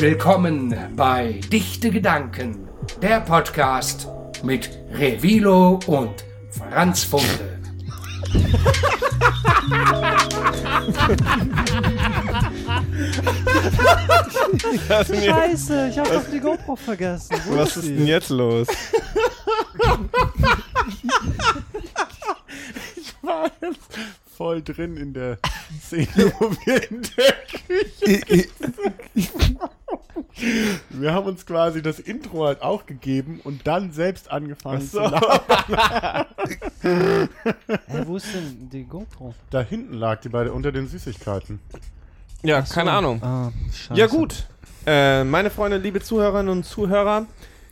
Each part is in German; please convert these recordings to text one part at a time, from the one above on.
Willkommen bei Dichte Gedanken, der Podcast mit Revilo und Franz Funke. Scheiße, ich hab doch die GoPro vergessen. Wo Was ist denn jetzt los? ich war jetzt voll drin in der Szene, wo wir in der Küche. Wir haben uns quasi das Intro halt auch gegeben und dann selbst angefangen zu labern. Hä, wo ist denn die GoPro? Da hinten lag die beide unter den Süßigkeiten. Ja, keine Ahnung. Ah. Ja gut, äh, meine Freunde, liebe Zuhörerinnen und Zuhörer,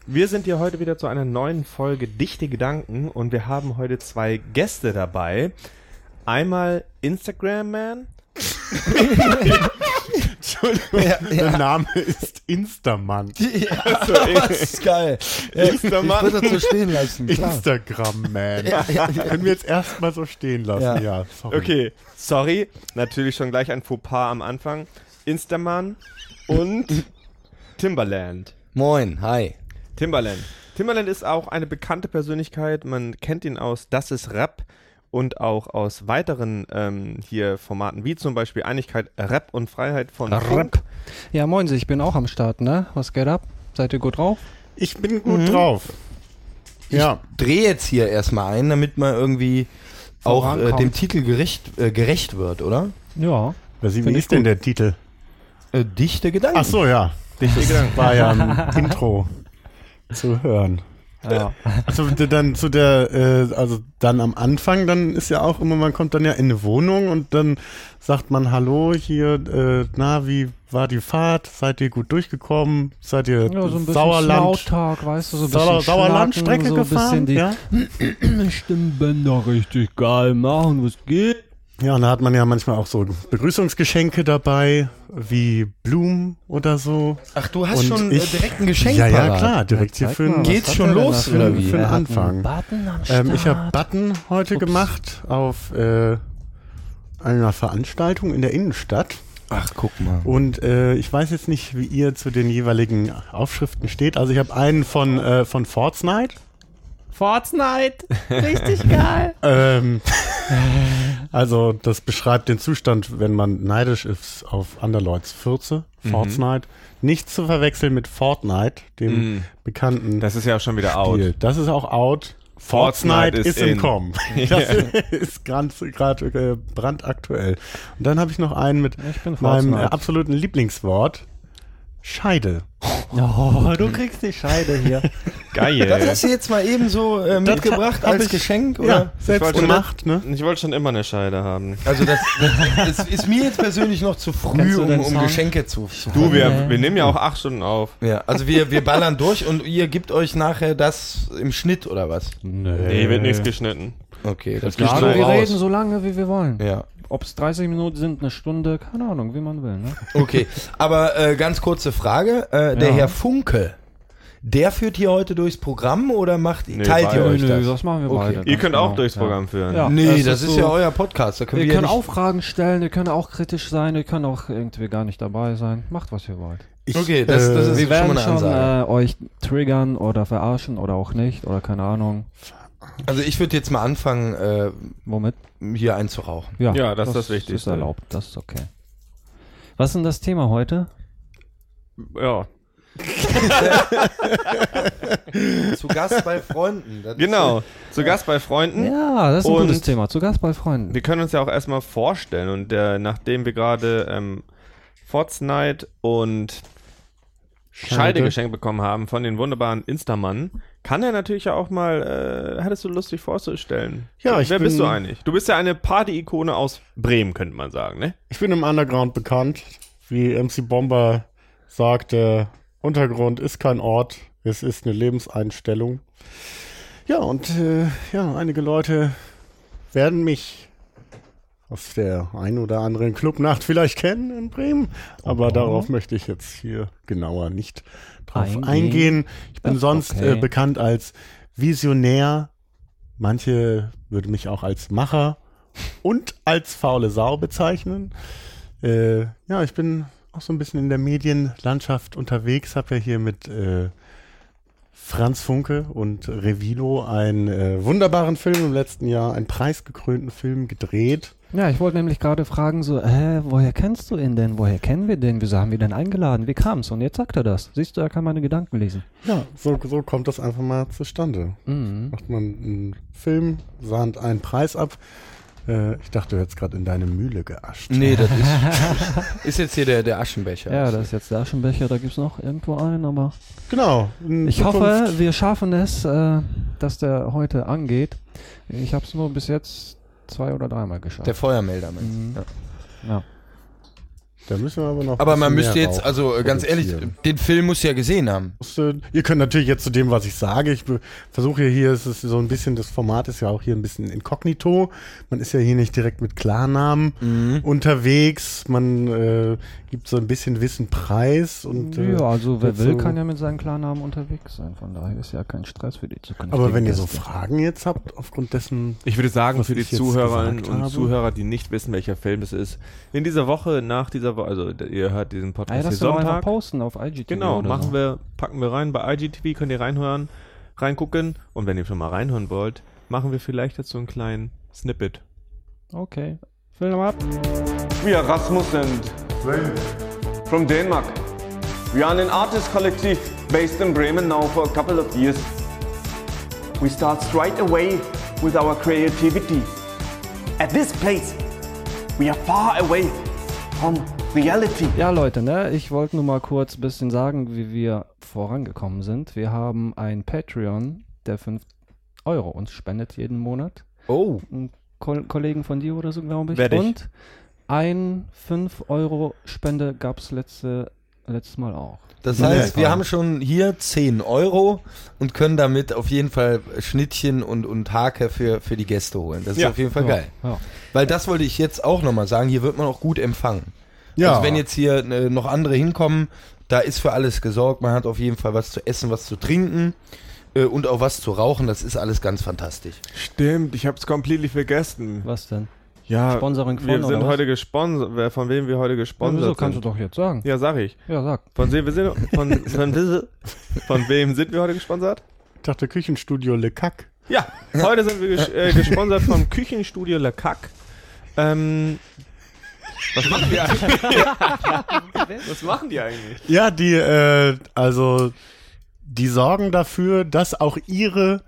wir sind hier heute wieder zu einer neuen Folge Dichte Gedanken und wir haben heute zwei Gäste dabei. Einmal Instagram Man. Entschuldigung, der Name ist Instaman. Ja, das ist geil. Ja, ich Instaman. würde das so stehen lassen. Klar. Instagram-Man. Ja, ja, ja. Können wir jetzt erstmal so stehen lassen, Ja. ja. sorry. Okay, sorry, natürlich schon gleich ein Fauxpas am Anfang. Instaman und Timberland. Moin, hi. Timberland. Timberland ist auch eine bekannte Persönlichkeit. Man kennt ihn aus Das ist Rap und auch aus weiteren ähm, hier Formaten, wie zum Beispiel Einigkeit, Rap und Freiheit von Funk. Ja, moin, ich bin auch am Start, ne? Was geht ab? Seid ihr gut drauf? Ich bin gut drauf. Ja, Dreh jetzt hier erstmal ein, damit man irgendwie auch äh, dem Titel gerecht, äh, gerecht wird, oder? Ja. was wie ich ist denn der Titel? Äh, dichte Gedanken. Ach so, ja. Das war ja im Intro zu hören. Ja. Also dann zu der, äh, also dann am Anfang, dann ist ja auch immer, man kommt dann ja in eine Wohnung und dann sagt man Hallo hier, äh, na, wie war die Fahrt? Seid ihr gut durchgekommen? Seid ihr ja, so ein bisschen Sauerland? Smalltalk, weißt du, so ein bisschen Sauerlandstrecke so gefahren? ein bisschen die ja? Stimmbänder richtig geil machen, was geht? Ja, und da hat man ja manchmal auch so Begrüßungsgeschenke dabei, wie Blumen oder so. Ach, du hast Und schon äh, ich- direkt ein Geschenk ja, ja, klar, direkt hier zeig für einen Geht's schon los, da oder für- wie? für den Er hat Anfang. einen Button am Ähm, ich habe. Button heute Ups. gemacht auf äh, einer Veranstaltung in der Innenstadt. Ach, guck mal. Und äh, ich weiß jetzt nicht, wie ihr zu den jeweiligen Aufschriften steht. Also ich habe einen von, äh, von Fortnite. Fortnite, richtig geil. Ähm, also das beschreibt den Zustand, wenn man neidisch ist auf Underlords Fürze, Fortnite. Nicht zu verwechseln mit Fortnite, dem Mhm. bekannten Das ist ja auch schon wieder out. Spiel. Das ist auch out. Fortnite Fortnite ist ist, im in. Kommen. Das ist gerade äh, brandaktuell. Und dann habe ich noch einen mit meinem äh, absoluten Lieblingswort. Scheide. Oh, du kriegst die Scheide hier. Geil. Das hast du jetzt mal eben so äh, mitgebracht als ich- Geschenk, oder? Ja, selbst gemacht, ne? ich wollte schon immer eine Scheide haben. Also das, das, das ist mir jetzt persönlich noch zu früh, um, um? Geschenke zu, Du, wir, Nee. wir nehmen ja auch acht Stunden auf. Ja, also wir, wir ballern durch und ihr gebt euch nachher das im Schnitt oder was? Nee, wird nichts geschnitten. Okay, das Ja, geht so wir raus. reden so lange, wie wir wollen. Ja, Ob es 30 Minuten sind, eine Stunde, keine Ahnung, wie man will. Ne? okay. Aber äh, ganz kurze Frage. Äh, der Ja. Herr Funke, der führt hier heute durchs Programm oder macht, Nee, teilt ihr euch Nö, das? das machen wir Okay. beide. Ihr ganz könnt auch genau. durchs Ja. Programm führen. Ja. Nee, Es das ist ist so- ja euer Podcast. Da können Wir wir, können ja auch Fragen stellen, ihr könnt auch kritisch sein, ihr könnt auch irgendwie gar nicht dabei sein. Macht, was ihr wollt. Ich, Okay, das- das ist- Wir schon werden mal eine schon Ansage. äh, euch triggern oder verarschen oder auch nicht oder keine Ahnung. Also ich würde jetzt mal anfangen, äh, Womit? Hier einzurauchen. Ja, Ja, das ist das Das Wichtigste. ist erlaubt, das ist okay. Was ist denn das Thema heute? Ja, Zu Gast bei Freunden. Das ist genau. Zu Gast bei Freunden. Ja, das ist ein Und- gutes Thema. Zu Gast bei Freunden. Wir können uns ja auch erstmal vorstellen und äh, nachdem wir gerade ähm, Fortnite und Scheide geschenkt bekommen haben von den wunderbaren Instamann, kann er natürlich ja auch mal, äh, hattest du Lust, dich vorzustellen? Ja, ich Wer bist bin- du eigentlich? Du bist ja eine Party-Ikone aus Bremen, könnte man sagen, ne? Ich bin im Underground bekannt. Wie MC Bomber sagt, der Untergrund ist kein Ort, es ist eine Lebenseinstellung. Ja, und äh, ja, einige Leute werden mich aus der ein oder anderen Clubnacht vielleicht kennen in Bremen, aber Oh. darauf möchte ich jetzt hier genauer nicht drauf Eingehen. eingehen. Ich bin ist sonst okay. äh, bekannt als Visionär. Manche würden mich auch als Macher und als faule Sau bezeichnen. Äh, ja, ich bin auch so ein bisschen in der Medienlandschaft unterwegs. Habe ja hier mit äh, Franz Funke und Revilo einen äh, wunderbaren Film im letzten Jahr, einen preisgekrönten Film gedreht. Ja, ich wollte nämlich gerade fragen, so, äh, woher kennst du ihn denn? Woher kennen wir den? Wieso haben wir den eingeladen? Wie kam's? Und jetzt sagt er das. Siehst du, er kann meine Gedanken lesen. Ja, so, so kommt das einfach mal zustande. Mhm. Macht man einen Film, sahnt einen Preis ab. Äh, ich dachte, du hättest gerade in deine Mühle geascht. Nee, das ist, ist jetzt hier der, der Aschenbecher. Ja, das ist jetzt der Aschenbecher, da gibt's noch irgendwo einen, aber Genau. ich Zukunft- hoffe, wir schaffen es, äh, dass der heute angeht. Ich habe es nur bis jetzt zwei oder dreimal geschafft. Der Feuermelder, meinst? Mhm. Ja. ja. Da müssen wir aber noch. Aber man müsste mehr jetzt, also äh, ganz ehrlich, den Film muss ja gesehen haben. Ihr könnt natürlich jetzt zu dem, was ich sage, ich versuche hier, es ist so ein bisschen, das Format ist ja auch hier ein bisschen inkognito. Man ist ja hier nicht direkt mit Klarnamen Mhm. unterwegs. Man äh, gibt so ein bisschen Wissen preis und äh, ja, also wer will, so- kann ja mit seinen Klarnamen unterwegs sein. Von daher ist ja kein Stress für die Zukunft. aber wenn ihr so Fragen jetzt habt, aufgrund dessen, Ich würde sagen, Was für die Zuhörerinnen und habe. Zuhörer, die nicht wissen, welcher Film es ist, in dieser Woche, nach dieser Woche, also ihr hört diesen ja, Podcast das hier Sonntag. posten auf IGTV Genau, oder machen so. wir, packen wir rein bei IGTV, könnt ihr reinhören, reingucken und wenn ihr schon mal reinhören wollt, machen wir vielleicht jetzt so einen kleinen Snippet. Okay. Film ab. Are Rasmus and from Denmark. We are an artist collective based in Bremen now for a couple of years. We start straight away with our creativity. At this place, we are far away from reality. Ja, Leute, ne, ich wollte nur mal kurz ein bisschen sagen, wie wir vorangekommen sind. Wir haben ein Patreon, der 5 Euro uns spendet jeden Monat. Oh. Ein Ko Kollegen von dir oder so, glaube ich. Werd ich. Und ein 5 Euro Spende gab es letzte, letztes Mal auch. Das heißt, wir haben schon hier 10 Euro und können damit auf jeden Fall Schnittchen und, und Hake für, für die Gäste holen. Das ist Ja. auf jeden Fall Ja, geil. Ja. Weil das wollte ich jetzt auch nochmal sagen, hier wird man auch gut empfangen. Ja, Also wenn jetzt hier äh, noch andere hinkommen, da ist für alles gesorgt. Man hat auf jeden Fall was zu essen, was zu trinken äh, und auch was zu rauchen. Das ist alles ganz fantastisch. Stimmt, ich hab's completely vergessen. Was denn? Ja, Sponsoring von wir sind heute gesponsert, wer- von wem wir heute Ja, gesponsert wieso kannst du doch jetzt sagen? Ja, sag ich. Ja, sag. Von wem, wir sind, von, von, von wem sind wir heute gesponsert? ich dachte Küchenstudio Le Cac. Ja, heute sind wir ges äh, gesponsert vom Küchenstudio Le Cac. Ähm, was machen die eigentlich? was machen die eigentlich? Ja, die, äh, also, die sorgen dafür, dass auch ihre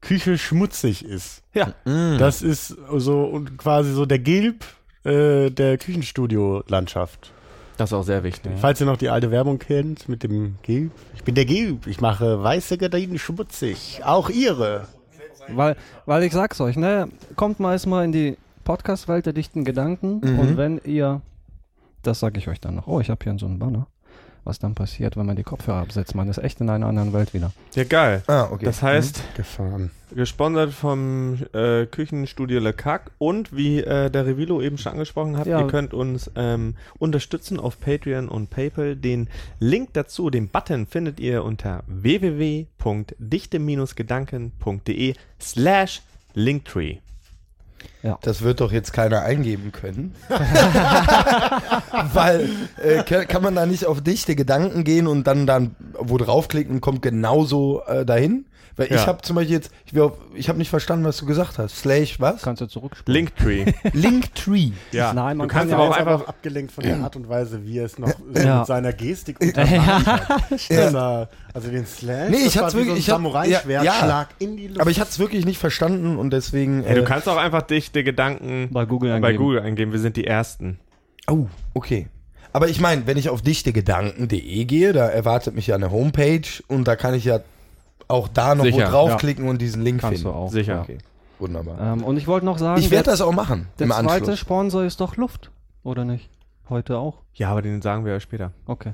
Küche schmutzig ist. Ja, Das ist so und quasi so der Gilb äh, der Küchenstudio-Landschaft. das ist auch sehr wichtig. Falls ihr noch die alte Werbung kennt mit dem Gilb. Ich bin der Gilb. Ich mache weiße Gardinen schmutzig. Auch ihre. Weil, weil ich sag's euch, ne, kommt mal erstmal in die Podcast-Welt der dichten Gedanken Mhm. und wenn ihr, das sage ich euch dann noch, oh, ich habe hier so einen Banner, was dann passiert, wenn man die Kopfhörer absetzt, man ist echt in einer anderen Welt wieder. Ja, geil. Ah, okay. Das heißt, Gefahren. gesponsert vom äh, Küchenstudio Le Cac und wie äh, der Revilo eben schon angesprochen hat, Ja. ihr könnt uns ähm, unterstützen auf Patreon und PayPal. Den Link dazu, den Button, findet ihr unter www.dichte-gedanken.de slash Linktree. Das wird doch jetzt keiner eingeben können. Weil, äh, kann, man da nicht auf dichte Gedanken gehen und dann, dann wo draufklicken und kommt genauso äh, dahin? Weil Ja. ich habe zum Beispiel jetzt, ich, ich habe nicht verstanden, was du gesagt hast. Slash was? Kannst du zurückspulen. Linktree. Linktree. ja. Nein, man du kannst kann aber ja auch Er einfach abgelenkt von der Art und Weise, wie er es noch so Ja. mit seiner Gestik untermalt hat. Er- Also den Slash, Nee, ich das hab's war wie wirklich- so ich ein hab- Samurai-Schwertschlag ja, in die Luft. Aber ich hatte es wirklich nicht verstanden und deswegen. ja, du äh, kannst auch einfach dichte Gedanken bei Google bei eingeben. Google eingeben. Wir sind die Ersten. Oh, okay. Aber ich meine, wenn ich auf dichtegedanken.de gehe, da erwartet mich ja eine Homepage und da kann ich ja auch da noch Sicher, wo draufklicken und diesen Link Kannst du finden. auch. Sicher. Ja. Okay, wunderbar. Ähm, und ich wollte noch sagen, ich werde das auch machen der im zweite Anschluss. Sponsor ist doch Luft, oder nicht? Heute auch? Ja, aber den sagen wir ja später. Okay.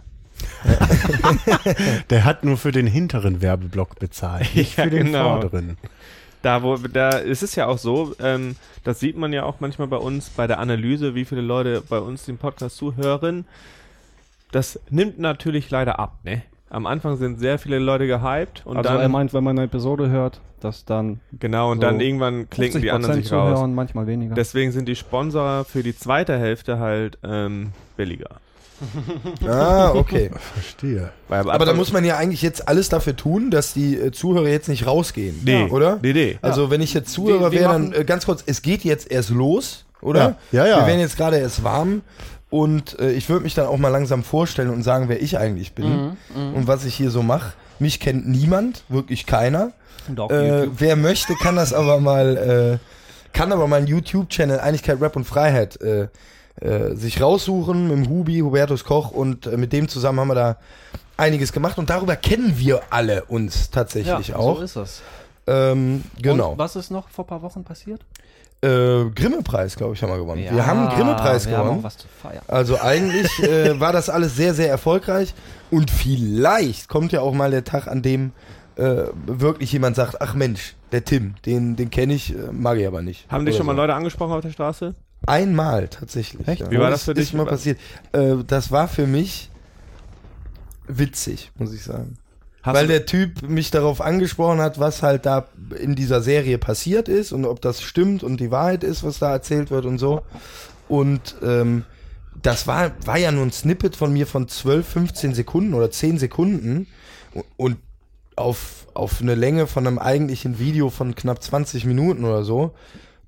Der hat nur für den hinteren Werbeblock bezahlt, nicht Ja, für den genau. vorderen. Da, wo, da es ist ja auch so, ähm, das sieht man ja auch manchmal bei uns bei der Analyse, wie viele Leute bei uns den Podcast zuhören. Das nimmt natürlich leider ab, ne? Am Anfang sind sehr viele Leute gehypt und also dann er meint, wenn man eine Episode hört, dass dann genau und so dann irgendwann klinken die anderen 50% sich raus. zuhören, manchmal weniger. Deswegen sind die Sponsor für die zweite Hälfte halt ähm, billiger. Ah, okay. Verstehe. Aber da muss man ja eigentlich jetzt alles dafür tun, dass die äh, Zuhörer jetzt nicht rausgehen. Nee. Oder? Nee, nee. Also wenn ich jetzt Zuhörer wäre, dann äh, ganz kurz, es geht jetzt erst los, oder? Ja, ja, ja. Wir werden jetzt gerade erst warm und äh, ich würde mich dann auch mal langsam vorstellen und sagen, wer ich eigentlich bin Mhm, und was ich hier so mache. Mich kennt niemand, wirklich keiner. Äh, wer möchte, kann das aber mal, äh, kann aber mal einen YouTube-Channel Einigkeit, Rap und Freiheit äh, äh, sich raussuchen mit dem Hubi, Hubertus Koch und äh, mit dem zusammen haben wir da einiges gemacht und darüber kennen wir alle uns tatsächlich ja, auch. so ist es. ähm, genau. Und was ist noch vor ein paar Wochen passiert? Äh, Grimme-Preis, glaube ich, haben wir gewonnen. wir haben einen Grimme-Preis gewonnen. auch was zu feiern. Also eigentlich äh, war das alles sehr, sehr erfolgreich und vielleicht kommt ja auch mal der Tag, an dem äh, wirklich jemand sagt, ach Mensch, der Tim, den, den kenne ich, äh, mag ich aber nicht. Haben dich schon mal so. Leute angesprochen auf der Straße? Einmal tatsächlich. Echt? Wie war das für Ist dich? mal passiert. Äh, das war für mich witzig, muss ich sagen. Hast Weil du, der Typ mich darauf angesprochen hat, was halt da in dieser Serie passiert ist und ob das stimmt und die Wahrheit ist, was da erzählt wird und so. Und ähm, das war, war ja nur ein Snippet von mir von 12, 15 Sekunden oder 10 Sekunden und, auf, auf eine Länge von einem eigentlichen Video von knapp 20 Minuten oder so,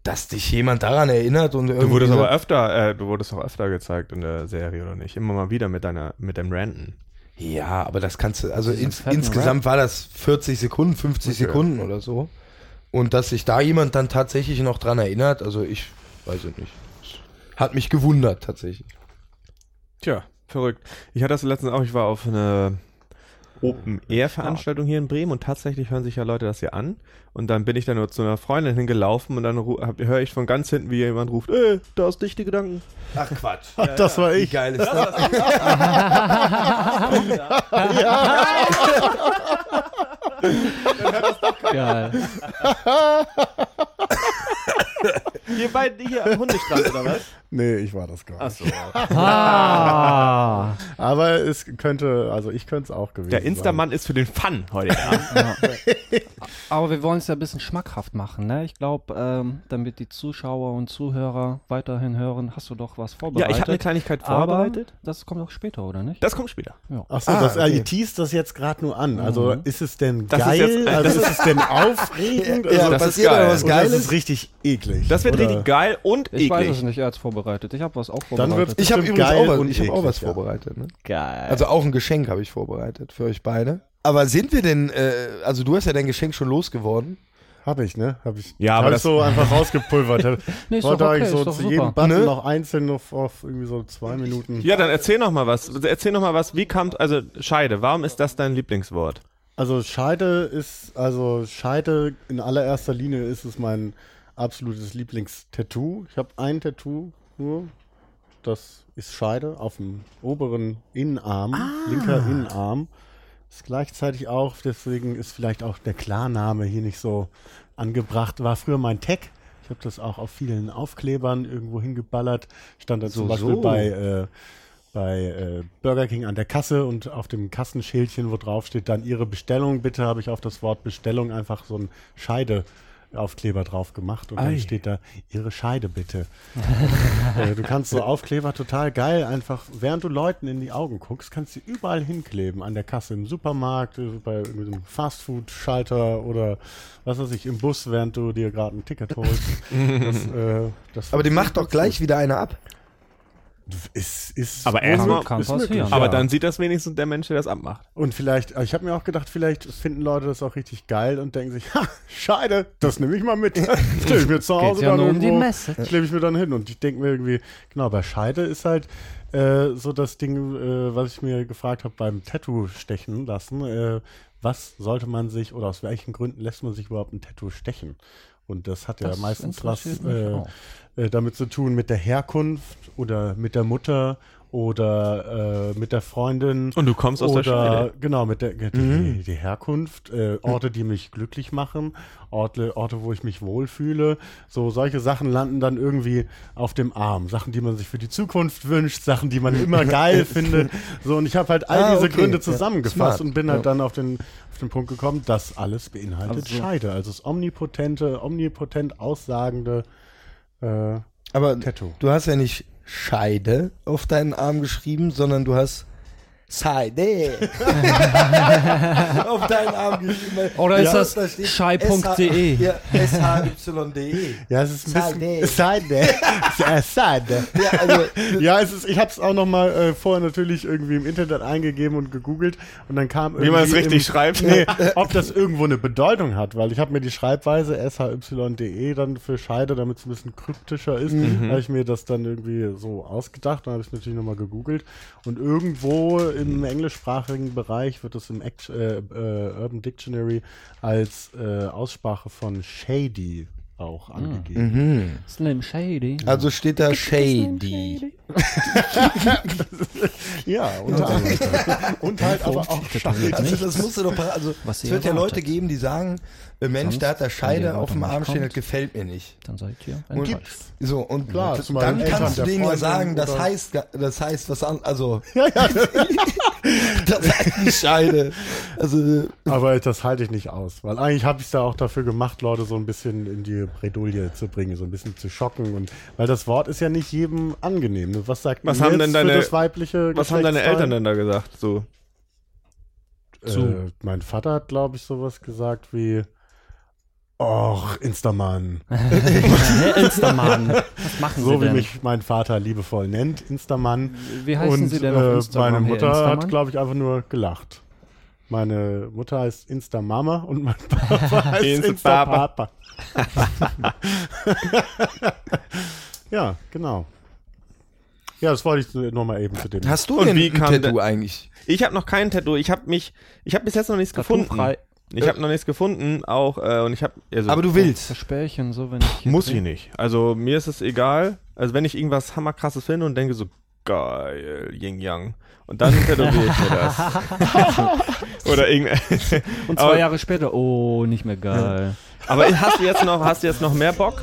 dass dich jemand daran erinnert und du irgendwie wurdest so- aber öfter, äh, du wurdest auch öfter gezeigt in der Serie oder nicht? Immer mal wieder mit deiner, mit dem Ranten. Ja, aber das kannst du, also ins, insgesamt war das 40 Sekunden, 50 Okay. Sekunden oder so. Und dass sich da jemand dann tatsächlich noch dran erinnert, also ich weiß es nicht. Hat mich gewundert tatsächlich. Tja, verrückt. Ich hatte das letztens auch, ich war auf eine Open-Air-Veranstaltung hier in Bremen und tatsächlich hören sich ja Leute das hier an. Und dann bin ich dann nur zu einer Freundin hingelaufen und dann höre ich von ganz hinten, wie jemand ruft, ey, da ist dichte Gedanken. Ach Quatsch. das war Wie ich. geil ist das? Geil. Ihr beiden hier am Hundestrand oder was? Nee, ich war das gar nicht. Achso. Ah. Aber es könnte, also ich könnte es auch gewesen Der sein. Instamann ist für den Fun heute Abend. Aber wir wollen es ja ein bisschen schmackhaft machen, ne? Ich glaube, ähm, damit die Zuschauer und Zuhörer weiterhin hören, hast du doch was ja, vorbereitet. ich habe eine Kleinigkeit aber vorbereitet. das kommt auch später, oder nicht? Das kommt später. Achso, Ah, das, okay. ihr teast das jetzt gerade nur an. Also Mhm. ist es denn Das ist geil? jetzt- also das ist es denn aufregend? Ja, also, das ist passiert geil. aber was ist Geiles. es richtig eklig? Das wird oder? richtig geil und Ich weiß eklig. es nicht, er hat vorbereitet. Ich habe was auch Dann vorbereitet. wird's- Ich habe übrigens geil auch was, und ich hab auch eklig, was ja. vorbereitet. Ne? geil. Also auch ein Geschenk habe ich vorbereitet für euch beide. Aber sind wir denn, äh, also du hast ja dein Geschenk schon losgeworden. Hab ich, ne? Hab ich, Ja, aber hab ich das- so einfach rausgepulvert. Nee, ist Wollte doch okay, eigentlich so ist doch zu super. jedem Button Ne? noch einzeln noch auf irgendwie so zwei Minuten. Ja, dann erzähl noch mal was. Erzähl noch mal was. Wie kam, also Scheide, warum ist das dein Lieblingswort? Also Scheide ist, also Scheide in allererster Linie ist es mein absolutes Lieblingstattoo. Ich habe ein Tattoo nur. Das ist Scheide auf dem oberen Innenarm, linker Innenarm. Ist gleichzeitig auch, deswegen ist vielleicht auch der Klarname hier nicht so angebracht. War früher mein Tag. Ich habe das auch auf vielen Aufklebern irgendwo hingeballert. Stand dann zum So, Beispiel so. bei äh, bei äh, Burger King an der Kasse und auf dem Kassenschildchen, wo drauf steht, dann Ihre Bestellung bitte, habe ich auf das Wort Bestellung einfach so ein Scheide-Aufkleber drauf gemacht und Ei. dann steht da Ihre Scheide bitte. äh, du kannst so Aufkleber total geil einfach, während du Leuten in die Augen guckst, kannst du überall hinkleben, an der Kasse im Supermarkt, äh, bei irgendeinem Fastfood-Schalter oder was weiß ich, im Bus, während du dir gerade ein Ticket holst. das, äh, das Aber die macht doch gleich gut. wieder eine ab. Ist, ist Aber erstmal- Kann ist passieren. möglich, Aber ja. dann sieht das wenigstens der Mensch, der das abmacht. Und vielleicht, ich habe mir auch gedacht, vielleicht finden Leute das auch richtig geil und denken sich, ha, Scheide, das nehme ich mal mit. Stelle ich mir zu Hause ja dann nur um die Message. klebe ich mir dann hin. Und ich denke mir irgendwie, genau, bei Scheide ist halt äh, so das Ding, äh, was ich mir gefragt habe beim Tattoo stechen lassen. Äh, was sollte man sich oder aus welchen Gründen lässt man sich überhaupt ein Tattoo stechen? Und das hat ja Das meistens was äh, äh, damit zu tun mit der Herkunft oder mit der Mutter oder äh, mit der Freundin. Und du kommst aus oder, der Scheide. Genau, mit der die, Mhm. die Herkunft, äh, Orte, die mich glücklich machen, Orte, Orte, wo ich mich wohlfühle. So solche Sachen landen dann irgendwie auf dem Arm. Sachen, die man sich für die Zukunft wünscht, Sachen, die man immer geil findet. So, und ich habe halt all Ah, diese okay. Gründe Ja, zusammengefasst smart. und bin halt Ja. dann auf den, auf den Punkt gekommen, das alles beinhaltet Also- Scheide. Also das omnipotente, omnipotent aussagende äh, Aber Tattoo. du hast ja nicht Scheide auf deinen Arm geschrieben, sondern du hast Scheide auf deinen Arm geschrieben. Oder ist Ja, das da steht schei.de? Ja, SHY.de. Ja, es ist ein bisschen Seide. Ja, Seide. Ja, also, Ja, es ist, ich habe es auch noch mal äh, vorher natürlich irgendwie im Internet eingegeben und gegoogelt und dann kam Wie man es irgendwie richtig im, schreibt. Nee, ob das irgendwo eine Bedeutung hat, weil ich habe mir die Schreibweise shy.de dann für Scheide, damit es ein bisschen kryptischer ist, Mhm. habe ich mir das dann irgendwie so ausgedacht. Dann habe ich natürlich nochmal gegoogelt und irgendwo im englischsprachigen Bereich wird es im Act, äh, äh, Urban Dictionary als äh, Aussprache von shady auch angegeben. Slim Shady. also steht da Shady. Ja, unter anderem. und halt aber auch Scheide. Also das musst du doch, also Was es wird ja Leute geben, die sagen, äh, Mensch, Sonst, da hat der Scheide auf dem Arm stehen, das gefällt mir nicht. Dann seid ihr Und. So, und Klar, dann Eltern, kannst du denen ja sagen, das heißt, das heißt was an, also, das heißt nicht Scheide. Also, Aber das halte ich nicht aus, weil eigentlich habe ich es da auch dafür gemacht, Leute so ein bisschen in die Bredouille zu bringen, so ein bisschen zu schocken und weil das Wort ist ja nicht jedem angenehm. Was sagt Was man haben denn deine- für das weibliche Was haben deine? Eltern denn da gesagt? So. Äh, mein Vater hat, glaube ich, sowas gesagt wie Och, Instaman. Instaman, was machen So Sie wie denn? mich mein Vater liebevoll nennt, Instaman. Wie heißen und Sie denn auf äh, Instagram, meine Herr Mutter hat, Instaman? glaube ich, einfach nur gelacht. Meine Mutter heißt Instamama und mein Papa heißt Insta-Papa. Ja, genau. Ja, das wollte ich nur mal eben zu dem. hast du Und denn wie ein Tattoo eigentlich? Ich habe noch kein Tattoo. Ich habe mich, ich habe bis jetzt noch nichts gefunden. Tattoo-frei. Ich habe noch nichts gefunden, auch äh, und ich habe. Also, Aber du willst. Versperrchen, so wenn ich hier muss ich nicht. Also mir ist es egal. Also wenn ich irgendwas hammerkrasses finde und denke so geil, Yin Yang. Und dann tätowiere ich mir das. Oder irgendein. Und zwei Aber- Jahre später, oh, nicht mehr geil. Aber hast du jetzt noch, hast du jetzt noch mehr Bock?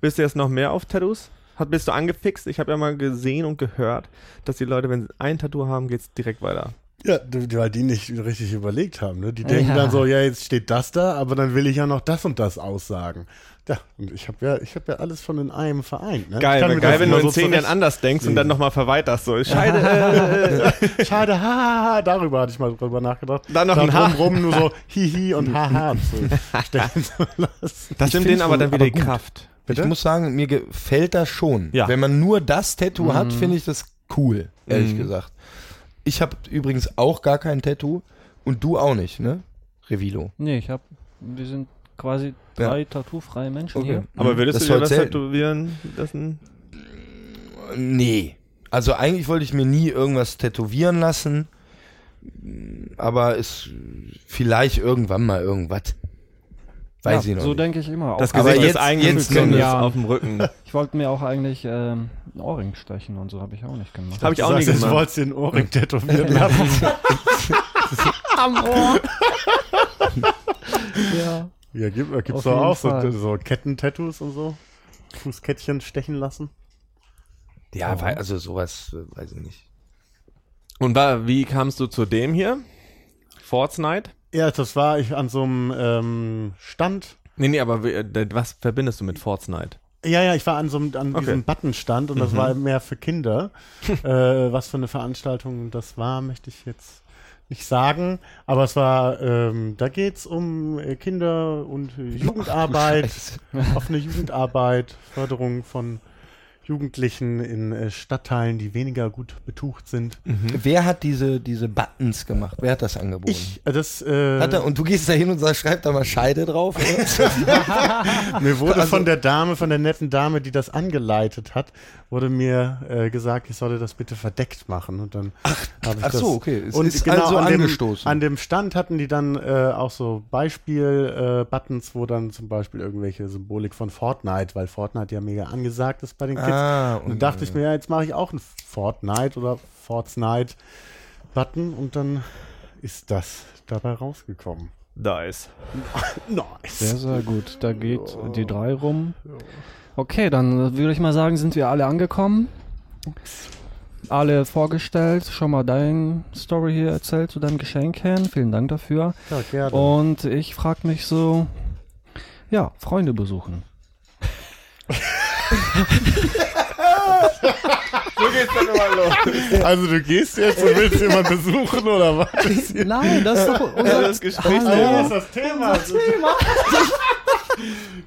Bist du jetzt noch mehr auf Tattoos? Hat, bist du angefixt? Ich habe ja mal gesehen und gehört, dass die Leute, wenn sie ein Tattoo haben, geht's direkt weiter. Ja, weil die nicht richtig überlegt haben. Ne? Die denken Ja. dann so, ja, jetzt steht das da, aber dann will ich ja noch das und das aussagen. Ja, und ich habe ja, ich habe ja alles schon in einem vereint. Ne? Geil, geil, das wenn du in so zehn Jahren anders denkst und dann nochmal verweiterst. So, Scheide, äh, Schade, haha, darüber hatte ich mal drüber nachgedacht. Dann noch ein da Ha. rum nur so hihi und haha zu das nimmt denen aber dann wieder die Kraft. Bitte? Ich muss sagen, mir gefällt das schon. Ja. Wenn man nur das Tattoo hat, finde ich das cool, ehrlich Mhm. gesagt. Ich habe übrigens auch gar kein Tattoo und du auch nicht, ne? Revilo. Nee, ich hab, wir sind quasi Ja. drei tattoo-freie Menschen Okay. hier. Aber würdest Das du dir was selten. tätowieren lassen? Nee. Also eigentlich wollte ich mir nie irgendwas tätowieren lassen, aber ist vielleicht irgendwann mal irgendwas. Weiß ja, ich noch So nicht. denke ich immer. Das Gesicht jetzt- des nicht. auf dem Rücken. Ich wollte mir auch eigentlich ähm, einen Ohrring stechen und so habe ich auch nicht gemacht. Habe ich Du auch nie sagst, Du gemacht. wolltest den Ohrring tätowieren lassen. ja. ja, gibt es Auf doch auch so, so Kettentattoos und so. Fußkettchen stechen lassen. Ja, wei- also sowas, äh, weiß ich nicht. Und wie kamst du zu dem hier? Fortnite? Ja, das war ich an so einem ähm, Stand. Nee, nee, aber äh, was verbindest du mit Fortnite? Ja, ja, ich war an so einem an Okay. diesem Buttonstand und das Mhm. war mehr für Kinder. äh, was für eine Veranstaltung das war, möchte ich jetzt nicht sagen. Aber es war, ähm, da geht's um äh, Kinder und Jugendarbeit, Scheiße. offene Jugendarbeit, Förderung von Jugendlichen in äh, Stadtteilen, die weniger gut betucht sind. Wer hat diese, diese Buttons gemacht? Wer hat das angeboten? Ich, äh, das, äh, Hat er, und du gehst da hin und sagst, schreib da mal Scheide drauf? Mir wurde Also- von der Dame, von der netten Dame, die das angeleitet hat, wurde mir äh, gesagt, ich solle das bitte verdeckt machen. Und dann habe ich ach das. so, okay. Es und ist genau also an dem, angestoßen. An dem Stand hatten die dann äh, auch so Beispiel-Buttons, wo dann zum Beispiel irgendwelche Symbolik von Fortnite, weil Fortnite ja mega angesagt ist bei den Kids, Ah, Und dann dachte ich mir, ja, jetzt mache ich auch einen Fortnite oder Fortnite-Button und dann ist das dabei rausgekommen. Nice. Nice. Sehr, sehr gut. Da geht die drei rum. Okay, dann würde ich mal sagen, sind wir alle angekommen. Alle vorgestellt, schon mal deine Story hier erzählt zu deinem Geschenk, Herrn. Vielen Dank dafür. Ja, gerne. Und ich frage mich so, ja, Freunde besuchen. Also du gehst jetzt und willst jemanden besuchen oder was? Nein, das ist doch unser das Gespräch Hallo. das Thema.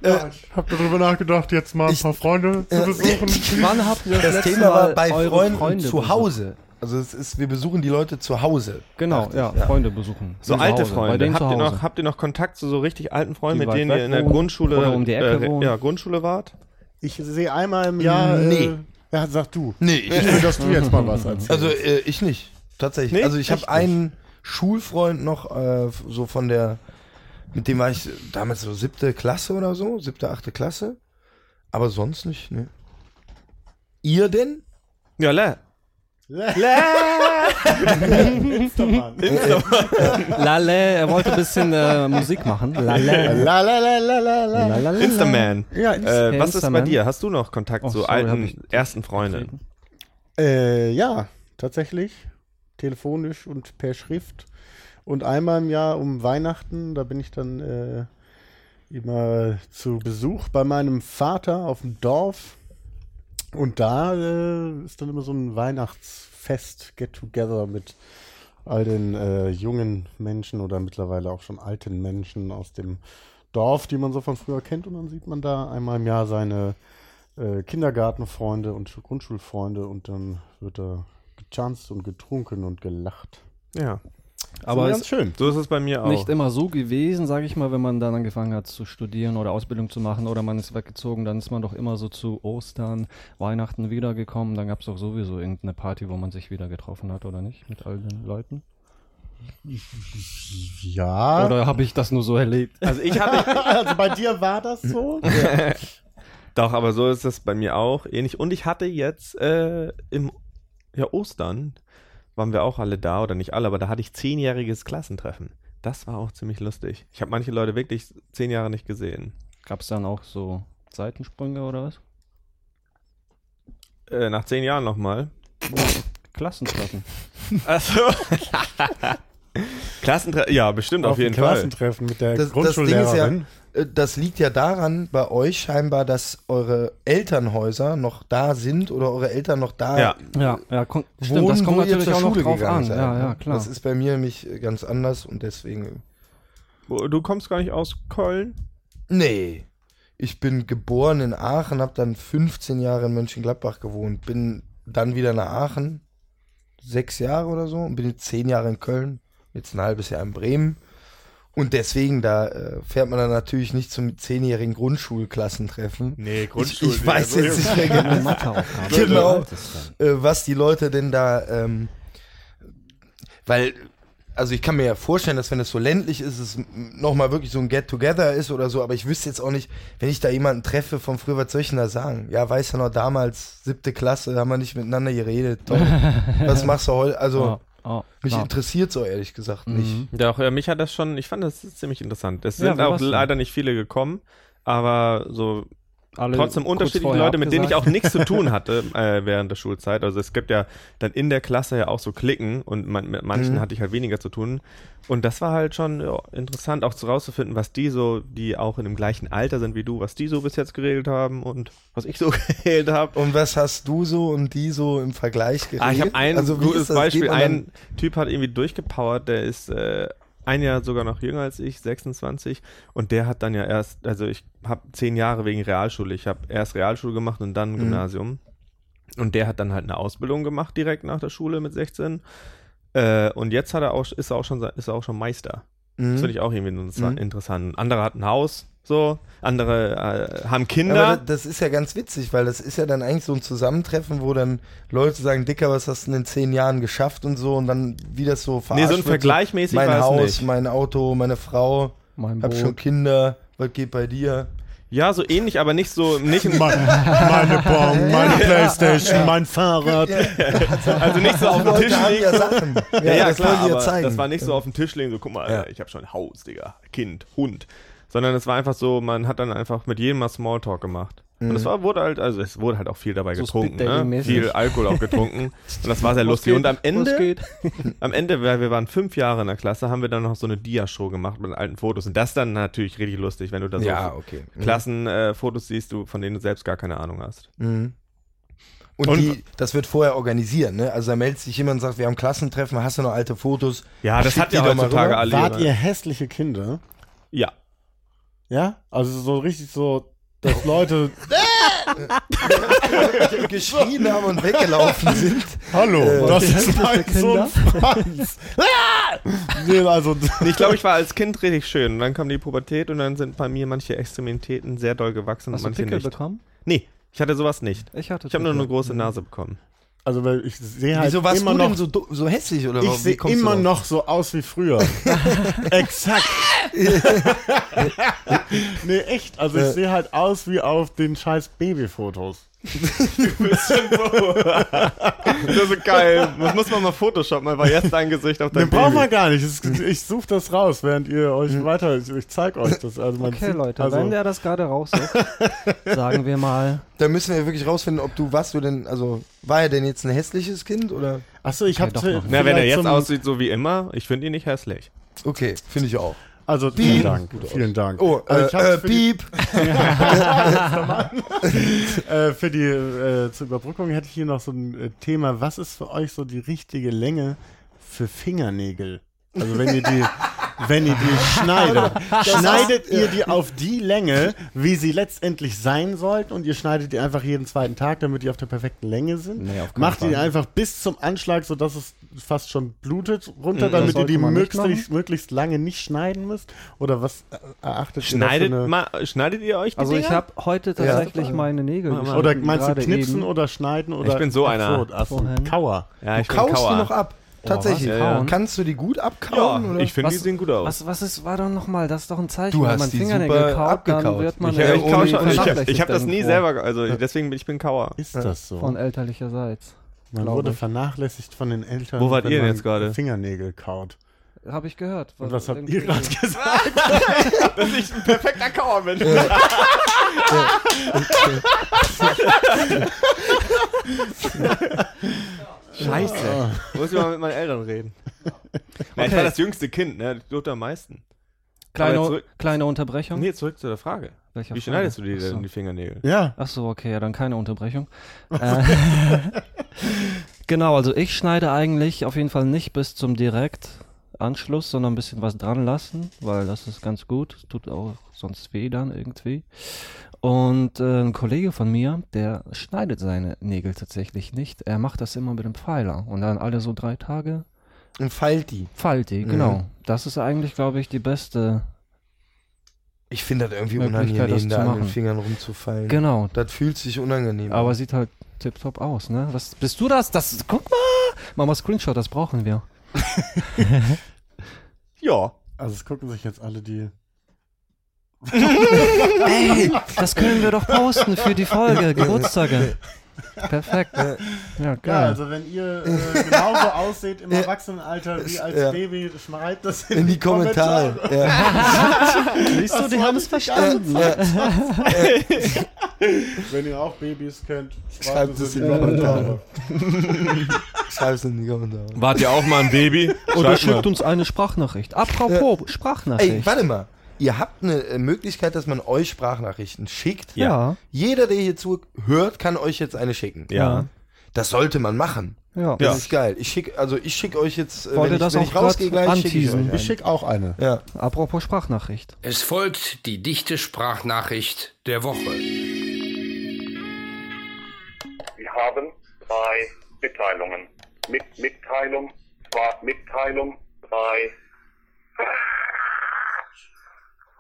Ja, ich habe darüber nachgedacht, jetzt mal ein Ich- paar Freunde zu besuchen. Wann habt ihr das, Das letzte Thema war Mal bei eure Freunden Freunde zu? Hause. Also es ist, wir besuchen die Leute zu Hause. Genau, ja, ja. Freunde besuchen. So Zu alte Hause, Freunde. Habt ihr, noch, habt ihr noch Kontakt zu so richtig alten Freunden, Die mit denen ihr in der wohnen Grundschule, um die Ecke äh, ja, Grundschule wart? Ich sehe einmal im Jahr. Nee. Äh, ja, sag du. Nee, Ich will, dass du jetzt mal was erzählst. Also äh, ich nicht. Tatsächlich. Nee? Also ich habe einen Schulfreund noch, äh, so von der, mit dem war ich damals so siebte Klasse oder so, siebte, achte Klasse. Aber sonst nicht, ne. Ihr denn? Ja, le. Instagram. Lale, er wollte ein bisschen äh, Musik machen. Lale. La la la la la la. Lalala. Instaman. Ja, Äh, was ist bei dir? Hast du noch Kontakt Oh, zu sorry, alten ersten Freunden? Äh, ja, tatsächlich. Telefonisch und per Schrift. Und einmal im Jahr um Weihnachten, da bin ich dann äh, immer zu Besuch bei meinem Vater auf dem Dorf. Und da äh, ist dann immer so ein Weihnachtsfest, Get-Together mit all den äh, jungen Menschen oder mittlerweile auch schon alten Menschen aus dem Dorf, die man so von früher kennt. Und dann sieht man da einmal im Jahr seine äh, Kindergartenfreunde und Schu- Grundschulfreunde und dann wird da gechanzt und getrunken und gelacht. Ja. Aber ganz schön. So ist es bei mir auch. nicht immer so gewesen, sage ich mal, wenn man dann angefangen hat zu studieren oder Ausbildung zu machen oder man ist weggezogen, dann ist man doch immer so zu Ostern, Weihnachten wiedergekommen. Dann gab es doch sowieso irgendeine Party, wo man sich wieder getroffen hat, oder nicht? Mit all den Leuten. Ja. Oder habe ich das nur so erlebt? Also ich hatte, also bei dir war das so? doch, aber so ist es bei mir auch ähnlich. Und ich hatte jetzt äh, im ja, Ostern, waren wir auch alle da, oder nicht alle, aber da hatte ich zehnjähriges Klassentreffen. Das war auch ziemlich lustig. Ich habe manche Leute wirklich zehn Jahre nicht gesehen. Gab es dann auch so Seitensprünge oder was? Äh, nach zehn Jahren nochmal. Klassentreffen. Achso. Klassentreffen, ja, bestimmt auf, dem jeden Fall. Klassentreffen mit der Das, das Ding ist ja, Grundschullehrerin. äh, das liegt ja daran bei euch scheinbar, dass eure Elternhäuser noch da sind oder eure Eltern noch da Ja. Ja, ja, kon- stimmt, wohnen, das kommt wo natürlich zur auch noch drauf gegangen an. seid, Ja, ne? ja, klar. Das ist bei mir nämlich ganz anders und deswegen. Du kommst gar nicht aus Köln? Nee. Ich bin geboren in Aachen, habe dann 15 Jahre in Mönchengladbach gewohnt, bin dann wieder nach Aachen, sechs Jahre oder so, und bin jetzt zehn Jahre in Köln, jetzt ein halbes Jahr in Bremen. Und deswegen, da äh, fährt man dann natürlich nicht zum zehnjährigen Grundschulklassentreffen. Nee, Ich, ich weiß jetzt nicht mehr genau. Genau. Das äh, was die Leute denn da, ähm, weil, also ich kann mir ja vorstellen, dass wenn es so ländlich ist, es nochmal wirklich so ein Get-Together ist oder so, aber ich wüsste jetzt auch nicht, wenn ich da jemanden treffe von früher, was soll ich denn da sagen? Ja, weiß ja noch damals, siebte Klasse, haben wir nicht miteinander geredet. Tom, was machst du heute? Also, Ja, ja, mich klar. interessiert so ehrlich gesagt nicht. Mhm. Doch, ja, mich hat das schon, ich fand das ziemlich interessant. Es Ja, sind wie auch leider nicht viele gekommen, aber so Alle trotzdem unterschiedliche Leute, mit denen ich auch nichts zu tun hatte äh, während der Schulzeit. Also es gibt ja dann in der Klasse ja auch so Klicken und man, mit manchen Mhm. hatte ich halt weniger zu tun. Und das war halt schon ja, interessant, auch zu rauszufinden, was die so, die auch in dem gleichen Alter sind wie du, was die so bis jetzt geregelt haben und was ich so geregelt habe. Und was hast du so und die so im Vergleich geredet? Ah, ich habe ein also, gutes Beispiel. Ein Typ hat irgendwie durchgepowert, der ist äh, ein Jahr sogar noch jünger als ich, 26. Und der hat dann ja erst, also ich habe zehn Jahre wegen Realschule. Ich habe erst Realschule gemacht und dann Mhm. Gymnasium. Und der hat dann halt eine Ausbildung gemacht direkt nach der Schule mit 16. Äh, und jetzt hat er auch, ist er auch schon, ist er auch schon Meister. Das Mhm. finde ich auch irgendwie Mhm. interessant. Andere hat ein Haus, so. Andere äh, haben Aber Kinder. das, das ist ja ganz witzig, weil das ist ja dann eigentlich so ein Zusammentreffen, wo dann Leute sagen, Dicker, was hast du in zehn Jahren geschafft und so und dann wie das so nee, verarscht so ein wird, Vergleichmäßig mein Haus, nicht. mein Auto, meine Frau, Mein hab schon Boot. Kinder, was geht bei dir? Ja, so ähnlich, aber nicht so, nicht, Meine, meine Bon, meine Playstation, mein Fahrrad. also nicht so auf dem Tisch liegen. ja Sachen. Ja, Ja, ja das klar, aber zeigen. das war nicht so auf dem Tisch liegen, so guck mal, Ja. Alter, ich habe schon ein Haus, Digga, Kind, Hund. Sondern es war einfach so, man hat dann einfach mit jedem mal Smalltalk gemacht. Und Mhm. es war, wurde halt, also es wurde halt auch viel dabei So getrunken, ne? Viel Alkohol auch getrunken. Und das war sehr Was lustig. geht? Und am Ende, geht? am Ende, weil wir waren fünf Jahre in der Klasse, haben wir dann noch so eine Dia-Show gemacht mit alten Fotos. Und das dann natürlich richtig lustig, wenn du da so ja, okay. Mhm. Klassenfotos äh, Fotos siehst, du, von denen du selbst gar keine Ahnung hast. Mhm. Und, Und- die, das wird vorher organisiert, ne? Also da meldet sich jemand und sagt, wir haben Klassentreffen, hast du noch alte Fotos? Ja, das Schick hat die ja heutzutage alle. Wart ihr hässliche Kinder? Ja. Ja? Also so richtig so, dass Leute. geschrien haben und weggelaufen sind. Hallo, Äh, das ist mein Sohn Franz. Ah! nee, also. Ich glaube, ich war als Kind richtig schön. Und dann kam die Pubertät und dann sind bei mir manche Extremitäten sehr doll gewachsen Hast und du manche Pickel nicht. bekommen? Nee, ich hatte sowas nicht. Ich hatte Ich habe nur eine große Nase bekommen. Also, weil ich sehe halt Wieso warst immer du noch. denn so, du- so hässlich? Oder ich wie sehe kommst du immer drauf? noch so aus wie früher. Exakt. Nee, echt. Also ich Äh. sehe halt aus wie auf den scheiß Babyfotos. Das ist geil. Das muss man mal Photoshop mal, weil jetzt dein Gesicht auf Den dein brauchen wir Baby. gar nicht. Ich suche das raus, während ihr euch weiter. Ich, ich zeig euch das. Also man Okay, sieht, Leute, also, wenn der das gerade raussucht, sagen wir mal, Da müssen wir wirklich rausfinden, ob du, was du denn, also, war er denn jetzt ein hässliches Kind oder? Achso, ich Okay, habe doch noch. Na, wenn er jetzt aussieht so wie immer, ich finde ihn nicht hässlich. Okay, finde ich auch. Also vielen Dank, vielen Dank. Oh, also äh, ich hab's äh, für die, Piep. äh, für die äh, zur Überbrückung hätte ich hier noch so ein äh, Thema. Was ist für euch so die richtige Länge für Fingernägel? Also wenn ihr die, wenn ihr die schneidet, schneidet ihr die auf die Länge, wie sie letztendlich sein sollten, und ihr schneidet die einfach jeden zweiten Tag, damit die auf der perfekten Länge sind. Nee, Macht ihr die einfach bis zum Anschlag, sodass es fast schon blutet, runter, Mhm, damit ihr die möglichst, möglichst lange nicht schneiden müsst? Oder was erachtet Schneidet, ihr mal, schneidet ihr euch die also ich Dinger? habe heute tatsächlich meine Nägel geschnitten, Oder meinst du knipsen eben. oder schneiden oder Ich bin so einer. Vorhin. Kauer. Ja, ich Du kaust Kauer. die noch ab. Tatsächlich. was? Kauen? Kannst du die gut Ja, abkauen? oder? ich finde, die Was- sehen gut aus. Was, was ist, war doch nochmal, das ist doch ein Zeichen, Du wenn hast man die Fingernägel super kaut, abgekaut. dann wird man ich Ja, ich, ich, hab- vernachlässigt ich habe das nie selber, also deswegen bin ich bin Kauer. Ist das so? Von elterlicherseits. Man glaube wurde ich. vernachlässigt von den Eltern. Wo wart wenn ihr denn man jetzt gerade? Fingernägel kaut. Habe ich gehört. Und was habt ihr gerade gesagt? Dass ich ein perfekter Kauer bin. Scheiße. Muss ich mal mit meinen Eltern reden. Ja, ich war das jüngste Kind, ne? Ich durfte am meisten. Kleine, zurück- kleine Unterbrechung. Nee, zurück zu der Frage. Welcher Wie Frage? schneidest du so. denn, die Fingernägel? Ja. Ach so, okay, ja, dann keine Unterbrechung. äh, genau, also ich schneide eigentlich auf jeden Fall nicht bis zum Direktanschluss, sondern ein bisschen was dran lassen, weil das ist ganz gut. Es tut auch sonst weh dann irgendwie. Und äh, ein Kollege von mir, der schneidet seine Nägel tatsächlich nicht. Er macht das immer mit dem Pfeiler und dann alle so drei Tage Und feilt die. Falti, Mhm. genau. Das ist eigentlich, glaube ich, die beste. Ich finde das irgendwie das unangenehm, zu da an den. Fingern rumzufallen. Genau. Das fühlt sich unangenehm Aber an. sieht halt tipptopp aus, ne? Was bist du das? Das guck mal! Mach mal Screenshot, das brauchen wir. Ja. Also es gucken sich jetzt alle die. Ey, das können wir doch posten für die Folge, Geburtstage. Perfekt. Ja, Ja, geil. also wenn ihr äh, genauso aussieht im Erwachsenenalter wie als Ja. Baby, schreibt das In die Kommentare. Ja. Siehst du, die haben es verstanden. Wenn ihr auch Babys kennt, Schreibt es in die die Kommentare. Schreib's in die Kommentare. Wart ihr auch mal ein Baby? Oder Schreibt mal. schickt uns eine Sprachnachricht. Apropos Ey, Sprachnachricht. warte mal. Ihr habt eine äh, Möglichkeit, dass man euch Sprachnachrichten schickt. ja. Jeder, der hier zuhört, kann euch jetzt eine schicken. Ja. Das sollte man machen. Ja. Das ist geil. Ich schick, also ich schicke euch jetzt, äh, Wollte wenn ich, das wenn auch ich rausgehe gleich, schicke ich anteasen. euch Ich einen. schicke auch eine. Ja. Apropos Sprachnachricht. Es folgt die dichte Sprachnachricht der Woche. Wir haben drei Mitteilungen. Mit Mitteilung, zwar Mitteilung, drei.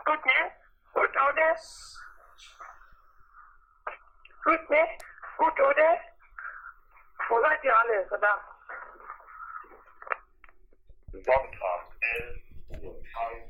Gut, ne? Gut, oder? Gut, ne? Gut, oder? Wo seid ihr alle? Verdammt. Sonntag, 11 Uhr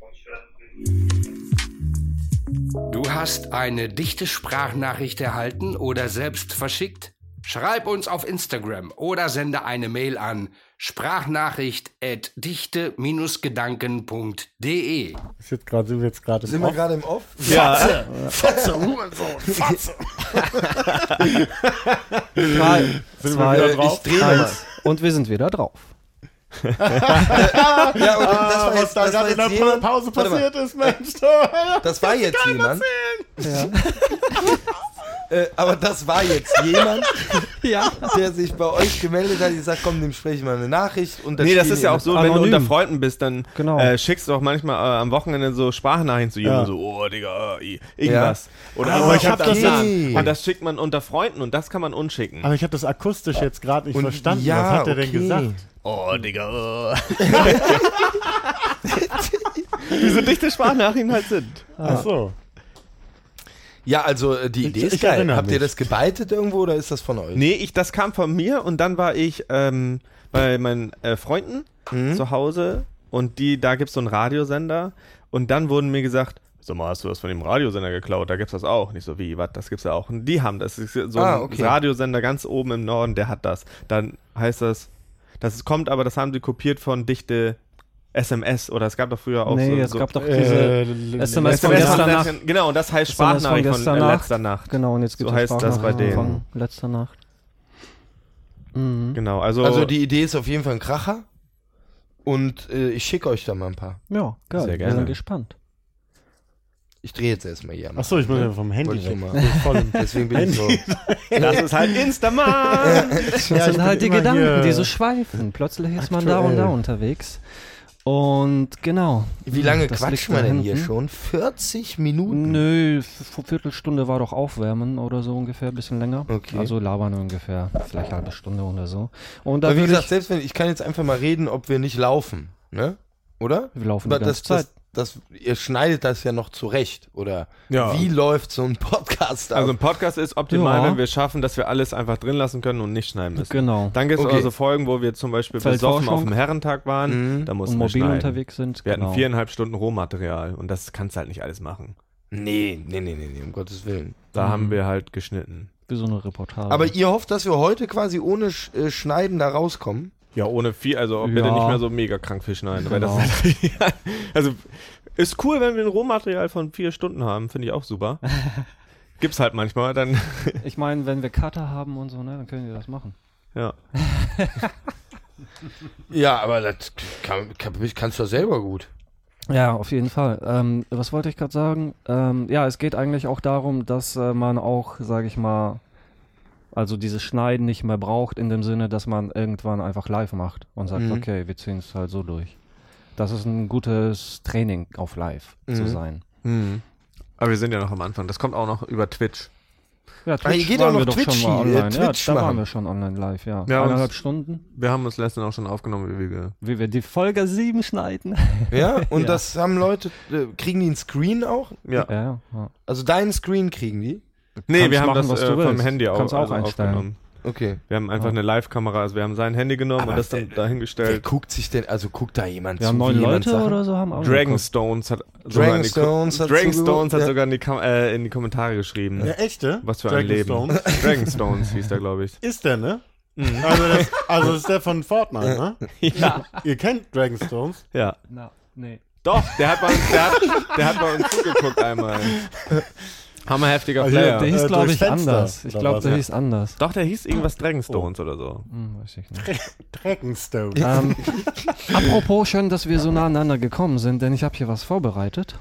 45. Du hast eine dichte Sprachnachricht erhalten oder selbst verschickt? Schreib uns auf Instagram oder sende eine Mail an sprachnachricht@dichte-gedanken.de. Ist jetzt gerade, sind wir jetzt gerade Sind im wir Off? gerade im Off? Ja, Fatze, Hurensohn, Fatze. Drei, Sind wir zwei, wieder drauf? Ich eins. Und wir sind wieder drauf. Ja, und das Ah, war was jetzt, da das war gerade in der jetzt jemand, Pause passiert ist, Mensch. Das war jetzt jemand. Äh, aber das war jetzt jemand, Ja. der sich bei euch gemeldet hat. Ich sag, komm, dem spreche ich mal eine Nachricht. Und Nee, das ist ja auch so, wenn du Anonym. unter Freunden bist, dann Genau. äh, schickst du auch manchmal äh, am Wochenende so Sprachnachrichten zu jemandem, Ja. so, oh, Digga, irgendwas. Oder Aber oh, ich hab hab das das Und das schickt man unter Freunden und das kann man unschicken. Aber ich habe das akustisch jetzt gerade nicht Und verstanden. ja, Was hat er denn gesagt? Oh, Digga. Wie so dichte Sprachnachrichten halt sind. Ach so. Ja, also äh, die Ich- Idee ist ich geil. Habt ihr mich. das gebeitet irgendwo oder ist das von euch? Nee, ich, das kam von mir und dann war ich ähm, bei meinen äh, Freunden zu Hause und die, da gibt's so einen Radiosender und dann wurden mir gesagt, sag mal, hast du das von dem Radiosender geklaut? Da gibt's das auch. Nicht so, wie, was, das gibt's ja auch. Und die haben das. das ist so Ah, ein okay. Radiosender ganz oben im Norden, der hat das. Dann heißt das, das kommt aber, das haben sie kopiert von dichte SMS oder es gab doch früher auch nee, so. es so gab doch Äh, diese l- SMS von von Nacht. Genau, und das heißt von Sprachnachricht von, äh, Nacht. letzter Nacht. Genau, und jetzt gibt So es heißt das bei denen. von letzter Nacht. Mhm. Genau, also, Also die Idee ist auf jeden Fall ein Kracher. Und äh, ich schicke euch da mal ein paar. Ja, geil. Sehr Wir gerne. sind gespannt. Ich drehe jetzt erstmal hier. am Ach so, ich muss Anfang, ja vom? Handy weg. bin im Deswegen bin ich so. das ist halt Instaman. Das Ja, sind bin halt die Gedanken, hier die so schweifen. Plötzlich ist man da und aktuell. da unterwegs. Und genau. Wie lange Das man da denn hier schon? 40 Minuten? Nö, Viertelstunde war doch Aufwärmen oder so ungefähr, bisschen länger. Okay. Also labern ungefähr, vielleicht halbe Stunde oder so. Und da Aber wie gesagt, ich, selbst wenn ich kann jetzt einfach mal reden, ob wir nicht laufen, ne? Oder? wir laufen Aber die das, ganze Zeit. das, das, ihr schneidet das ja noch zurecht, oder? Ja. Wie läuft so ein Podcast ab? Also ein Podcast ist optimal, Ja. wenn wir schaffen, dass wir alles einfach drin lassen können und nicht schneiden müssen. Genau. Dann gibt es Okay. also Folgen, wo wir zum Beispiel besoffen auf dem Herrentag waren. Mhm. Da Und mussten wir mobil schneiden. unterwegs sind. Wir genau. hatten viereinhalb Stunden Rohmaterial und das kannst du halt nicht alles machen. nee, nee, nee, nee, nee, um Gottes Willen. Da Mhm. haben wir halt geschnitten. Wie so eine Reportage. Aber ihr hofft, dass wir heute quasi ohne Sch äh, Schneiden da rauskommen? Ja, ohne viel, also bitte Ja. nicht mehr so mega krank viel schneiden. Genau. also ist cool, wenn wir ein Rohmaterial von vier Stunden haben, finde ich auch super. Gibt's halt manchmal, dann ich meine, wenn wir Cutter haben und so, ne, dann können wir das machen. ja. Ja, aber das kann, kann, kannst du ja selber gut. Ja, auf jeden Fall. Ähm, was wollte ich gerade sagen? Ähm, ja, es geht eigentlich auch darum, dass äh, man auch, sage ich mal, also dieses Schneiden nicht mehr braucht, in dem Sinne, dass man irgendwann einfach live macht und sagt, Mhm. okay, wir ziehen es halt so durch. Das ist ein gutes Training auf live zu Mhm. sein. Hm. Aber wir sind ja noch am Anfang. Das kommt auch noch über Twitch. Ja, Ah, hier geht auch waren noch wir doch Twitch schon mal äh, online. Twitch ja, da machen. waren wir schon online live, ja. Ja, Eineinhalb Stunden, Wir haben uns letztens auch schon aufgenommen, wie wir wie wir die Folge 7 schneiden. Ja, und Ja. das haben Leute, äh, kriegen die einen Screen auch? Ja. ja. Also deinen Screen kriegen die? Nee, Kannst wir haben machen, das was äh, du vom willst. Handy auch, Kannst auch also einstellen. aufgenommen. Okay. Wir haben einfach Ja. eine Live-Kamera, also wir haben sein Handy genommen Aber und das dann wer- Wer dahingestellt. guckt sich denn, also guckt da jemand Wir zu, haben neun Leute Sachen- oder so haben auch Dragonstones hat sogar in die Ko- Dragonstones hat Dragonstones hat sogar in die, Kam äh, in die Kommentare geschrieben. Ja, echte? Was für ein Leben. Dragonstones. Dragonstones hieß der, glaube ich. Ist der, ne? Also, das, also das ist der von Fortnite, ne? Ja. Ihr kennt Dragonstones? Ja. Na, nee. Doch, der hat bei uns, der hat, der hat bei uns zugeguckt einmal. Hammerheftiger Also, Player. Der hieß, Äh, glaube ich, Fenster, anders. Ich glaube, der Ja. hieß anders. Doch, der hieß irgendwas Dragonstones oder so. Hm, weiß ich nicht. Dragonstone. ähm, apropos, schön, dass wir so nah aneinander gekommen sind, denn ich habe hier was vorbereitet.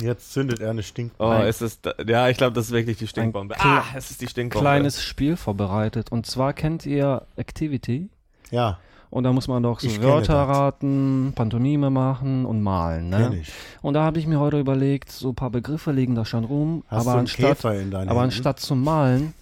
Jetzt zündet er eine Stink. Oh, ist es, ja, ich glaube, das ist wirklich die Stinkbombe. Ah, es ist die Stinkbombe. Kleines Spiel vorbereitet. Und zwar kennt ihr Activity. Ja, Und da muss man doch so Ich Wörter das. raten, Pantomime machen und malen. Ne? ich. Und da habe ich mir heute überlegt, so ein paar Begriffe liegen da schon rum. Hast aber du einen anstatt, Käfer in deinen aber Händen? anstatt zu malen,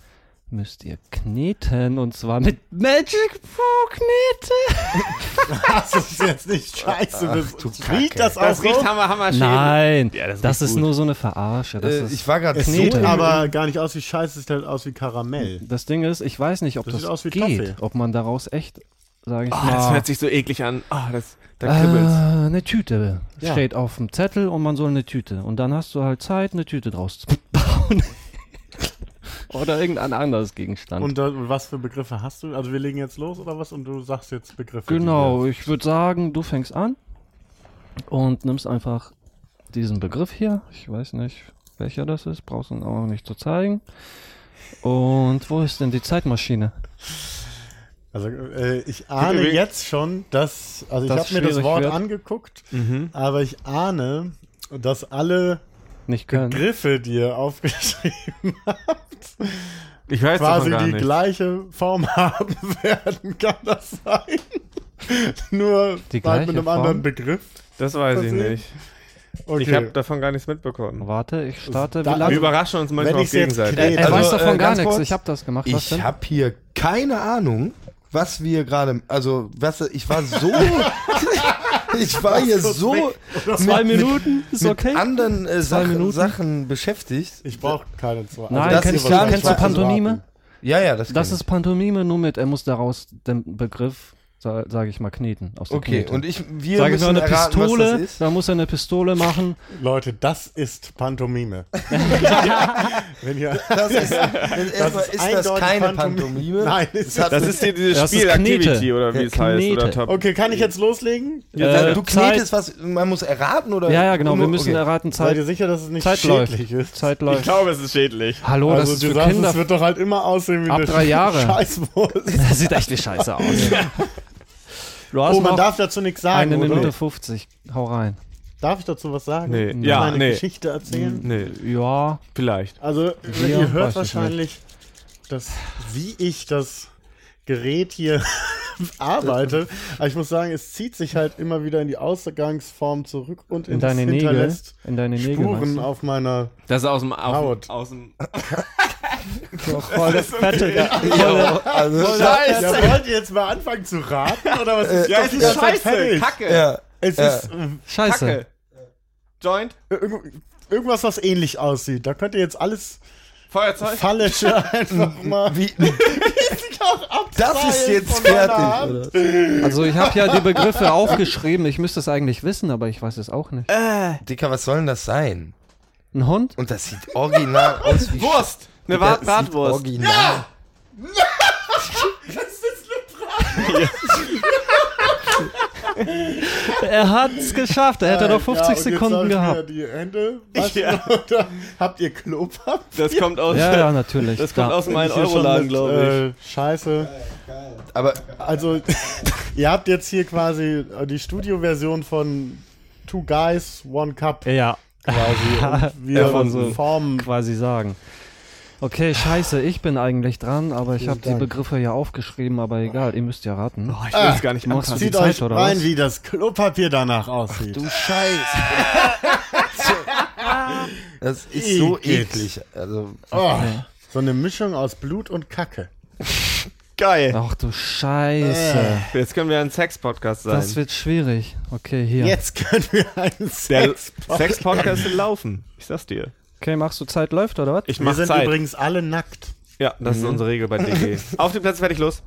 müsst ihr kneten. Und zwar mit Magic Pro Knete. Das ist jetzt nicht scheiße. Das, du riecht Kacke. das auch Das riecht hammer, hammer schön. Nein, Ja, das das, ist gut. nur so eine Verarsche. Das, Äh, ist, ich war gerade so sieht aber gar nicht aus wie Scheiße, es sieht halt aus wie Karamell. das Ding ist, ich weiß nicht, ob Das das, sieht aus wie geht, Toffee. ob man daraus echt sag ich Oh, mal. das hört sich so eklig an. Ah, das, da kribbelt's. Äh, eine Tüte Ja. steht auf dem Zettel und man soll eine Tüte. Und dann hast du halt Zeit, eine Tüte draus zu bauen. oder irgendein anderes Gegenstand. Und äh, was für Begriffe hast du? Also wir legen jetzt los oder was? Und du sagst jetzt Begriffe. genau, ich würde sagen, du fängst an und nimmst einfach diesen Begriff hier. Ich weiß nicht, welcher das ist, brauchst du ihn auch nicht zu zeigen. Und wo ist denn die Zeitmaschine? Also äh, ich ahne Übrigens- jetzt schon, dass, also ich Das habe mir das Wort wird. angeguckt, Mhm. aber ich ahne, dass alle. Begriffe, die ihr aufgeschrieben habt, Ich weiß quasi die nicht. gleiche Form haben werden. Kann das sein? Nur Die halt mit gleiche einem anderen Form? Begriff. Das weiß ich nicht. Okay. Ich habe davon gar nichts mitbekommen. Warte, ich starte. Da- Wir überraschen uns manchmal jetzt gegenseitig. kriege- er also, weiß davon äh, gar nichts. kurz, Ich habe das gemacht. Was Ich habe hier keine Ahnung, was wir gerade, also was ich war so, ich war hier so Zwei mit- Minuten ist mit okay. anderen äh, Sachen, Minuten? Sachen beschäftigt. Ich brauche keine zwei. Also Nein, das kennst, du, kennst du. Pantomime? Ja, ja, das, Das ist Pantomime, nur mit, er muss daraus den Begriff, sage ich mal, kneten. Aus ich. der okay. Knete. Und ich, wir Sag ich mal müssen eine erraten, was Pistole, das ist. da muss er eine Pistole machen. Leute, das ist Pantomime. Wenn ihr, Das ist, erstmal ist, das eindeutig keine Pantomime. Pantomime. Nein, ist Das mit- ist hier dieses Das ist Spiel Knete. Activity oder wie Ja, es heißt. Oder Knete. Top. Okay, kann ich jetzt loslegen? Äh, du Zeit- knetest was, man muss erraten oder? Ja, ja, genau. Wir müssen okay. erraten, Seid ihr Zeit, sicher, dass es nicht Zeit läuft. schädlich ist? Zeit Ich läuft. glaube, es ist schädlich. Hallo, das also ist du für sagst, Kinder. es wird doch halt immer aussehen wie Ab eine drei Jahre. Scheißwurst. Das sieht echt wie scheiße aus. Du hast Oh, man darf dazu nichts sagen, eine oder? Minute 50. Hau rein. Darf ich dazu was sagen? Nee. Ja, eine nee. Geschichte erzählen? Nee, Ja, vielleicht. Also, Wir? ihr hört ich wahrscheinlich, dass, wie ich das Gerät hier arbeite. Aber ich muss sagen, es zieht sich halt immer wieder in die Ausgangsform zurück und in deine Nägel. In deine Nägel. Spuren auf meiner Das ist aus dem, auf, Haut. aus dem Voll das fette. Ja, also, Ja, wollt ihr jetzt mal anfangen zu raten? Oder was ist Ja, es ist scheiße. Kacke. ja. Es Ja. ist äh, Scheiße. Kacke. Joint. irg- irgendwas, was ähnlich aussieht. Da könnt ihr jetzt alles Feuerzeug. Fallische einfach mal Wie, das ist jetzt fertig? Also ich habe ja die Begriffe aufgeschrieben. Ich müsste es eigentlich wissen, aber ich weiß es auch nicht. Dicker, was soll denn das sein? Ein Hund? Und das sieht original aus wie Wurst. Eine Das Brat sieht Bratwurst. Er hat es geschafft. Er hätte doch 50 Ja, und jetzt Sekunden ich gehabt. mir Die Hände Ja. oder habt ihr Klopapier? Das kommt aus, Ja, ja, natürlich. das kommt ja. aus meinem Euroladen, glaube Äh, Scheiße. Aber Also, ihr habt jetzt hier quasi äh, die Studioversion von Two Guys, One Cup Ja, quasi. Und wir Ja, von so- formen. quasi sagen. Okay, scheiße, ich bin eigentlich dran, aber ich habe die. Begriffe ja aufgeschrieben, aber egal, ihr müsst ja raten. ich. Oh, ich will es gar nicht die Zieht Zeit, euch oder rein, was? wie das Klopapier danach aussieht. du Scheiß. das ist so eklig. Also, Oh, so eine Mischung aus Blut und Kacke. Geil. Ach du Scheiße. Jetzt können wir ein Sex-Podcast sein. Das wird schwierig. Okay, hier. Jetzt können wir einen Sex. Sex-Podcast will laufen. Ich sag's dir. Okay, machst du Zeit läuft, oder was? Ich Wir mach sind Zeit. übrigens alle nackt. Ja, das ist unsere Regel bei DG. Auf die Plätze, fertig, los.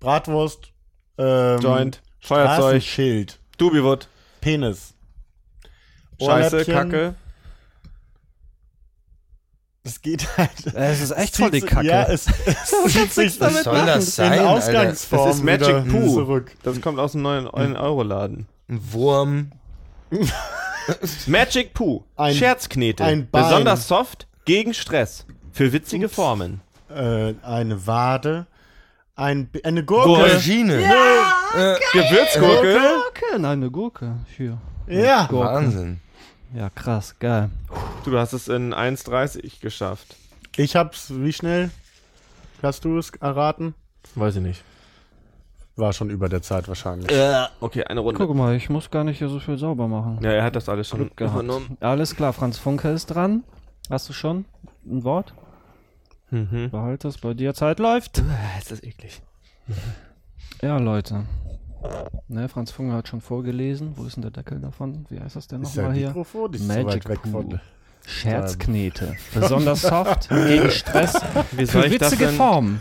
Bratwurst. Ähm, Joint, Feuerzeug, Schild. Dubiwood, Penis. Scheiße. Kacke. Es geht halt. Es ist echt voll die Kacke. Ja, es, es zieht sich was soll das in sein, Alter? Ausgangsform Das ist Magic Poo. zurück. Das kommt aus dem neuen 9-Euro-Laden. Ein Wurm. Magic Poo. Ein- Scherzknete. ein Bein. Besonders soft, gegen Stress. Für witzige Formen. Äh, eine Wade. Ein, eine Gurke. Aubergine. Gewürzgurke. Gurke, nein, eine Gurke. Hier. Ja. Gurke. Wahnsinn. Ja, krass, geil. Du, du hast es in 1,30 geschafft. Ich hab's, wie schnell? Hast du es erraten? Weiß ich nicht. War schon über der Zeit wahrscheinlich. Okay, eine Runde. Guck mal, ich muss gar nicht hier so viel sauber machen. Ja, er hat das alles schon übernommen. Alles klar, Franz Funke ist dran. Hast du schon ein Wort? Mhm. Behalte es, bei dir Zeit läuft. Ist das eklig. Ja, Leute. Ne, Franz Funke hat schon vorgelesen. Wo ist denn der Deckel davon? Wie heißt das denn nochmal hier? Mikrofon, die ist Magic so weit weg Poo. von. Scherzknete. Besonders soft, gegen Stress, Wie soll für ich das witzige denn?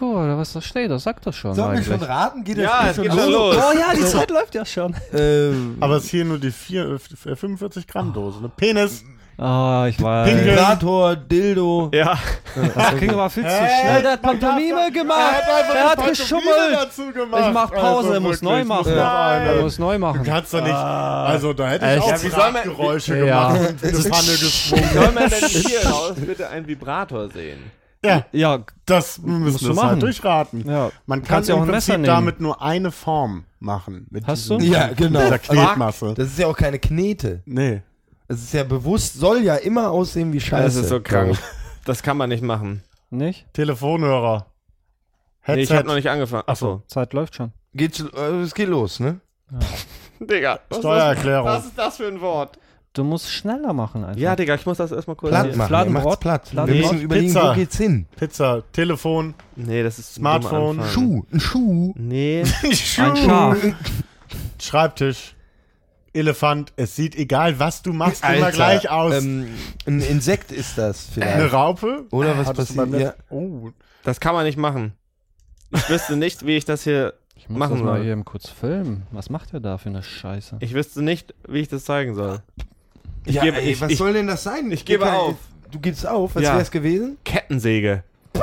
Cool, was da steht, das sagt das schon Sollen wir schon raten? Geht Ja, es geht schon los. Oh ja, die Zeit läuft ja schon. Ähm, Aber es ist hier nur die vier, äh, 45 Gramm Dose. Eine Penis. Ah, ich weiß. Pinkel. Vibrator, Dildo. Ja. Das ging aber viel zu Hey, schnell. Der hat Pantomime gemacht. Er hat geschummelt. dazu gemacht. Ich mach Pause, er muss neu machen. Nein, Er muss neu Du machen. kannst doch nicht. Also da hätte ich auch Ja, wie soll man- Geräusche Ja. gemacht und eine Pfanne geschwungen. Soll man denn hier raus bitte einen Vibrator sehen? Ja, Ja, das Musst müssen du wir machen. halt durchraten. ja. Man kann Kannst ja auch im Prinzip nehmen. damit nur eine Form machen. Mit Hast diesem- du? Ja, genau. Dieser Knetmasse. Das ist ja auch keine Knete. Nee. Es ist ja bewusst, soll ja immer aussehen wie Scheiße. Das ist so krank. Das kann man nicht machen. Nicht? Telefonhörer. Headset. Nee, ich habe noch nicht angefangen. Achso. Zeit läuft schon. Geht, äh, es geht los, ne? Digga. was ist Steuererklärung. Das, was ist das für ein Wort? Du musst schneller machen einfach. Ja, Digga, ich muss das erstmal kurz. Platt machen. Fladenbrot. Platt. Wir Fladenbrot. müssen überlegen, Pizza. wo geht's hin? Pizza, Telefon, Nee, das ist ein Smartphone. Anfang. Schuh. Ein Schuh. Nee. Ein Schaf. Schreibtisch, Elefant. Es sieht egal, was du machst, immer Alter, gleich aus. Ähm, ein Insekt ist das Eine vielleicht. Raupe? Oder was Hattest passiert? Ja. Oh, Das kann man nicht machen. Ich wüsste nicht, wie ich das hier. Ich muss Machen das mal wir. eben kurz filmen. Was macht er da für eine Scheiße? Ich wüsste nicht, wie ich das zeigen soll. Ich ja, gebe, ey, ich, was ich, soll denn das sein? ich gebe auf. Du gibst auf, was Ja. wär's gewesen? Kettensäge.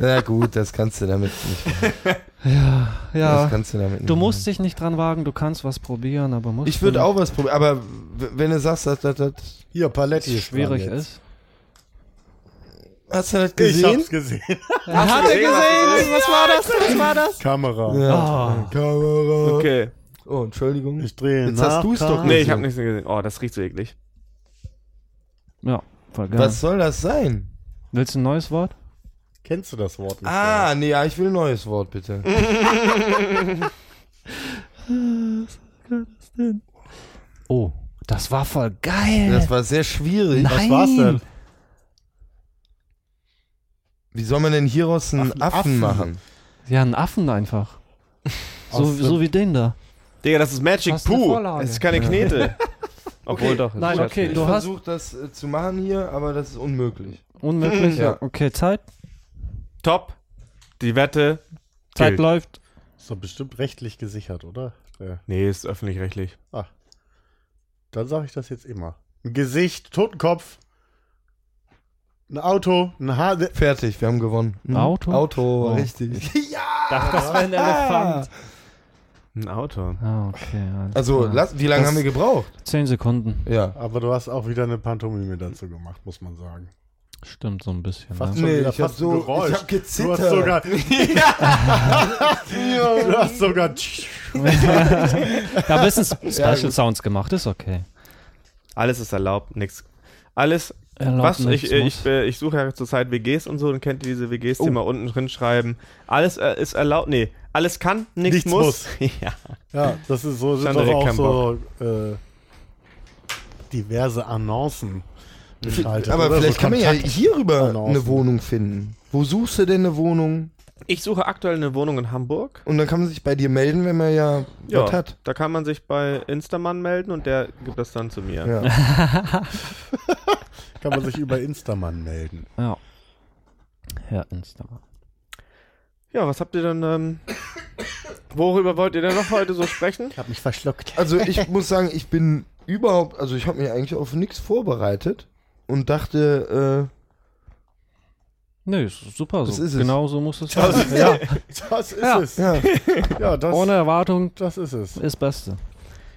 Na gut, das kannst du damit nicht. machen. Ja, Das ja. kannst du damit nicht Du machen. musst dich nicht dran wagen, du kannst was probieren, aber musst Ich würde auch was probieren, aber wenn du sagst, dass das, das hier, Paletti ist schwierig ist. hast du das Ich gesehen? hab's gesehen. Hat er gesehen? Was war das? Was war das? Kamera. Ja. Ah. Kamera. Okay. Oh, Entschuldigung. Ich drehe Jetzt hast nach du's doch Kamera. Nee, ich habe nichts gesehen. Oh, das riecht so eklig. Ja, voll geil. Was soll das sein? Willst du ein neues Wort? Kennst du das Wort nicht? Ah, nee, ja, ich will ein neues Wort, bitte. Oh, das war voll geil. Das war sehr schwierig. Was war's denn? Wie soll man denn hieraus einen Affen- Affen, machen? Ja, ein Affen einfach. So, so wie den da. Digga, das ist Magic Hast Poo. Es ist keine Knete. Obwohl doch. es Nein, okay, Ich du hast- versuche das äh, zu machen hier, aber das ist unmöglich. Unmöglich? Ja. Okay, Zeit. Top. Die Wette. Zeit gilt. läuft. Ist doch bestimmt rechtlich gesichert, oder? Ja. Nee, ist öffentlich-rechtlich. Dann sage ich das jetzt immer. Ein Gesicht, Totenkopf, ein Auto, ein Haar. Fertig, wir haben gewonnen. Mhm. Auto? Auto, Oh. richtig. ja! Dachte, das wäre ein Elefant. Ein Auto. Ah, okay. alles Also, klar. lass, wie lange Das- haben wir gebraucht? Zehn Sekunden. Ja. Aber du hast auch wieder eine Pantomime dazu gemacht, muss man sagen. Stimmt so ein bisschen. Fast ne? schon Nee, ich hab fast so- Geräusch. ich hab gezittert. Du hast sogar. du hast sogar. Da ein bisschen Special Sounds gemacht, ist okay. Alles ist erlaubt, nix. Alles, Erlaubt was? nichts, Ich, ich, muss. äh, ich suche ja zurzeit WGs und so, dann kennt ihr diese WGs, Oh. die mal unten drin schreiben. Alles äh, ist erlaubt, nee, alles kann, nichts, Nichts muss. ja. Ja, das ist so, sind doch auch so äh, diverse Annoncen geschaltet. Aber oder? vielleicht so kann man ja hierüber Annoncen. eine Wohnung finden. Wo suchst du denn eine Wohnung? Ich suche aktuell eine Wohnung in Hamburg. Und dann kann man sich bei dir melden, wenn man ja, Ja, was hat. da kann man sich bei Instaman melden und der gibt das dann zu mir. Ja. Kann man sich über Instaman melden. Ja. Herr Instagram. Ja, was habt ihr denn, ähm, worüber wollt ihr denn noch heute so sprechen? Ich hab mich verschluckt. Also ich muss sagen, ich bin überhaupt, also ich habe mich eigentlich auf nichts vorbereitet und dachte, Nee, ist super Das so. ist es. genau so muss es sein. Ja, das ist Ja. es. äh, ja, Ja, das, Ohne Erwartung das ist es. ist Beste.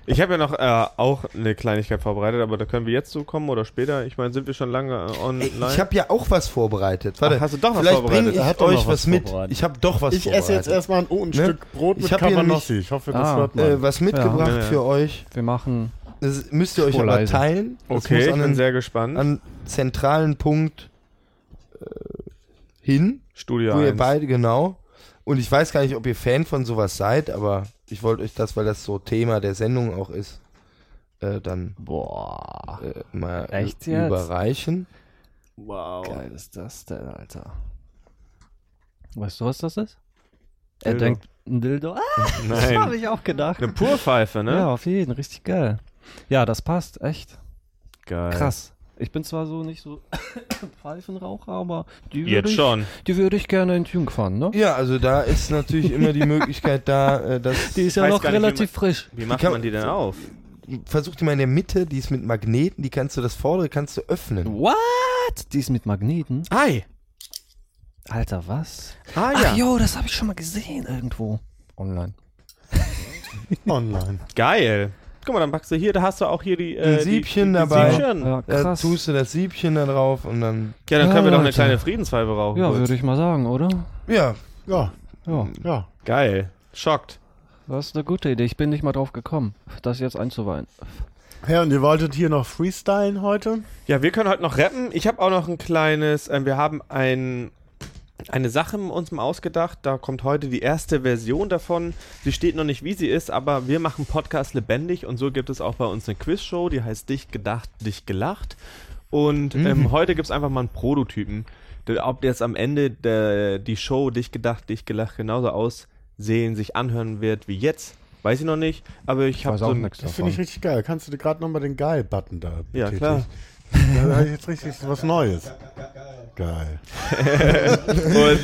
Ich habe ja noch äh, auch eine Kleinigkeit vorbereitet, aber da können wir jetzt so kommen oder später. Ich meine, sind wir schon lange äh, online? ich habe ja auch was vorbereitet. Warte, Ach, hast du doch was vielleicht bringe vorbereitet? ich Er hat doch euch was, was mit. Ich habe doch was Ich vorbereitet. esse jetzt erstmal ein, oh, ein Ne? Stück Brot Ich mit hab hier Cabanossi. Ich hoffe, das Ah, hört man. äh, was mitgebracht Ja. für euch. Wir machen Das müsst ihr euch aber teilen. Das okay, ich bin einen, sehr gespannt. an zentralen Punkt äh, hin, Studio wo ihr 1. beide, genau. Und ich weiß gar nicht, ob ihr Fan von sowas seid, aber ich wollte euch das, weil das so Thema der Sendung auch ist, äh, dann Boah. äh, mal Echt jetzt? überreichen. Wow. Geil ist das denn, Alter. Weißt du, was das ist? Er Dildo. denkt, ein Dildo. Ah, das habe Nein. ich auch gedacht. Eine Purpfeife, ne? Ja, auf jeden, richtig geil. Ja, das passt, echt. Geil. Krass. Ich bin zwar so nicht so Pfeifenraucher, aber die würde Jetzt ich, schon. die würde ich gerne in Tune fahren, ne? Ja, also da ist natürlich immer die Möglichkeit da, äh, dass Die ist ja weiß noch gar nicht, wie relativ frisch. Wie macht kann- man die denn auf? versuch die mal in der Mitte, die ist mit Magneten, die kannst du das vordere kannst du öffnen. What? Die ist mit Magneten? Ei. Alter, was? Ah Ach jo, das habe ich schon mal gesehen irgendwo. Online. Online. Geil. Guck mal, dann packst du hier, da hast du auch hier die, Ein äh, die, Siebchen die, die dabei. Siebchen. Ja, Ja, Da tust du das Siebchen da drauf und dann. dann können wir doch eine kleine Friedenspfeife rauchen. Ja, würde ich mal sagen, oder? Ja, Ja, Ja, ja. Geil. Schockt. das ist eine gute Idee. Ich bin nicht mal drauf gekommen, das jetzt einzuweihen. Ja, und ihr wolltet hier noch freestylen heute? Ja, wir können heute noch rappen. Ich habe auch noch ein kleines, ähm, wir haben ein, eine Sache uns mal ausgedacht. Da kommt heute die erste Version davon. Sie steht noch nicht, wie sie ist, aber wir machen Podcast lebendig und so gibt es auch bei uns eine Quizshow, die heißt Dich gedacht, dich gelacht. Und ähm, heute gibt es einfach mal einen Prototypen. Der- Ob jetzt am Ende der, die Show Dich gedacht, dich gelacht genauso aussehen, sich anhören wird wie jetzt, weiß ich noch nicht. Aber ich habe Weiß so auch ein, nichts Das finde ich richtig geil. Kannst du dir gerade nochmal den Geil-Button da Ja, betätigen? klar. Da habe ich jetzt richtig was Neues. Geil. Und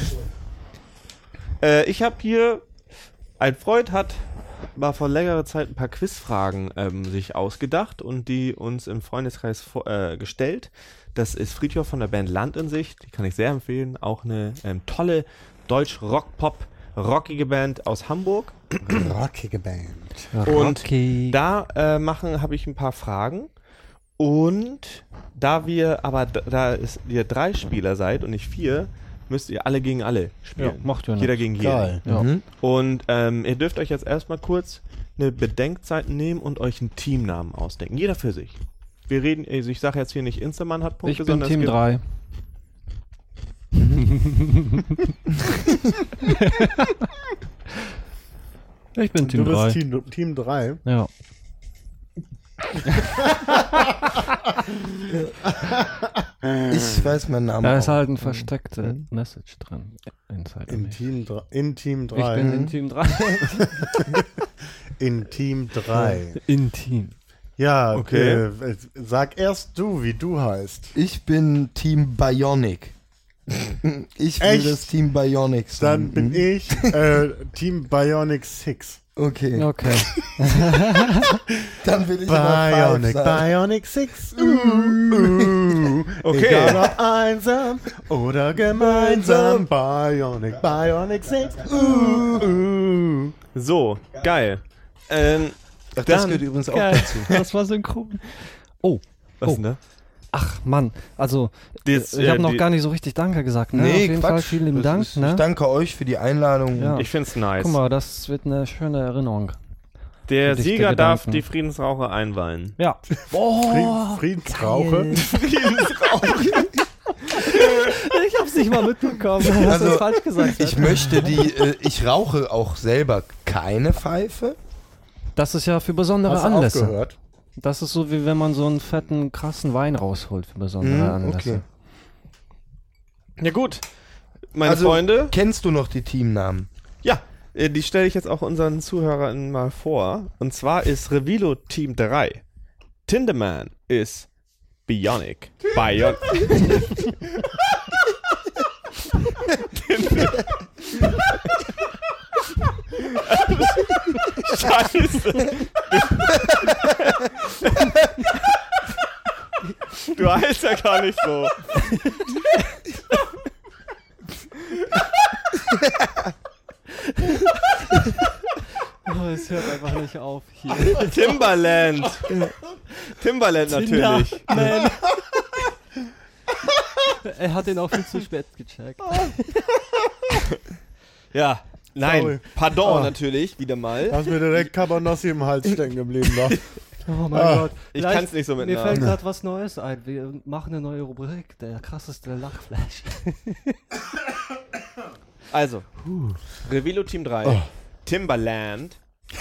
äh, ich habe hier, ein Freund hat mal vor längerer Zeit ein paar Quizfragen ähm, sich ausgedacht und die uns im Freundeskreis vor, äh, gestellt. Das ist Friedhof von der Band Land in sich, die kann ich sehr empfehlen. Auch eine ähm, tolle Deutsch-Rock-Pop, rockige Band aus Hamburg. Rockige Band. Und Rocky. Da äh, machen habe ich ein paar Fragen. Und da wir aber da es, ihr drei Spieler seid und nicht vier, müsst ihr alle gegen alle Ja, spielen. macht ja Jeder nichts. gegen jeden. Geil. Ja. Mhm. Und ähm, ihr dürft euch jetzt erstmal kurz eine Bedenkzeit nehmen und euch einen Teamnamen ausdenken. Jeder für sich. Wir reden, also ich sage jetzt hier nicht Instaman hat Punkte, Ich bin sondern Team es gibt, 3. ich bin Team du bist 3. Team, Team 3. Ja. Ich weiß meinen Namen. Da ist auch. halt ein versteckte Message drin. Inside In. Team, dr- in Team Ich bin 3. in Team 3. In Team 3. Intim. Ja, Okay. Äh, sag erst du, wie du heißt. Ich bin Team Bionic. Ich will Echt? das Team Bionic sein. Dann bin ich äh, Team Bionic 6. Okay. Okay. Dann will ich Bionic. Bionic 6. Uh, uh. Okay. Egal ob einsam oder gemeinsam. Bionic, Bionic 6. Uh, uh. So, geil. Ähm, Ach, das Dann- gehört übrigens auch Geil. dazu. Das war synchron. Oh, was Oh. denn da? Ach Mann. Also, Das, ich äh, habe noch die- gar nicht so richtig Danke gesagt. Ne? Auf Nee, jeden Quatsch. Fall vielen lieben Dank. ist, ne? Ich danke euch für die Einladung. Ja. Ich find's nice. Guck mal, das wird eine schöne Erinnerung. Der Dichte Sieger darf die Friedensraucher einweihen. Ja. Oh, Friedensrauche. ich hab's nicht mal mitbekommen. Hast Also, du falsch gesagt? Ich möchte die, äh, ich rauche auch selber keine Pfeife. Das ist ja für besondere Hast du Anlässe. aufgehört? Das ist so, wie wenn man so einen fetten, krassen Wein rausholt für besondere Mhm, Anlässe. okay. Ja gut, meine Also- Freunde. Kennst du noch die Teamnamen? Ja, äh, die stelle ich jetzt auch unseren Zuhörern mal vor. Und zwar ist Revilo Team 3. Tinderman ist Bionic. Bion Scheiße. Du heißt ja gar nicht so. Oh, es hört einfach nicht auf hier. Timberland. Timberland natürlich. Man. er hat den auch viel zu spät gecheckt. Ja, nein, Sorry. pardon Ah. natürlich, wieder mal. Da ist mir direkt Cabanossi im Hals stecken geblieben. Da. Oh mein Ah. Gott. Ich Vielleicht- kann's nicht so mit Mir fällt gerade was Neues ein. Wir machen eine neue Rubrik. Der krasseste Lachflash. Also, Revilo Team 3, Oh. Timberland.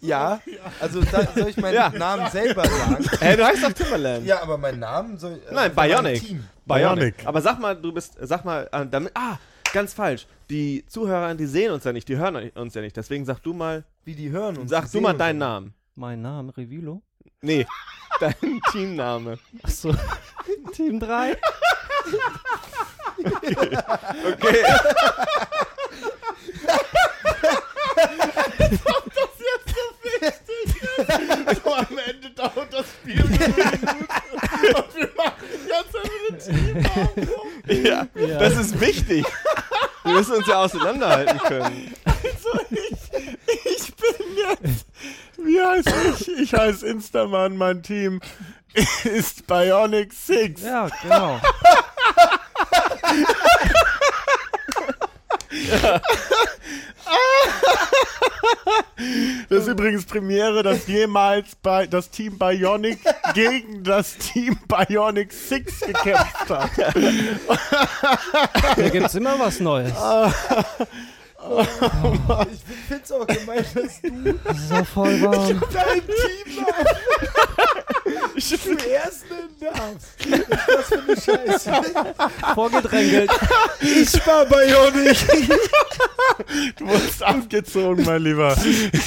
Ja. Also da, soll ich meinen Ja. Namen selber sagen? Hey, du heißt doch Timberland. Ja, aber meinen Namen soll. äh, Nein, Bionic. Bionic. Bionic. Aber sag mal, du bist, sag mal, äh, damit, ah, ganz falsch. Die Zuhörer, die sehen uns ja nicht, die hören uns ja nicht. Deswegen sag du mal, Wie die hören und sag du mal deinen Namen. mein Name, Revilo. Nee, dein Teamname. Achso. Team 3. Okay. am Ende dauert das Spiel eine Minute und wir machen ganze Zeit Team. Ja, das ist wichtig. Wir müssen uns ja auseinanderhalten können. Also ich, ich bin jetzt, wie heißt ich? Ich heiße Instaman, mein Team ist Bionic Six. Ja, genau. Das ist übrigens Premiere, dass jemals bei das Team Bionic gegen das Team Bionic Six gekämpft hat. Da gibt's immer was Neues. Ich find's auch gemein, dass du Das ist ja voll warm. dein Team zuerst nennen darfst. Was für eine Scheiße. Vorgedrängelt. Ich war Bionic. Du wurdest abgezogen, mein Lieber.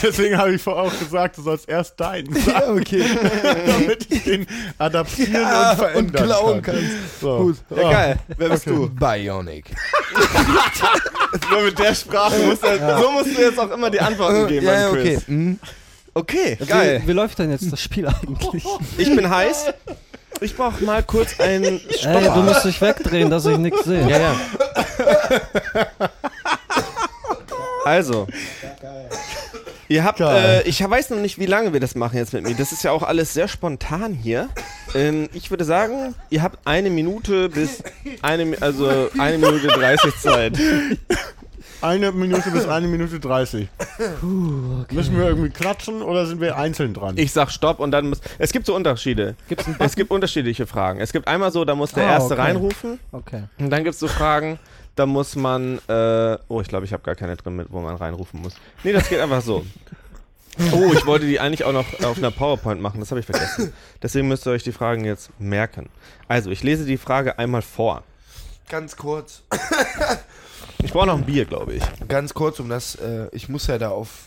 Deswegen habe ich vorher auch gesagt, du sollst erst deinen sagen, Ja, okay. damit ich den adaptieren Ja, und verändern und klauen kann. kannst. So. Gut. Ja, geil. Wer bist du? Bionic. Nur mit der Sprache musst du, so musst du jetzt auch immer die Antworten geben Ja, ja, okay. Quiz. Mhm. Okay, geil. wie läuft denn jetzt das Spiel eigentlich? Ich bin heiß. Ich brauche mal kurz einen Ey, du musst dich wegdrehen, dass ich nichts sehe. Ja, ja. Also. Ihr habt, äh, ich weiß noch nicht, wie lange wir das machen jetzt mit mir. Das ist ja auch alles sehr spontan hier. Ähm, ich würde sagen, ihr habt eine Minute bis eine, also eine Minute 30 Zeit. Eine Minute bis eine Minute 30. Müssen wir irgendwie klatschen oder sind wir einzeln dran? Ich sag Stopp und dann muss. Es gibt so Unterschiede. Gibt's Es gibt unterschiedliche Fragen. Es gibt einmal so, da muss der Ah, Erste okay. reinrufen. Okay. Und dann gibt es so Fragen, da muss man. Äh, oh, ich glaube, ich habe gar keine drin, mit, wo man reinrufen muss. Nee, das geht einfach so. Oh, ich wollte die eigentlich auch noch auf einer PowerPoint machen, das habe ich vergessen. Deswegen müsst ihr euch die Fragen jetzt merken. Also, ich lese die Frage einmal vor. Ganz kurz. Ich brauche noch ein Bier, glaube ich. Ganz kurz, um das, äh, ich muss ja da auf,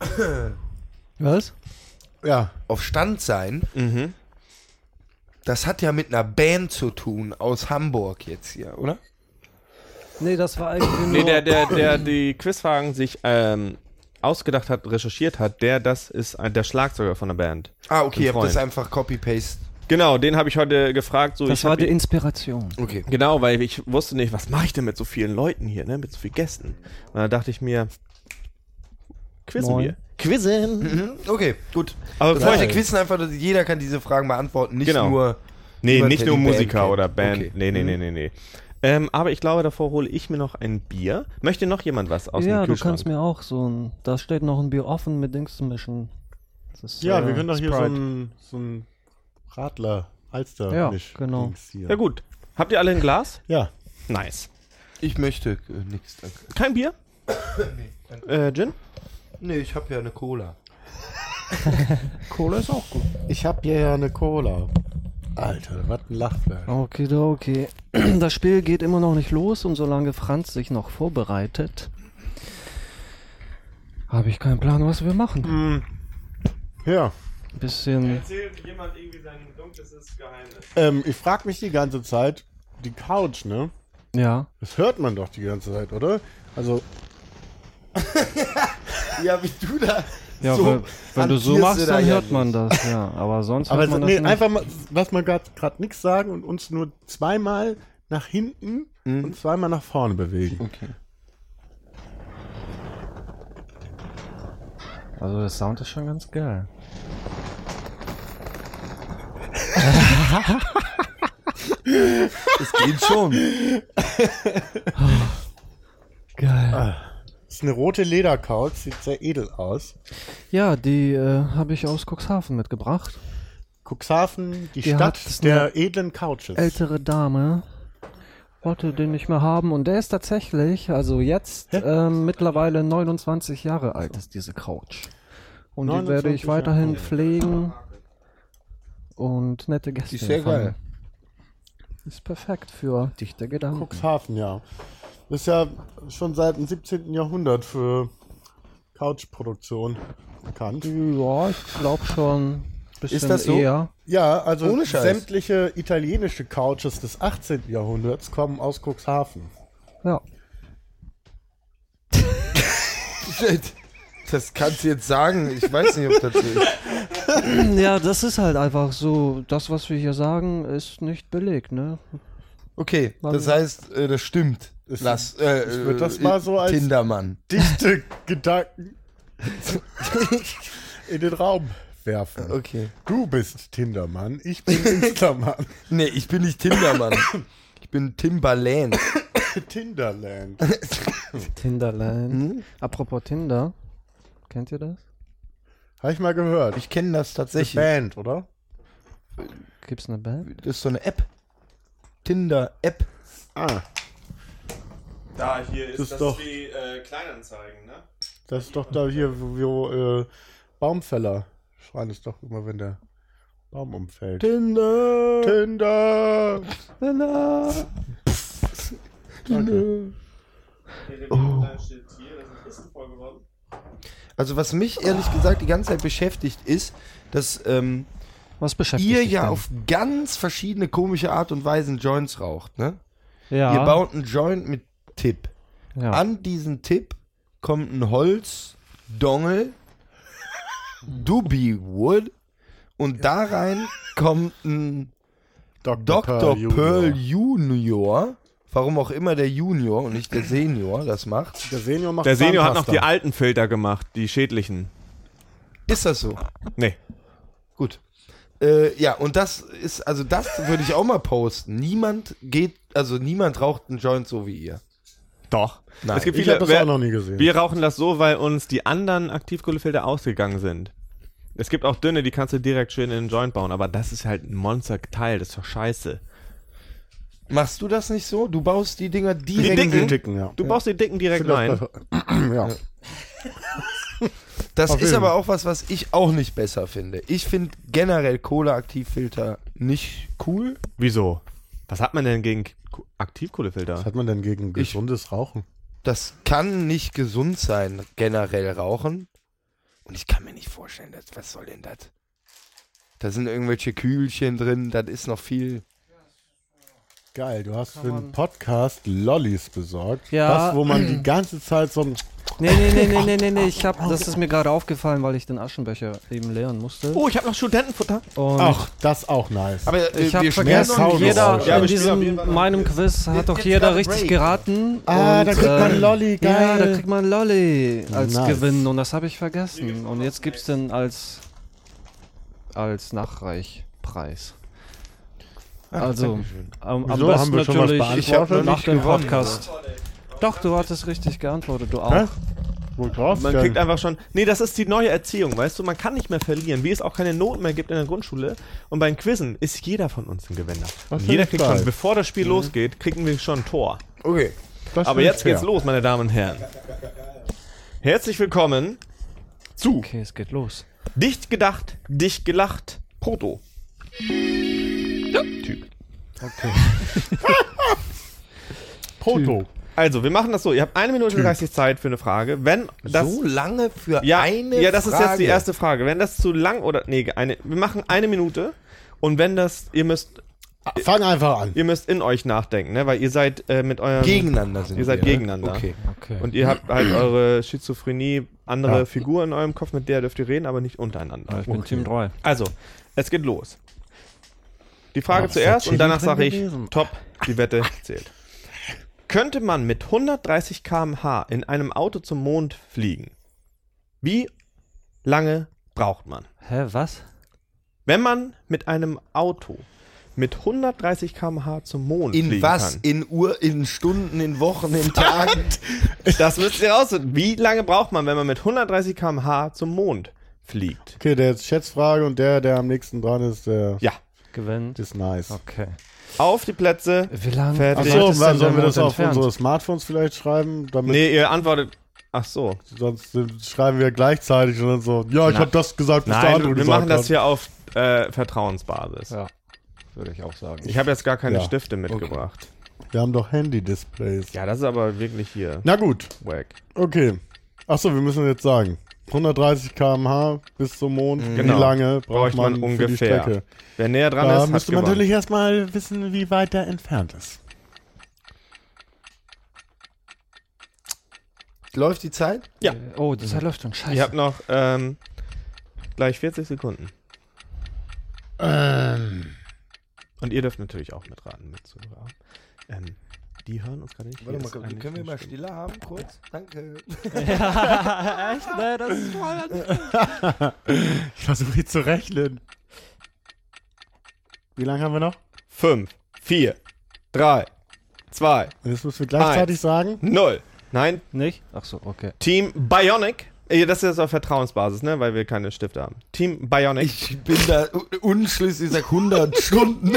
Was? ja. auf Stand sein. Mhm. Das hat ja mit einer Band zu tun aus Hamburg jetzt hier, oder? Nee, das war eigentlich nur... Nee, der, der, der die Quizfragen sich ähm, ausgedacht hat, recherchiert hat, der, das ist ein, der Schlagzeuger von der Band. Ah, okay, ihr habt das einfach Copy-Paste. Genau, den habe ich heute gefragt. So, das ich war die Inspiration. Okay. Genau, weil ich wusste nicht, was mache ich denn mit so vielen Leuten hier, ne? Mit so vielen Gästen. Und da dachte ich mir, quizzen Moin. wir. Quizzen. Mhm, okay, gut. Aber Das bevor heißt, ich, wir quissen einfach, dass jeder kann diese Fragen beantworten, nicht Genau. nur. nee, nicht nur Band Musiker kennt. oder Band. Okay. Nee, nee, nee, Mhm. nee, nee. Ähm, aber ich glaube, davor hole ich mir noch ein Bier. Möchte noch jemand was aus ja, dem du Kühlschrank? kannst mir auch so ein... Da steht noch ein Bier offen mit Dings zu mischen. Das ist, Ja, äh, wir können doch hier so ein, so ein Radler, Alster Ja, genau. Ja gut. Habt ihr alle ein Glas? Ja. Nice. Ich möchte äh, nichts, danke. Kein Bier? Äh, Gin? Nee, ich habe ja eine Cola. Cola ist auch gut. Ich hab hier ja eine Cola. Alter, was ein Lachfleisch. Okay, okay. Das Spiel geht immer noch nicht los und solange Franz sich noch vorbereitet, habe ich keinen Plan, was wir machen. Hm. Ja, Bisschen. Erzählt jemand irgendwie sein dunkles Geheimnis. ähm, ich frag mich die ganze Zeit, die Couch, ne? Ja. Das hört man doch die ganze Zeit, oder? Also, Ja, wie du da. Ja, so weil, wenn du so machst, da dann ja hört man nicht. das, ja. Aber sonst aber hört man nee, das nicht. einfach mal, lass mal gerade nichts sagen und uns nur zweimal nach hinten Mhm. und zweimal nach vorne bewegen. Okay. Also der Sound ist schon ganz geil. Es geht schon. Geil. Das ist eine rote Ledercouch, sieht sehr edel aus. Ja, die äh, habe ich aus Cuxhaven mitgebracht. Cuxhaven, die, Die Stadt der edlen Couches. Ältere Dame wollte den nicht mehr haben und der ist tatsächlich, also jetzt ähm, mittlerweile 29 Jahre alt ist diese Couch. Und die werde 29 ich weiterhin Jahre. pflegen und nette Gäste. Ist sehr empfangen. geil. Ist perfekt für dichte Gedanken. Cuxhaven, ja. Ist ja schon seit dem 17. Jahrhundert für Couchproduktion bekannt. Ja, ich glaube schon bisschen das so? eher. Ja, also Ohne Scheiß. sämtliche italienische Couches des 18. Jahrhunderts kommen aus Cuxhaven. Ja. Das kannst du jetzt sagen. Ich weiß nicht, ob das so ist. Ja, das ist halt einfach so. Das, was wir hier sagen, ist nicht belegt, ne? Okay, das heißt, äh, das stimmt. Es- Lass, äh, ich würd das mal so als- Tindermann. Dichte Gedanken in den Raum werfen. Okay. Du bist Tindermann, ich bin Instermann. Nee, ich bin nicht Tindermann. Ich bin Timbaland. Tinderland. Tinderland. Hm? Apropos Tinder. Kennt ihr das? Habe ich mal gehört. Ich kenne das Die tatsächlich. Band, oder? Gibt's eine Band? Das ist so eine App. Tinder-App. Ah, Da, hier ist- Das ist das doch- die äh, Kleinanzeigen, ne? das ist doch da hier, wo, wo äh, Baumfäller schreien es doch immer, wenn der Baum umfällt. Tinder. Tinder! Tinder. Oh. Also was mich ehrlich gesagt die ganze Zeit beschäftigt ist, dass ähm, Was beschäftigt ihr ja denn? auf ganz verschiedene komische Art und Weisen Joints raucht, ne? ja, Ihr baut einen Joint mit Tipp. ja. An diesen Tipp kommt ein Holz, Dongel, Doobie Wood und da rein kommt ein Dr. Dr. Junior. Pearl Junior. Warum auch immer der Junior und nicht der Senior das macht. Der Senior macht Der Senior hat noch die alten Filter gemacht, die schädlichen. Ist das so? Nee. Gut. Äh, ja, und das ist, also das würde ich auch mal posten. Niemand geht, also niemand raucht einen Joint so wie ihr. Doch. Nein. es gibt Ich viele, habe das wer- auch noch nie gesehen. Wir rauchen das so, weil uns die anderen Aktivkohlefilter ausgegangen sind. Es gibt auch dünne, die kannst du direkt schön in den Joint bauen, aber das ist halt ein Monsterteil, das ist doch scheiße. Machst du das nicht so? Du baust die Dinger Die direkt. dicken? Dicken, ja. Du baust die dicken direkt Vielleicht rein. ja. Das Auf ist jeden. aber auch was, was ich auch nicht besser finde. Ich finde generell Kohleaktivfilter nicht cool. Wieso? Was hat man denn gegen Ko- Aktivkohlefilter? Was hat man denn gegen Ich- gesundes Rauchen? Das kann nicht gesund sein, generell rauchen. Und ich kann mir nicht vorstellen, dass, was soll denn das? Da sind irgendwelche Kühlchen drin, das ist noch viel. Geil, du hast für einen Podcast Lollis besorgt. Ja. Was, wo man die ganze Zeit so ein Nee, nee, nee, nee, nee, nee, nee. Ich hab, das ist mir gerade aufgefallen, weil ich den Aschenbecher eben leeren musste. Oh, ich habe noch Studentenfutter. Und Ach, das ist auch nice. Aber äh, ich habe vergessen, noch jeder. Ja, in diesem meinem ein Quiz hat doch jeder richtig Break. geraten. Ah, und, da kriegt man äh, Lolli, Ja, geil. da kriegt man Lolli als Nice. Gewinn und das habe ich vergessen. Und jetzt gibt's den als als Nachreichpreis. Also am, am Wieso? besten Haben wir schon was natürlich Ich hab noch nach nicht dem. Podcast. Doch, du hattest richtig geantwortet, du auch. Hä? Man kriegt einfach schon. Nee, das ist die neue Erziehung, weißt du? Man kann nicht mehr verlieren, wie es auch keine Noten mehr gibt in der Grundschule. Und beim Quizzen ist jeder von uns ein Gewinner. Find jeder kriegt geil. schon, bevor das Spiel losgeht, kriegen wir schon ein Tor. Okay. Das Aber jetzt fair. geht's los, meine Damen und Herren. Herzlich willkommen zu Okay, es geht los. Dicht gedacht, dicht gelacht, Proto. Typ. Proto. Also, wir machen das so. Ihr habt eine Minute 30 Zeit für eine Frage. Wenn das. so lange für ja, eine ja, das ist Frage. jetzt die erste Frage. Wenn das zu lang oder. Nee, eine, wir machen eine Minute. Und wenn das. Ihr müsst. Fang einfach an. Ihr müsst in euch nachdenken, ne? Weil ihr seid äh, mit eurem. Gegeneinander sind Ihr seid wir, ne? gegeneinander. Okay. Okay. Und ihr habt halt eure Schizophrenie, andere Ja. Figur in eurem Kopf, mit der dürft ihr reden, aber nicht untereinander. ich bin Team 3. Also, es geht los. Die Frage ist zuerst und danach sage ich, gewesen? top, die Wette zählt. Könnte man mit 130 km/h in einem Auto zum Mond fliegen? Wie lange braucht man? Hä, was? Wenn man mit einem Auto mit 130 km/h zum Mond In fliegen was? kann. In Uhr, in Stunden, in Wochen, in Tagen? Das müsst ihr rausfinden. Wie lange braucht man, wenn man mit 130 km/h zum Mond fliegt? Okay, der ist Schätzfrage und der, der am nächsten dran ist, der Ja. Gewinnt. ist nice. Okay. Auf die Plätze. Wie lange? Fertig. Achso, sollen wir der das auf entfernt? unsere Smartphones vielleicht schreiben? Damit, Nee, ihr antwortet. Ach so. Sonst schreiben wir gleichzeitig und dann so, ja, ich habe das gesagt, was der Nein, andere wir gesagt machen das hier auf äh, Vertrauensbasis. Ja, würde ich auch sagen. Ich habe jetzt gar keine Ja. Stifte mitgebracht. Wir haben doch Handy-Displays. Ja, das ist aber wirklich hier Na gut, wack. okay. Achso, wir müssen jetzt sagen. 130 km/h bis zum Mond. Genau. Wie lange braucht Braucht man man, für die ungefähr. Strecke? Wer näher dran Da ist, müsste man gewonnen. natürlich erstmal wissen, wie weit der entfernt ist. Läuft die Zeit? Ja. Oh, die Zeit läuft schon. Scheiße. Ihr habt noch ähm, gleich 40 Sekunden. Ähm, Und ihr dürft natürlich auch mitraten, mitzuhören. Ähm, die hören uns gerade nicht. Warte mal, können wir mal Stimme. Stille haben, kurz? Danke. ja, echt? Ne, das ist toll. ich versuche hier zu rechnen. Wie lange haben wir noch? 5, 4, 3, 2, Und Jetzt müssen wir gleichzeitig Eins. sagen. 0. Nein, Nicht? Ach so, okay. Team Bionic. Äh, Das ist jetzt auf Vertrauensbasis, ne? Weil wir keine Stifte haben. Team Bionic. Ich bin da un- unschlüssig, ich sag 100 Stunden.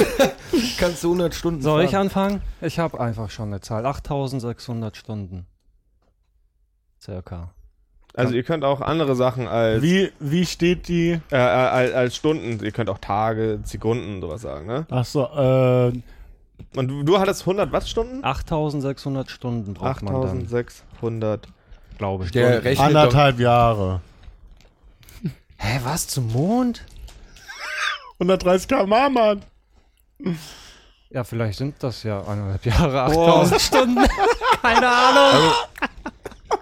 Kannst du 100 Stunden Soll ich fahren? anfangen? Ich habe einfach schon eine Zahl. 8600 Stunden. Circa. also ihr könnt auch andere Sachen als, Wie, wie steht die? äh, als, als Stunden, ihr könnt auch Tage, Sekunden, sowas sagen, ne? Ach so, äh, Und du, du hattest 100 Wattstunden? 8600 Stunden braucht man dann, 8600. glaube ich. Der rechnet doch, anderthalb Jahre. Hä, was zum Mond? 130 km/h, Mann. Ja, vielleicht sind das ja eineinhalb Jahre, 8000 Stunden. Keine Ahnung.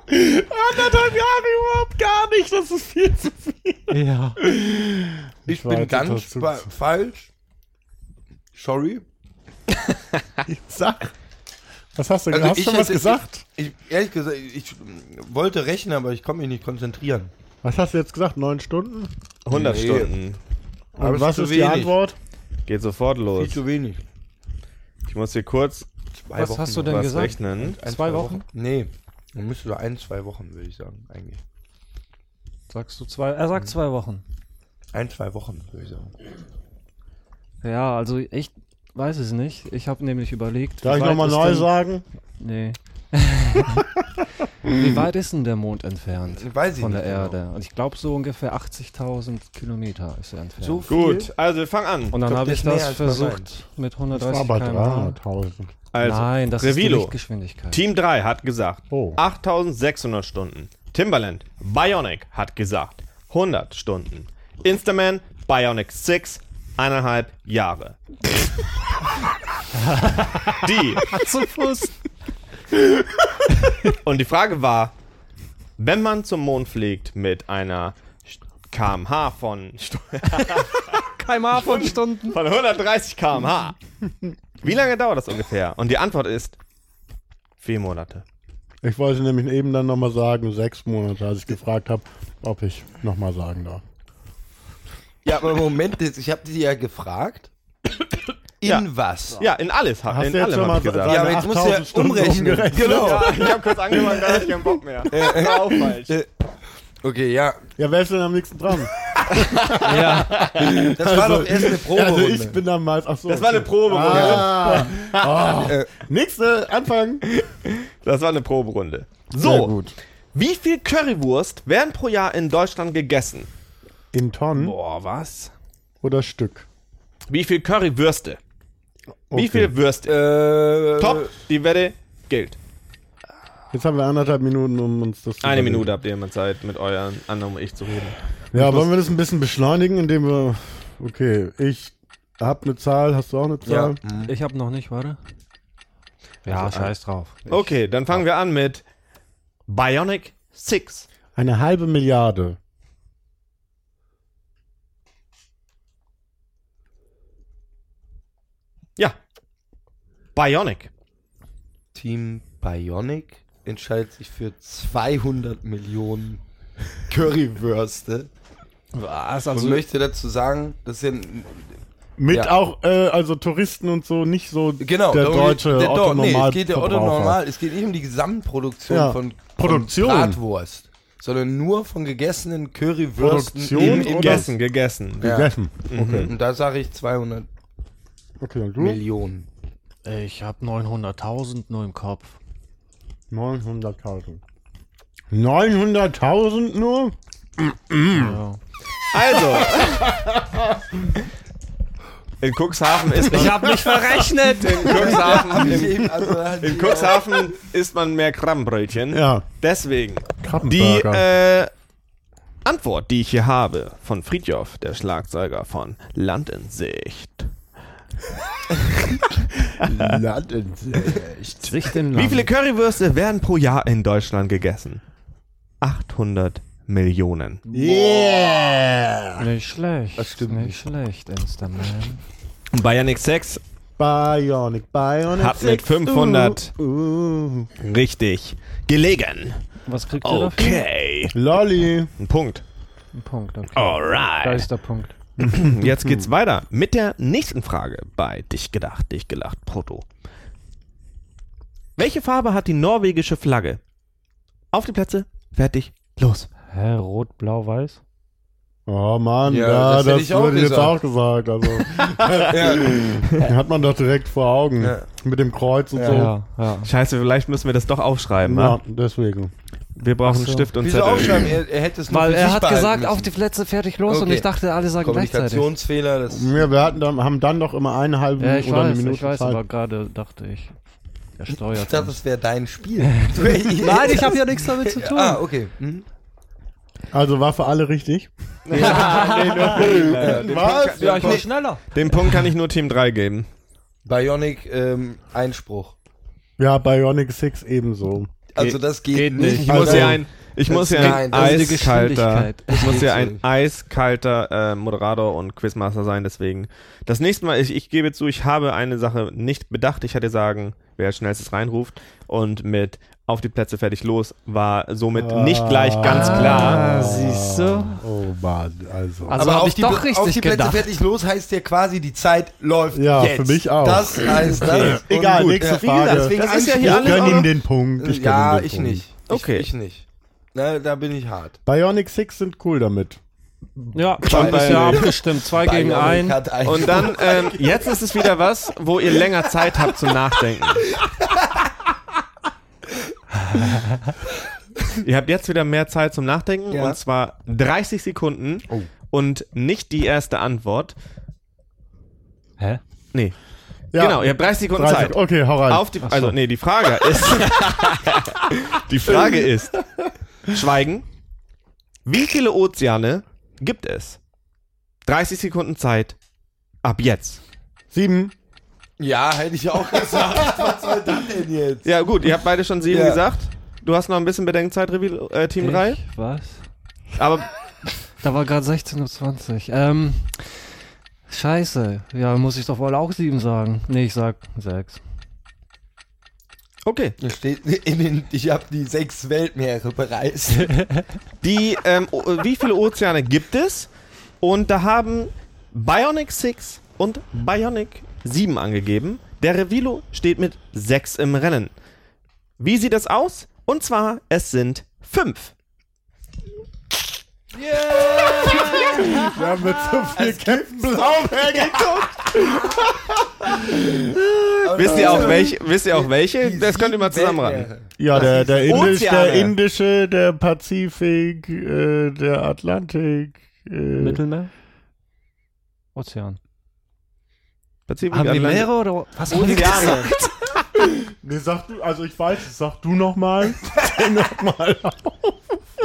Anderthalb Jahre überhaupt gar nicht. Das ist viel zu viel. Ja. ich war bin total ganz falsch. Sorry. Sag. Was hast du Also hast du ich schon was hätte- gesagt? Ich, ehrlich gesagt, ich wollte rechnen, aber ich konnte mich nicht konzentrieren. Was hast du jetzt gesagt? Neun Stunden? 100 Nee. Stunden. Und Aber was ist die wenig. Antwort? Geht sofort los. Viel zu wenig. Ich muss hier kurz Zwei Was hast du denn was gesagt? rechnen. Ein, Zwei Wochen? Nee. Man müsste so ein, zwei Wochen, würde ich sagen, eigentlich. Sagst du zwei? Er sagt zwei Wochen. Ein, zwei Wochen, würde ich sagen. Ja, also ich weiß es nicht. Ich habe nämlich überlegt. Darf ich nochmal ist neu denn- sagen? Nee. Wie weit ist denn der Mond entfernt Weiß ich von der nicht genau. Erde? Und ich glaube so ungefähr 80.000 Kilometer ist er entfernt. So viel? Gut, also wir fangen an. Und dann habe ich ist das versucht mit Das war 130 bei km/h. 300.000. Also, Nein, das ist Revilo. die Lichtgeschwindigkeit. Team 3 hat gesagt Oh. 8600 Stunden. Timbaland, Bionic hat gesagt 100 Stunden. Instaman, Bionic 6, eineinhalb Jahre. die. zu Fuß. Und die Frage war, wenn man zum Mond fliegt mit einer kmh von, kmh von Stunden. von 130 kmh, wie lange dauert das ungefähr? Und die Antwort ist vier Monate. Ich wollte nämlich eben dann nochmal sagen, sechs Monate, als ich gefragt habe, ob ich nochmal sagen darf. Ja, aber Moment, jetzt, ich habe dich ja gefragt. In Ja. was? Ja, in alles. Hast in du jetzt allem schon hab mal ich gesagt. Ja, aber jetzt musst du ja 8000 Stunden umrechnen. Genau. Ja, ich habe kurz angefangen, da hatte ich keinen Bock mehr. War auch falsch. Okay, ja. Ja, wer ist denn am nächsten dran? Ja. Das war doch erst eine Probe. Also ich bin dann mal. Ach so, Das war eine Proberunde. Ah. oh. Nächste, Anfang. Das war eine Proberunde. Sehr So, gut. wie viel Currywurst werden pro Jahr in Deutschland gegessen? In Tonnen Boah, was? oder Stück? Wie viel Currywürste? Wie Okay. viel Würste? Äh, Top, die Wette gilt. Jetzt haben wir anderthalb Minuten, um uns das zu Eine überlegen. Minute habt ihr immer Zeit, mit euren anderen ich zu reden. Ja, wollen wir das ein bisschen beschleunigen, indem wir. Okay, ich hab eine Zahl, hast du auch eine Ja. Zahl? Ich habe noch nicht, warte. Ja, Also, scheiß drauf. Ich- Okay, dann fangen wir an mit Bionic 6. Eine halbe Milliarde. Ja. Bionic. Team Bionic entscheidet sich für 200 Millionen Currywürste Was? und Also, möchte dazu sagen, das sind Mit Ja. auch, äh, also Touristen und so, nicht so genau der deutsche geht- der, Otto nee, es geht der Otto normal, es geht nicht um die Gesamtproduktion Ja. von, Produktion. von Bratwurst, sondern nur von gegessenen Currywürsten Produktion Imbiss. Gegessen, gegessen. Ja. Gegessen. Okay. Und da sage ich 200 Okay, und du? Millionen. Ich habe 900.000 nur im Kopf. 900.000. 900.000 nur? Ja. Also. In Cuxhaven ist man, Ich habe mich verrechnet. in Cuxhaven, also halt in die- Cuxhaven isst man mehr Krabbenbrötchen. Ja, Deswegen. Die äh, Antwort, die ich hier habe, von Friedjof, der Schlagzeuger von Land in Sicht. Sicht in Wie viele Currywürste werden pro Jahr in Deutschland gegessen? 800 Millionen. Yeah! Nicht schlecht. Das stimmt Nicht schlecht, Instaman. Bionic 6 Bionic, Bionic. Hat mit 6. 500 Uh, uh. richtig gelegen. Was kriegt ihr dafür? Okay. Lolli. Ein Punkt. Ein Punkt, okay. Alright. Da ist der Punkt. Jetzt geht's weiter mit der nächsten Frage bei Dich gedacht, dich gelacht, Proto. Welche Farbe hat die norwegische Flagge? Auf die Plätze, fertig, los. Hä, rot, blau, weiß? Oh Mann, Ja, ja, das das, ich auch würde ich jetzt auch gesagt. Also, hat man doch direkt vor Augen. Ja. Mit dem Kreuz und so. Ja, ja. Scheiße, vielleicht müssen wir das doch aufschreiben. Ja, Ja. deswegen. Wir brauchen so. Stift und Wieso Zettel. aufschreiben? Er, er hätte es nur Weil er hat gesagt, müssen. auf die Plätze, fertig, los. Und Okay. ich dachte, alle sagen gleichzeitig. Kommunikationsfehler, das Ja, wir hatten dann, haben dann doch immer eine halbe Ja, oder eine weiß, Minute ich weiß, Zeit. aber gerade dachte ich, er steuert. Ich dachte, uns. das wäre dein Spiel. Nein, ich habe ja nichts damit zu tun. Ah, okay. Mhm. Also war für alle richtig. Was? Ja, ich war schneller. Den Punkt kann ich nur Team 3 geben. Bionic ähm, Einspruch. Ja, Bionic 6 ebenso. Also das geht, geht nicht. Ich Also- muss hier ein, ich muss hier ein eiskalter, ich muss hier ein eiskalter äh, Moderator und Quizmaster sein. Deswegen das nächste Mal, ich, ich gebe zu, ich habe eine Sache nicht bedacht. Ich hätte sagen, wer als schnellstes reinruft und mit auf die Plätze fertig los war somit nicht gleich ganz klar. Ah, siehst du? Oh Mann, also. Also Aber auf ich die, doch richtig auf die Plätze gedacht. fertig los heißt ja quasi, die Zeit läuft Ja, jetzt. für mich auch. Das heißt das. Egal, Und nächste Ja, Frage. deswegen Das ist ja hier ich alles gönn auch ihm den Punkt. Ich ja, den ich Punkt. nicht. Okay. Ich, ich nicht. Na, da bin ich hart. Bionic 6 sind cool damit. Ja, Schon ist ja abgestimmt. Zwei gegen Bionic ein. hat einen Und dann, ähm, jetzt ist es wieder was, wo ihr länger Zeit habt zum Nachdenken. ihr habt jetzt wieder mehr Zeit zum Nachdenken Ja. und zwar 30 Sekunden Oh. und nicht die erste Antwort. Hä? Nee. Ja, Genau, ihr habt 30 Sekunden 30 Zeit. Okay, hau rein. Auf die, also, nee, die Frage ist, die Frage ist, Schweigen, wie viele Ozeane gibt es? 30 Sekunden Zeit, ab jetzt. Sieben. Ja, hätte ich auch gesagt. Was soll das denn jetzt? Ja, gut, ihr habt beide schon sieben Ja. gesagt. Du hast noch ein bisschen Bedenkzeit, Reveal, äh, Team 3. Ich? Was? Aber Da war gerade 16.20 Uhr. Ähm, scheiße. Ja, muss ich doch wohl auch sieben sagen. Nee, ich sag sechs. okay. Hier steht in den, ich habe die sechs Weltmeere bereist. Die, ähm, o- wie viele Ozeane gibt es? Und da haben Bionic 6 und Bionic 7 angegeben. Der Revilo steht mit 6 im Rennen. Wie sieht das aus? Und zwar, es sind 5. Wir haben mit so viel Captain Blaubeer geguckt. Wisst ihr auch welche? Wisst ihr auch welche? Das könnt ihr mal zusammenraten. Ja, der, der, Indisch, der. Indische, der Pazifik, äh, der Atlantik. Äh, Mittelmeer? Ozean. Pazifik, Haben die Atlantik- Meere oder was haben die Ozeane. nee, sag du, also ich weiß es, sag du nochmal. nochmal.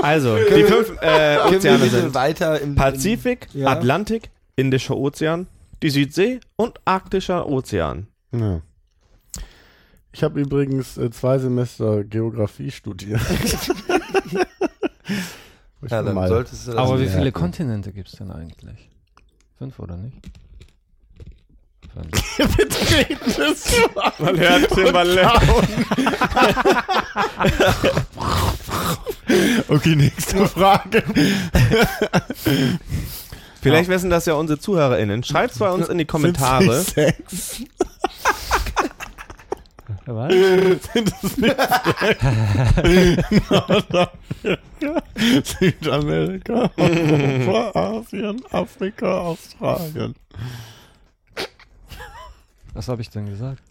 Also, die fünf äh, Ozeane sind weiter im Pazifik, Ja. Atlantik, Indischer Ozean, die Südsee und Arktischer Ozean. Ja. Ich habe übrigens äh, zwei Semester Geografie studiert. Ja, dann solltest du das Aber wie merken. viele Kontinente gibt es denn eigentlich? Fünf oder nicht? Fünf. Betreten es so Man hört Timbaland. Okay, nächste Frage. Vielleicht wissen das ja unsere ZuhörerInnen. Schreibt bei uns in die Kommentare. Sind es nicht sechs? Was? Sind es nicht? Nordamerika, Südamerika, Europa, Asien, Afrika, Australien. Was habe ich denn gesagt?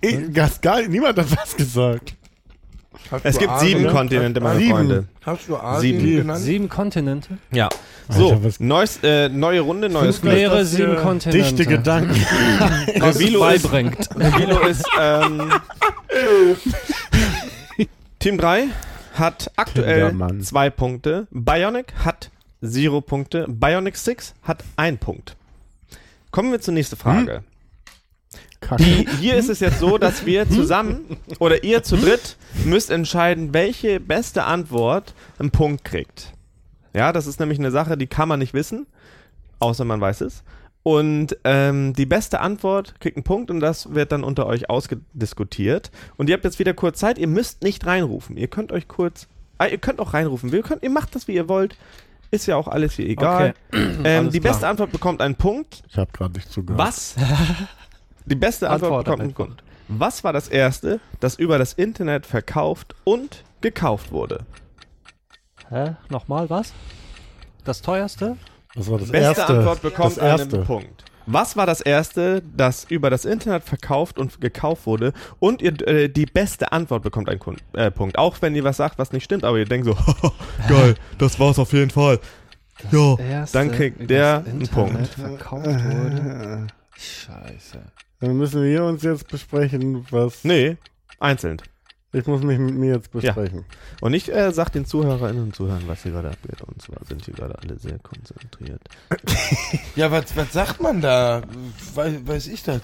Ich, das gar, niemand hat was gesagt. Hast Es gibt Asien? sieben Kontinente, meine Sieben. Freunde. Hast du Asien Sieben. genannt? Sieben Kontinente? Ja. So, neues, äh, neue Runde, neues Glück. Meere, das sieben hier Kontinente. Dichte Gedanken. Was Revilo ist- beibringt. Revilo ist, ähm, Team 3 hat aktuell zwei Punkte. Bionic hat Zero Punkte. Bionic 6 hat ein Punkt. Kommen wir zur nächsten Frage. Kacke. Die, hier ist es jetzt so, dass wir zusammen oder ihr zu dritt müsst entscheiden, welche beste Antwort einen Punkt kriegt. Ja, das ist nämlich eine Sache, die kann man nicht wissen, außer man weiß es. Und ähm, die beste Antwort kriegt einen Punkt und das wird dann unter euch ausdiskutiert. Und ihr habt jetzt wieder kurz Zeit, ihr müsst nicht reinrufen. Ihr könnt euch kurz, ah, ihr könnt auch reinrufen. Wir könnt, ihr macht das, wie ihr wollt. Ist ja auch alles wie egal. Ähm, Alles die klar. beste Antwort bekommt einen Punkt. Ich habe gerade nicht zugehört. Was? Die beste Antwort Antwort bekommt einen Punkt. Was war das erste, das über das Internet verkauft und gekauft wurde? Hä? Nochmal was? Das teuerste? Das war das Beste erste. Antwort bekommt das erste. einen Punkt. Was war das erste, das über das Internet verkauft und gekauft wurde? Und ihr, äh, die beste Antwort bekommt einen Kun äh, Punkt. Auch wenn ihr was sagt, was nicht stimmt, aber ihr denkt so, geil, das war's auf jeden Fall. Ja, Erste, dann kriegt der einen Punkt. verkauft wurde. Scheiße. Dann müssen wir uns jetzt besprechen, was. Nee, einzeln. Ich muss mich mit mir jetzt besprechen. Und ich äh, sag den Zuhörerinnen und Zuhörern, was hier gerade abgeht. Und zwar sind hier gerade alle sehr konzentriert. Ja, was, was sagt man da? Weiß, weiß ich das?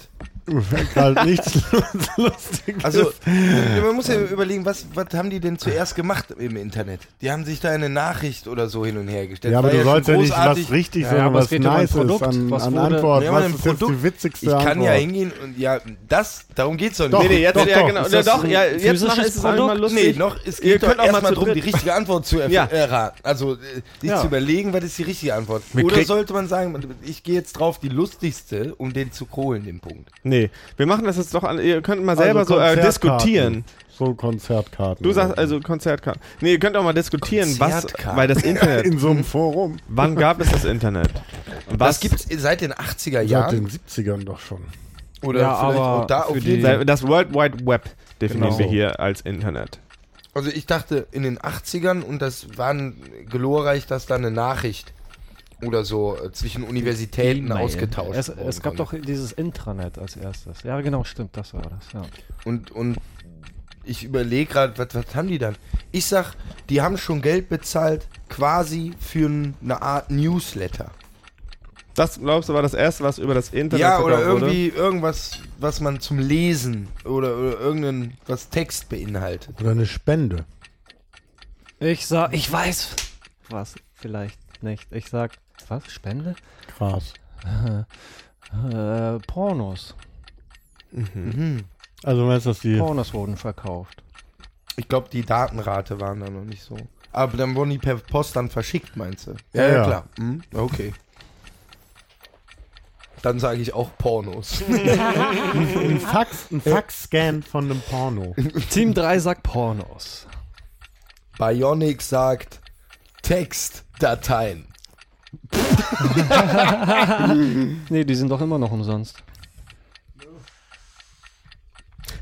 halt nichts Lustiges. Also, ja, man muss ja überlegen, was, was haben die denn zuerst gemacht im Internet? Die haben sich da eine Nachricht oder so hin und her gestellt. ja, aber War du sollst ja nicht was richtig, Ja, sondern aber es was geht um ein nice Produkt, ist an, was an Antwort. Ja, was ist jetzt Produkt- die witzigste Ich kann Antwort? ja hingehen und ja, das, darum geht's doch nicht. Doch, nee, nee, jetzt, doch, ja, genau. Ja, doch, ja, jetzt physisches mach, ist es Produkt? einmal lustig. Nee, noch, es Ihr geht doch könnt auch mal erstmal darum, die richtige Antwort zu erf- Ja. erraten. Also, äh, sich Ja. zu überlegen, was ist die richtige Antwort. Wir Oder sollte man sagen, ich gehe jetzt drauf, die lustigste, um den zu holen, den Punkt. Nee, wir machen das jetzt doch an. Ihr könnt mal selber Also so äh, diskutieren. So Konzertkarten. Du sagst also Konzertkarten. Nee, ihr könnt auch mal diskutieren, was. Weil das Internet. in so einem Forum. wann gab es das Internet? Was gibt's seit den 80er Seit Jahren? den 70ern doch schon. Oder Ja, vielleicht aber auch da auf für jeden die- Fall. Das World Wide Web definieren Genau. wir hier als Internet. Also ich dachte in den 80ern und das war ein glorreich, dass da eine Nachricht oder so äh, zwischen Universitäten ausgetauscht Es, es gab konnte. doch dieses Intranet als erstes. Ja, genau, stimmt, das war das. Ja. Und, und ich überlege gerade, was, was haben die dann? Ich sag, die haben schon Geld bezahlt, quasi für n- eine Art Newsletter. Das glaubst du war das erste, was über das Internet ja, oder irgendwie irgendwas, was man zum Lesen oder, oder irgendein, was Text beinhaltet. Oder eine Spende. Ich sag, ich weiß was, vielleicht nicht. Ich sag, was? Spende? Krass. Äh, Pornos. Mhm. Also meinst du, dass die. Pornos wurden verkauft. Ich glaube, die Datenrate waren da noch nicht so. Aber dann wurden die per Post dann verschickt, meinst du? Ja, ja. klar. Mhm. Okay. Dann sage ich auch Pornos. Ein Fax, ein Fax-Scan von einem Porno. Team 3 sagt Pornos. Bionic sagt Textdateien. Nee, die sind doch immer noch umsonst.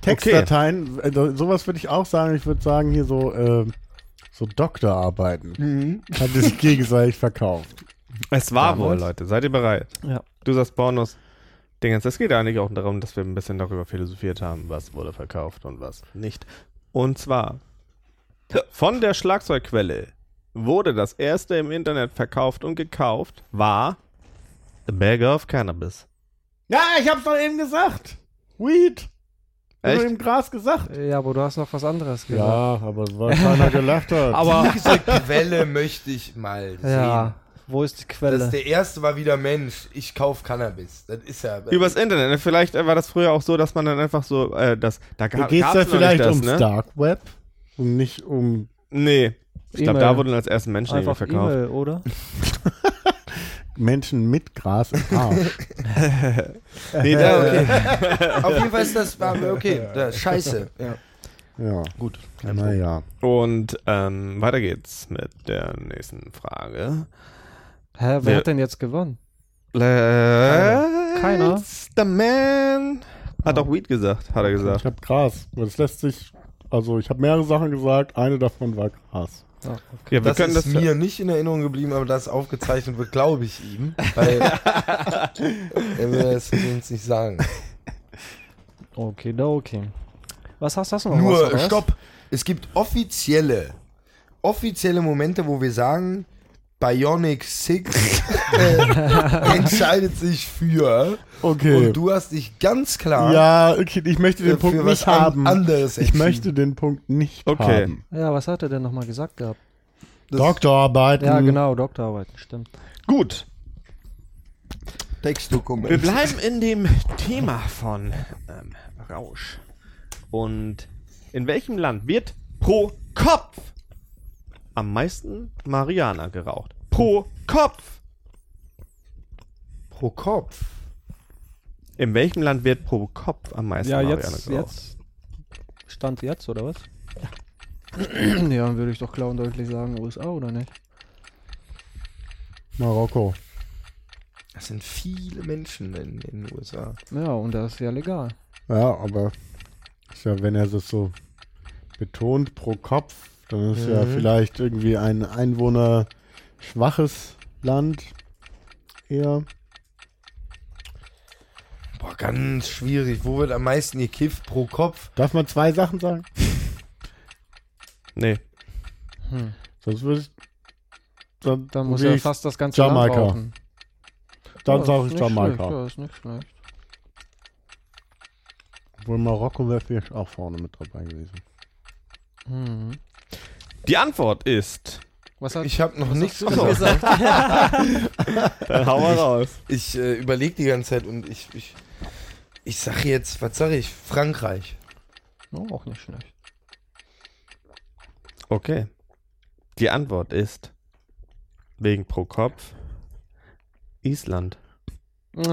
Textdateien, äh, sowas würde ich auch sagen. Ich würde sagen, hier so, äh, so Doktorarbeiten. Hat die sich gegenseitig verkauft. Es war Damals? wohl, Leute. Seid ihr bereit? Ja. Du sagst Pornos. Dingens. Es geht eigentlich auch darum, dass wir ein bisschen darüber philosophiert haben, was wurde verkauft und was nicht. Und zwar von der Schlagzeugquelle wurde das erste im Internet verkauft und gekauft, war A Bag of Cannabis. Ja, ich hab's doch eben gesagt. Weed. Echt? ich im Gras gesagt. Ja, aber du hast noch was anderes gesagt. Ja, aber weil keiner gelacht hat. Aber, Diese Quelle möchte ich mal sehen. ja, wo ist die Das Quelle? der erste war wieder Mensch. Ich kauf Cannabis. Das ist ja. Übers Internet. ne? Vielleicht äh, war das früher auch so, dass man dann einfach so, äh, das, da Da gab's ja noch vielleicht das, ums ne? Dark Web und nicht um Nee. Ich glaube, da wurden als ersten Menschen irgendwie Einfach verkauft. E-Mail, oder? Menschen mit Gras im Arsch. Nee, da, okay. Auf jeden Fall ist das okay. Da, scheiße. Ja. Ja. Gut. Naja. Und ähm, weiter geht's mit der nächsten Frage. Hä, wer Wer- hat denn jetzt gewonnen? Let's Keiner. The man. Hat auch Weed gesagt, hat er Ich gesagt. habe Gras. Das lässt sich. Also ich habe mehrere Sachen gesagt. Eine davon war Gras. Ja, wir Das können ist das. mir nicht in Erinnerung geblieben, aber das aufgezeichnet wird, glaube ich ihm. Weil er will es uns nicht sagen. Okay, okay. Was hast du noch? Nur, stopp. Es gibt offizielle, offizielle Momente, wo wir sagen, Bionic Six äh, entscheidet sich für. Okay. Und du hast dich ganz klar Ja, okay, ich möchte den Punkt nicht haben. anderes Ich möchte den Punkt nicht Okay. haben. Ja, was hat er denn nochmal gesagt gehabt? Das Doktorarbeiten. Ja, genau, Doktorarbeiten, stimmt. Gut. Textdokument. Wir bleiben in dem Thema von ähm, Rausch. Und in welchem Land wird pro Kopf am meisten Mariana geraucht? Pro Kopf! pro Kopf. In welchem Land wird pro Kopf am meisten Ja, Mariana jetzt, geraucht? jetzt. Stand jetzt, oder was? Ja, dann würde ich doch klar und deutlich sagen, USA, oder nicht? Marokko. Das sind viele Menschen in, in den USA. Ja, und das ist ja legal. Ja, aber ist ja, wenn er das so betont pro Kopf, dann ist ja Mhm. vielleicht irgendwie ein einwohnerschwaches Land eher. Boah, ganz schwierig. Wo wird am meisten gekifft pro Kopf? Darf man zwei Sachen sagen? Nee. Hm. Sonst würde ich. Dann, Dann muss ich- fast das ganze Jamaika. Land rauchen. Dann Ja, sage ich Jamaika. Ja, ist nicht schlecht. Obwohl Marokko wäre vielleicht auch vorne mit dabei gewesen. Hm. Die Antwort ist. Was hat Ich habe noch nichts gesagt. Dann hau mal raus. Ich äh, überlege die ganze Zeit und ich, ich, ich sag jetzt, was sag ich? Frankreich. Oh, auch nicht schlecht. Okay. Die Antwort ist. Wegen pro Kopf. Island. Ah.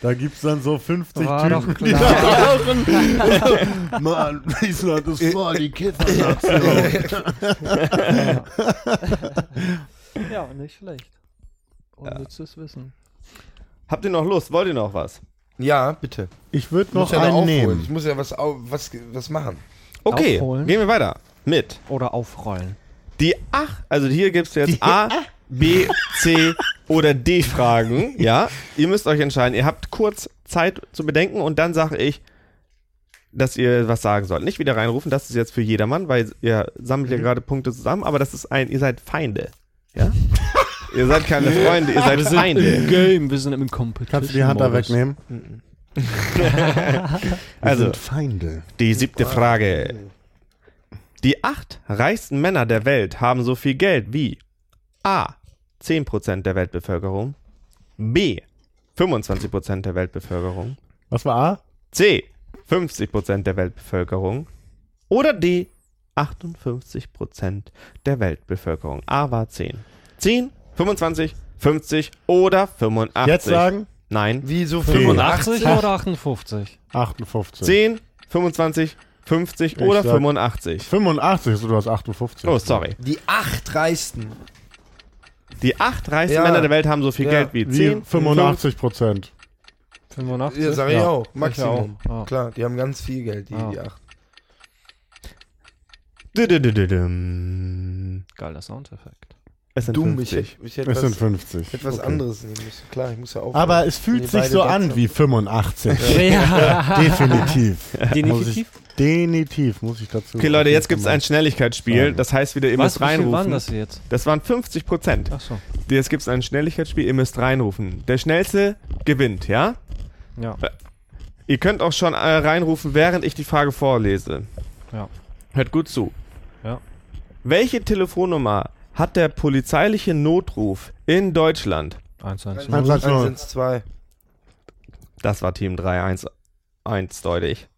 Da gibt es dann so 50 War Typen, die klar. da rauchen. Mann, Island ist voll die Kiffernation. ja, nicht schlecht. Und Ja. willst du es wissen? Habt ihr noch Lust? Wollt ihr noch was? Ja, bitte. Ich würde noch ja einen aufholen. nehmen. Ich muss ja was, was, was machen. Okay, Aufholen. gehen wir weiter. Mit. Oder aufrollen. Die ach, also hier gibt's jetzt A, B, C oder D Fragen. Ja, ihr müsst euch entscheiden. Ihr habt kurz Zeit zu bedenken und dann sage ich, dass ihr was sagen sollt. Nicht wieder reinrufen, das ist jetzt für jedermann, weil ihr sammelt ja gerade Punkte zusammen, aber das ist ein, ihr seid Feinde. Ja? ihr seid keine Freunde, ihr seid Feinde. Game, wir sind im Competition. Kannst du die Hand da wegnehmen? Wir Also, sind Feinde. die siebte Frage. Die acht reichsten Männer der Welt haben so viel Geld wie A. 10% der Weltbevölkerung, B. 25% der Weltbevölkerung, Was war A? C. 50% der Weltbevölkerung oder D. 58% der Weltbevölkerung. A war 10. 10, 25, 50 oder 85. Jetzt sagen? Nein. Wie so 85 85? oder 58? 58. 10, 25, 50 Ich oder sag- 85. 85, also du hast 58. Oh, sorry. Die acht reichsten. Die acht reichsten Ja. Männer der Welt haben so viel Ja. Geld wie Wie 10, 85 Prozent. 85? Ja, sag ich Ja. auch. Ich Maximum. auch. Ja. Klar, die haben ganz viel Geld, die, Ah. die acht. Dü-dü-dü-dü-düm. Geiler Soundeffekt. Es sind Dumm, ich 50. hätte, ich hätte Es was, sind 50. hätte was Okay. anderes nehmen müssen. Klar, ich muss ja auch. Aber es fühlt sich so an wie 85. Ja. Definitiv. Muss Definitiv. ich, definitiv, muss ich dazu Okay, Leute, jetzt gibt es ein Schnelligkeitsspiel. Sagen. Das heißt wieder, ihr Was, müsst wie viel waren reinrufen. das jetzt? Das waren 50 Prozent. Achso. Jetzt gibt es ein Schnelligkeitsspiel, ihr müsst reinrufen. Der Schnellste gewinnt, ja? Ja. Ihr könnt auch schon äh, reinrufen, während ich die Frage vorlese. Ja. Hört gut zu. Ja. Welche Telefonnummer hat der polizeiliche Notruf in Deutschland? 1, 1, Eins, eins, Eins null. sind zwei. Das war Team 3, 1, 1 deutlich.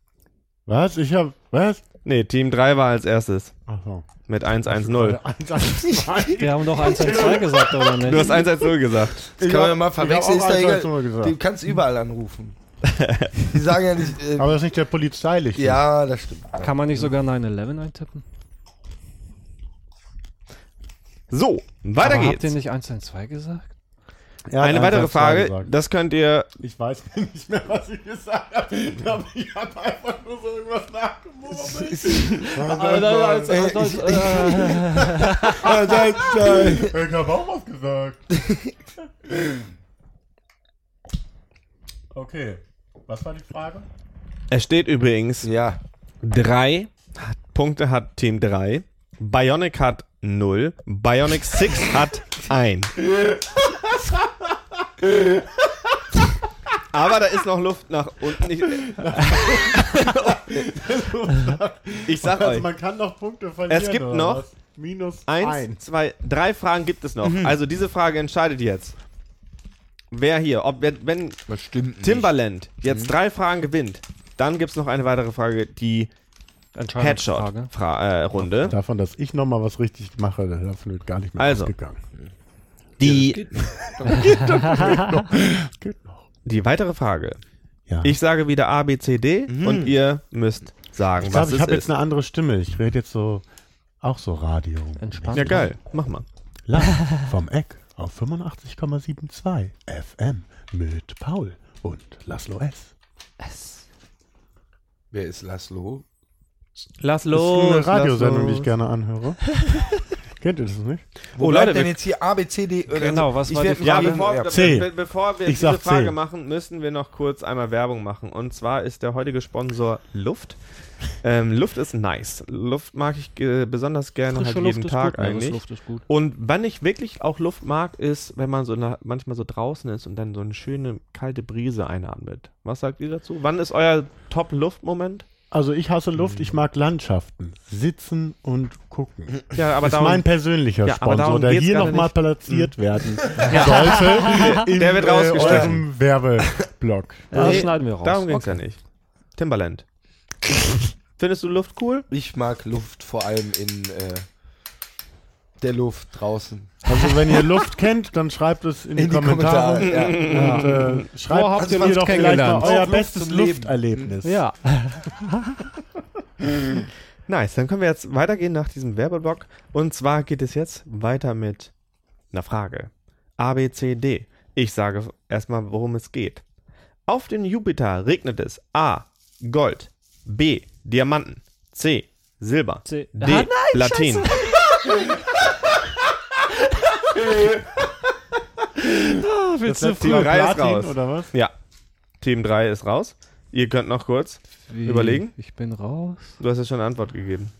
Was? Ich hab. Was? Nee, Team 3 war als erstes. Achso. Mit 110. 1, 1, 2. Wir haben doch 1, 1, 2 gesagt, oder nicht? Du hast 110 gesagt. Das kann man ja mal verwechseln, ist Ich da hab auch 1, 1, egal. 0 Du kannst überall anrufen. Die sagen ja nicht. Äh, Aber das ist nicht der polizeiliche. ja, das stimmt. Kann man nicht sogar 9-11 eintippen? So, weiter Aber Habt ihr geht's. nicht 1, 1, 2 gesagt? Hat Eine 1, weitere 1, 2 Frage, gesagt. das könnt ihr. Ich weiß nicht mehr, was ich gesagt habe. Ich glaube, ich habe einfach nur so irgendwas nachgemurmelt. Ich habe auch was gesagt. Okay. Was war die Frage? Es steht übrigens, Ja. drei Punkte hat Team 3 Bionic hat 0. Bionic 6 hat 1. Aber da ist noch Luft nach unten. Ich, ich sag Also euch, man kann noch Punkte verlieren. Es gibt oder noch was? Minus eins, eins. zwei, drei Fragen gibt es noch. Also diese Frage entscheidet jetzt. Wer hier, ob wenn- nicht. Timbaland jetzt drei Fragen gewinnt, dann gibt es noch eine weitere Frage, die Headshot-Runde. Davon, dass ich nochmal was richtig mache, davon wird gar nicht mehr Also. ausgegangen. Die, Geht noch. die weitere Frage. Ja. Ich sage wieder A, B, C, D und ihr müsst sagen, ich was glaube, ich es habe ist. jetzt eine andere Stimme. Ich rede jetzt so, auch so Radio. Entspannt. ja, geil. Mach mal. Live vom Eck auf 85,72 FM mit Paul und Laszlo S. Wer ist Laszlo? Lass Das ist eine Radiosendung, die ich gerne anhöre. Kennt ihr das nicht? Wo Oh, Leute, denn jetzt hier A, B, C, D? oder Genau, was ich war die Ja, fragen- bevor, ja. C. be bevor wir Ich diese Frage C. machen, müssen wir noch kurz einmal Werbung machen. Und zwar ist der heutige Sponsor Luft. Ähm, Luft ist nice. Luft mag ich äh, besonders gerne Frische halt Luft jeden ist Tag gut, eigentlich. Luft ist gut. Und wann ich wirklich auch Luft mag, ist, wenn man so na, manchmal so draußen ist und dann so eine schöne kalte Brise einatmet. Was sagt ihr dazu? Wann ist euer Top-Luft-Moment? Also ich hasse Luft, ich mag Landschaften. Sitzen und gucken. Ja, aber das ist mein persönlicher Ja, Sponsor, darum der hier nochmal platziert werden sollte. in, Der wird äh, rausgestrichen. eurem Werbeblock. Ja, das Nee, schneiden wir raus. Darum ging es ja nicht. Timbaland. Findest du Luft cool? Ich mag Luft vor allem in äh, der Luft draußen. Also wenn ihr Luft kennt, dann schreibt es in, die, In die Kommentare. Kommentare, ja. Und äh, schreibt Wo habt habt ihr mir was doch vielleicht mal kennengelernt? euer Luft bestes. Lufterlebnis. Ja. Nice, dann können wir jetzt weitergehen nach diesem Werbeblock. Und zwar geht es jetzt weiter mit einer Frage. A, B, C, D. Ich sage erstmal, worum es geht. Auf den Jupiter regnet es A. Gold. B. Diamanten. C. Silber. C. D. Ah, nein, Platin. willst du Team drei ist Platin, raus. oder was? Ja. Team 3 ist raus. Ihr könnt noch kurz. Wie? Überlegen? Ich bin raus. Du hast ja schon eine Antwort gegeben.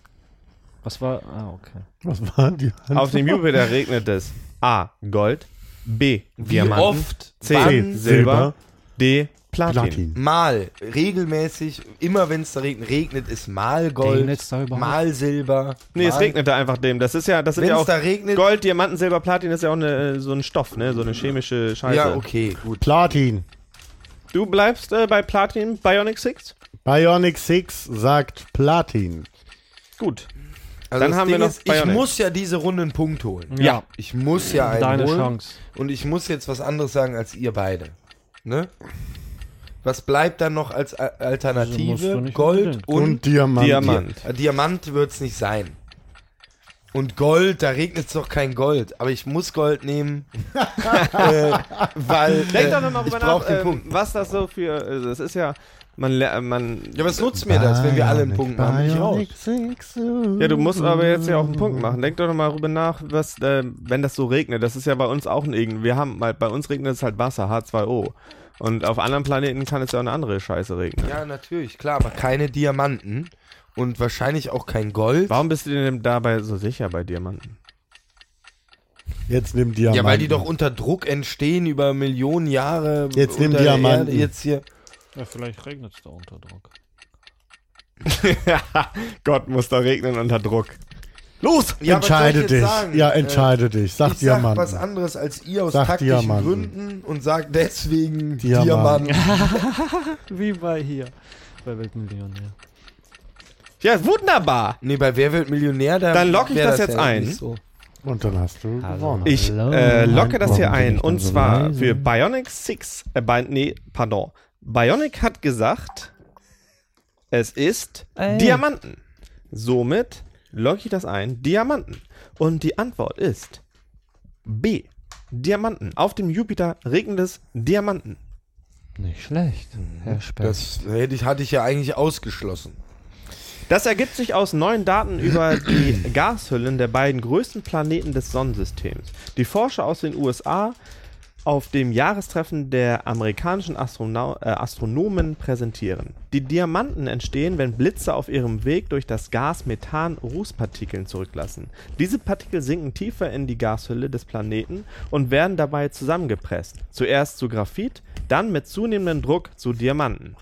Was war. Ah, okay. Was waren die? Auf dem Jupiter regnet es A. Gold. B. Wie Diamanten. oft, C. wann, Silber. D. Platin. Platin. mal, regelmäßig, immer wenn es da regnet, regnet es mal Gold, mal Silber. Nee, es mal, regnet da einfach dem. Das ist ja, das sind Wenn ja es auch da regnet, Gold, Diamanten, Silber, Platin ist ja auch eine, so ein Stoff, ne? So eine chemische Scheiße. ja, okay, gut. Platin. Du bleibst äh, bei Platin Bionic 6? Bionic 6 sagt Platin. Gut. Also Dann haben Ding wir noch ist, ich muss ja diese Runde einen Punkt holen. Ja. Ich muss ja einen Deine holen. Chance. Und ich muss jetzt was anderes sagen als ihr beide. Ne? Was bleibt dann noch als Also Alternative? Gold und, Und Diamant. Diamant. Di Diamant wird es nicht sein. Und Gold, da regnet es doch kein Gold. Aber ich muss Gold nehmen, äh, weil Denk äh, doch nochmal ich drüber brauche nach, den ähm, Punkt. was das so für. Äh, das ist ja. Man, ler- man. Ja, was nutzt mir das, wenn wir alle einen Punkt machen? Ich raus. Bionic 6, uh. Ja, du musst aber jetzt ja auch einen Punkt machen. Denk doch nochmal drüber nach, was, äh, wenn das so regnet. Das ist ja bei uns auch ein Irgend. Wir haben, bei uns regnet es halt Wasser, H2O. Und auf anderen Planeten kann es ja auch eine andere Scheiße regnen. Ja, natürlich, klar, aber keine Diamanten. Und wahrscheinlich auch kein Gold. Warum bist du denn dabei so sicher bei Diamanten? Jetzt nimm Diamant. Ja, weil die doch unter Druck entstehen über Millionen Jahre. Jetzt nimm Diamanten. Erde. Jetzt hier. Ja, vielleicht regnet es da unter Druck. Gott muss da regnen unter Druck. Los! Ja, entscheide dich. sagen? Ja, Äh, entscheide dich. Sag ich Diamant. sag was anderes als ihr aus Sag taktischen Diamanten. Gründen und sag deswegen Diamant. Diamant. Wie bei hier. Bei Weltmillionär. Ja, wunderbar. Nee, bei Wer wird Millionär? Da Dann lock ich wär das jetzt ja ein. So. Und dann hast du gewonnen. Ich äh, locke das hier ein. Und so zwar leise? für Bionic 6. Äh, Bi nee, pardon. Bionic hat gesagt, es ist Ey. Diamanten. Somit locke ich das ein. Diamanten. Und die Antwort ist B. Diamanten. Auf dem Jupiter regnet es Diamanten. Nicht schlecht, Herr Speck. Das hätte ich, hatte ich ja eigentlich ausgeschlossen. Das ergibt sich aus neuen Daten über die Gashüllen der beiden größten Planeten des Sonnensystems. Die Forscher aus den USA auf dem Jahrestreffen der amerikanischen Astronau äh, Astronomen präsentieren. Die Diamanten entstehen, wenn Blitze auf ihrem Weg durch das Gas Methan Rußpartikeln zurücklassen. Diese Partikel sinken tiefer in die Gashülle des Planeten und werden dabei zusammengepresst. Zuerst zu Graphit, dann mit zunehmendem Druck zu Diamanten.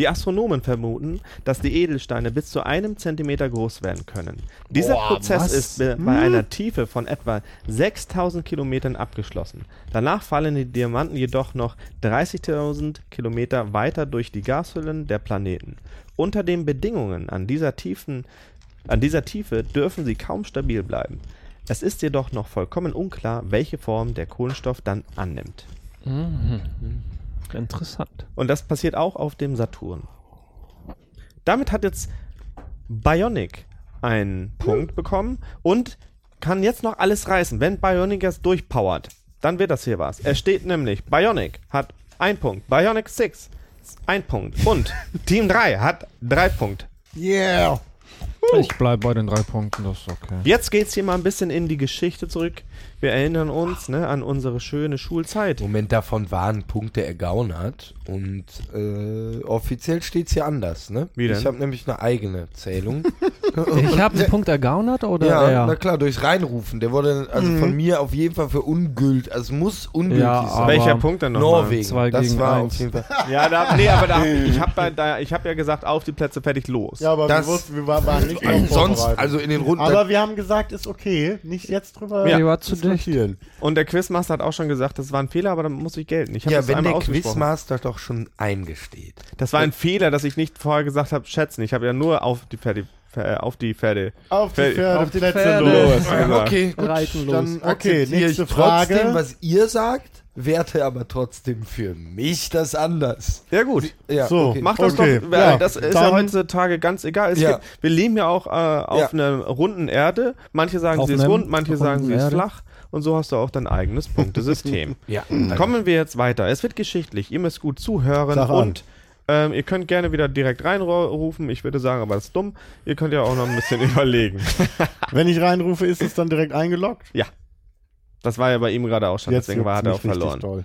Die Astronomen vermuten, dass die Edelsteine bis zu einem Zentimeter groß werden können. Dieser Boah, Prozess was? ist be- bei einer Tiefe von etwa 6000 Kilometern abgeschlossen. Danach fallen die Diamanten jedoch noch 30.000 Kilometer weiter durch die Gashüllen der Planeten. Unter den Bedingungen an dieser, Tiefen, an dieser Tiefe dürfen sie kaum stabil bleiben. Es ist jedoch noch vollkommen unklar, welche Form der Kohlenstoff dann annimmt. Interessant. Und das passiert auch auf dem Saturn. Damit hat jetzt Bionic einen Punkt bekommen und kann jetzt noch alles reißen. Wenn Bionic jetzt durchpowert, dann wird das hier was. Er steht nämlich, Bionic hat ein Punkt, Bionic 6 ein Punkt und Team 3 hat drei Punkte. Yeah. Ich bleibe bei den drei Punkten, das ist okay. Jetzt geht's hier mal ein bisschen in die Geschichte zurück. Wir erinnern uns ne, an unsere schöne Schulzeit. Moment, davon waren Punkte ergaunert und äh, offiziell steht's hier anders, ne? Wie denn? Ich habe nämlich eine eigene Zählung. Ich habe einen Punkt ergaunert oder ja, er? na klar, durchs Reinrufen. Der wurde also von mir auf jeden Fall für ungültig, also es muss ungültig Ja, sein. Welcher Punkt denn nochmal? Norwegen, Zwei das gegen war eins. auf jeden Fall. Ja, da, nee, aber da, ich habe hab ja gesagt, auf die Plätze fertig los. Ja, aber Das- wir, wussten, wir waren waren nicht Sonst, also in den Runden, aber wir haben gesagt, ist okay, nicht jetzt drüber Ja, die war zu diskutieren. Und der Quizmaster hat auch schon gesagt, das war ein Fehler, aber dann muss ich gelten. Ich habe ja, das wenn der. Quizmaster doch schon eingesteht. Das war ein Fehler, dass ich nicht vorher gesagt habe, schätzen. Ich habe ja nur auf die Pferde, äh, auf die Pferde. Auf die Pferd- Pferde, auf die Plätze Pferde. los. gesagt. Okay, gut, Reiten los. dann Okay, nächste ich trotzdem, Frage. was ihr sagt, werte aber trotzdem für mich das anders. Ja gut. Ja, So, okay. Mach das Okay, doch. ja, äh, das ist ja dann- heutzutage ganz egal. Es Ja. gibt, wir leben ja auch äh, auf Ja. einer runden Erde. Manche sagen, Auf sie ist rund, manche sagen, sie ist Erde. flach. Und so hast du auch dein eigenes Punktesystem. Ja, Kommen wir jetzt weiter. Es wird geschichtlich. Ihr müsst gut zuhören Sag und ähm, ihr könnt gerne wieder direkt reinrufen. Ich würde sagen, aber das ist dumm. Ihr könnt ja auch noch ein bisschen überlegen. Wenn ich reinrufe, ist es dann direkt eingeloggt? Ja. Das war ja bei ihm gerade auch schon. Deswegen war, hat er auch verloren. richtig Doll.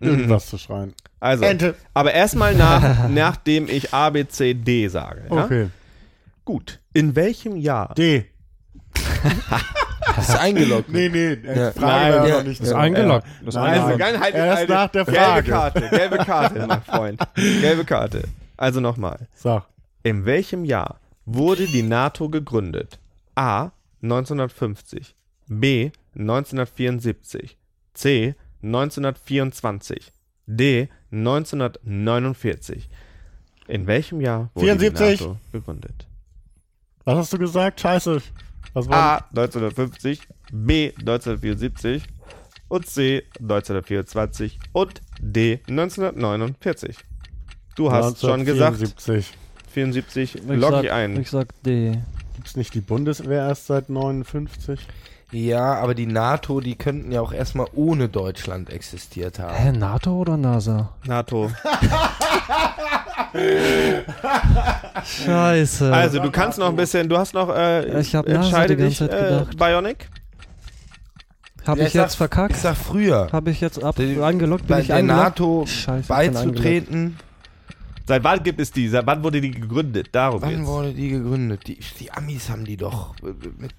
Irgendwas zu schreien. Also, Ente. aber erstmal nach, nachdem ich A, B, C, D sage. Ja? Okay. Gut. In welchem Jahr? D. das ist eingeloggt. Nee, nee, Ja. Frage Nein, war ja, noch nicht Ist so. eingeloggt. Das ist Nein. Also, eingeloggt. geil, halt, Erst halt, nach der gelbe Frage. Karte, gelbe Karte, mein Freund. Gelbe Karte. Also nochmal. Sag. In welchem Jahr wurde die NATO gegründet? A. 1950. B. 1974. C. 1924. D. 1949. In welchem Jahr wurde 74. die NATO gegründet? Was hast du gesagt? Scheiße. Was A. war 1950. B. 1974. Und C. 1924. Und D. 1949. Du hast schon gesagt, 1974. 74 Ich log ich ein. Ich sag D. Gibt's nicht die Bundeswehr erst seit 59? Ja, aber die NATO, die könnten ja auch erstmal ohne Deutschland existiert haben. Hä, NATO oder NASA? NATO. Scheiße. Also, du kannst noch ein bisschen, du hast noch, äh, Ich hab NASA die ganze dich, Zeit äh, gedacht. Bionic? Habe Ja, ich sag- jetzt verkackt? Ich sag früher. Habe ich jetzt ab Die- eingeloggt? Bin Bei ich der eingeloggt? NATO Scheiße, ich beizutreten. Seit wann gibt es die? Seit wann wurde die gegründet? Darum Wann geht's. wurde die gegründet? Die, die Amis haben die doch äh, mit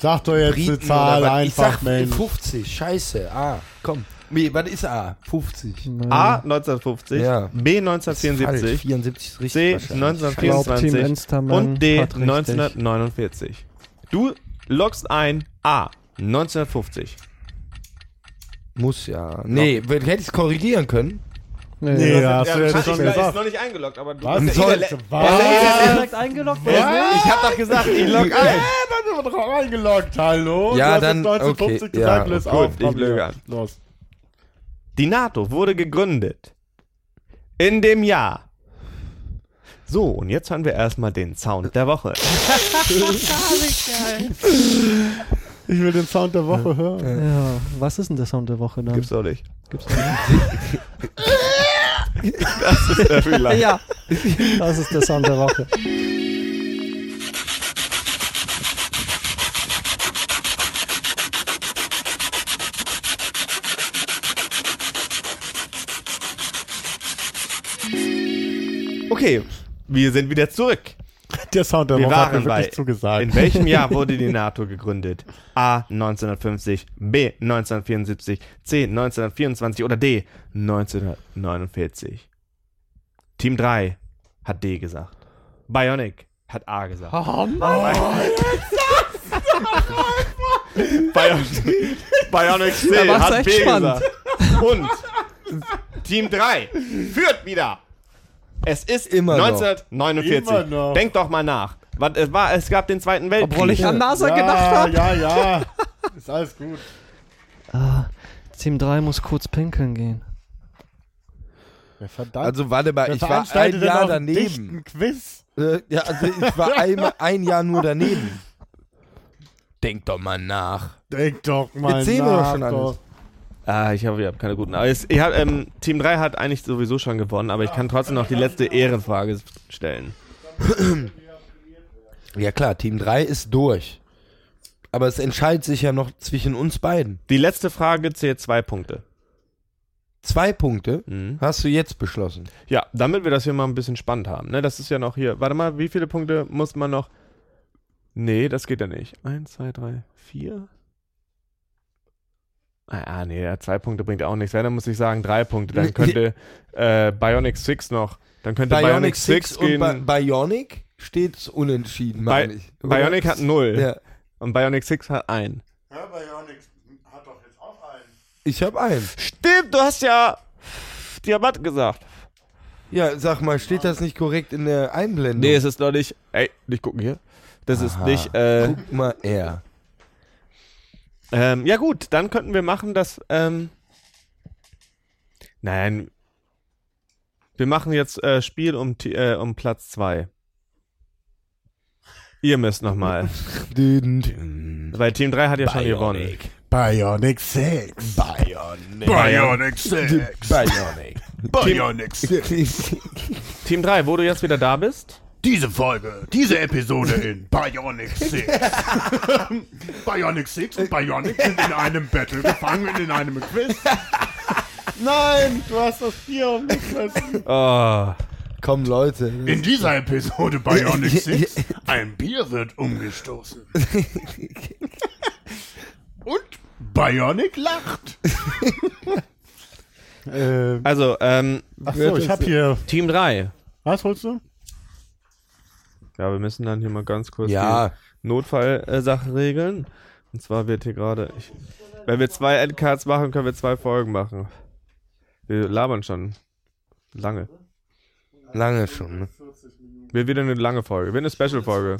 Sag doch jetzt Briten eine Zahl was? Ich einfach, sag Mensch. 50. Scheiße. A. Komm. Nee, was ist A? 50. Nein. A. 1950. Ja. B. Falsch. 1974. 74 ist richtig. C. wahrscheinlich. Ich glaub, Team 1924. Enstermann Und D. hat richtig. 1949. Du loggst ein A. 1950. Muss ja. Nee, hätte ich es korrigieren können. Nee, Nee, das- ja, hast du jetzt schon gesagt. noch nicht eingeloggt, aber du Was? bist Soll- ja eh der- Was? direkt eingeloggt? Ich hab doch gesagt, ich log ein. dann sind wir drauf eingeloggt. Hallo? Ja, du hast dann- jetzt 1950 okay, gesagt, ja, löst gut, auf. ich löge an. Los. Die NATO wurde gegründet in dem Jahr. So, und jetzt hören wir erstmal den Sound der Woche. Ich will den Sound der Woche hören. Ja, was ist denn der Sound der Woche dann? Gibt's doch nicht. Gibt's Das ist der Fehler. Ja, das ist der Sound der Woche. Okay, wir sind wieder zurück. Der Sound der Wir Woche hat waren mir wirklich bei. zugesagt. In welchem Jahr wurde die NATO gegründet? A. 1950, B. 1974, C. 1924 oder D. 1949? Team 3 hat D gesagt. Bionic hat A gesagt. Oh Mann. Bionic, Bionic C hat B spannend. gesagt. Und Team 3 führt wieder. Es ist Immer noch. 1949. Immer noch. Denkt doch mal nach. Was, es, war, es gab den Zweiten Weltkrieg. Obwohl ich an NASA ja, gedacht habe. Ja, ja. Ist alles gut. Ah, Team 3 muss kurz pinkeln gehen. Ja, verdammt. Also warte mal, ich war ein Jahr noch daneben. Quiz. Äh, ja, also ich war ein, ein Jahr nur daneben. Denk doch mal nach. Denk doch mal Jetzt sehen wir doch nach, schon alles. Ah, ich hoffe, ihr habt keine guten. Aber es, ich hab, ähm, Team 3 hat eigentlich sowieso schon gewonnen, aber ich kann trotzdem noch die letzte Ehrenfrage stellen. Ja klar, Team 3 ist durch. Aber es entscheidet sich ja noch zwischen uns beiden. Die letzte Frage zählt zwei Punkte. Zwei Punkte Mhm. hast du jetzt beschlossen. Ja, damit wir das hier mal ein bisschen spannend haben. Ne, das ist ja noch hier. Warte mal, wie viele Punkte muss man noch? Nee, das geht ja nicht. Eins, zwei, drei, vier. Ah, nee, ja, zwei Punkte bringt auch nichts. Wenn, dann muss ich sagen drei Punkte. Dann könnte äh, Bionic 6 noch. Dann könnte Bionic, 6 und gehen. Bi Bionic steht unentschieden, Bi meine ich. oder? Bionic hat 0 Ja, und Bionic 6 hat 1. Ja, Bionic hat doch jetzt auch einen. ich habe einen. Stimmt, du hast ja Diamant gesagt. Ja, sag mal, steht das nicht korrekt in der Einblendung? Nee, es ist noch nicht. Ey, nicht gucken hier. Das ist Aha. nicht. Äh, Guck mal, er. Ähm, ja, gut, dann könnten wir machen, dass. Ähm, nein. Wir machen jetzt äh, Spiel um, äh, um Platz 2. Ihr müsst nochmal. Weil Team 3 hat ja schon gewonnen. Bionic 6. Bionic. Bionic 6. Bionic. Bionic 6. Team 3, wo du jetzt wieder da bist. Diese Folge, diese Episode in Bionic 6. Bionic 6 und Bionic sind in einem Battle gefangen, in einem Quiz. Nein, du hast das Bier umgefressen. Oh. Komm, Leute. In dieser Episode Bionic 6, ein Bier wird umgestoßen. Und Bionic lacht. äh, Also, ähm, achso, ich hab hier. Team 3. Was holst du? Ja, wir müssen dann hier mal ganz kurz Ja. die Notfallsache regeln. Und zwar wird hier gerade. Wenn wir zwei Endcards machen, können wir zwei Folgen machen. Wir labern schon lange. Lange schon. Ne? Wird wieder eine lange Folge. Wird eine Special-Folge.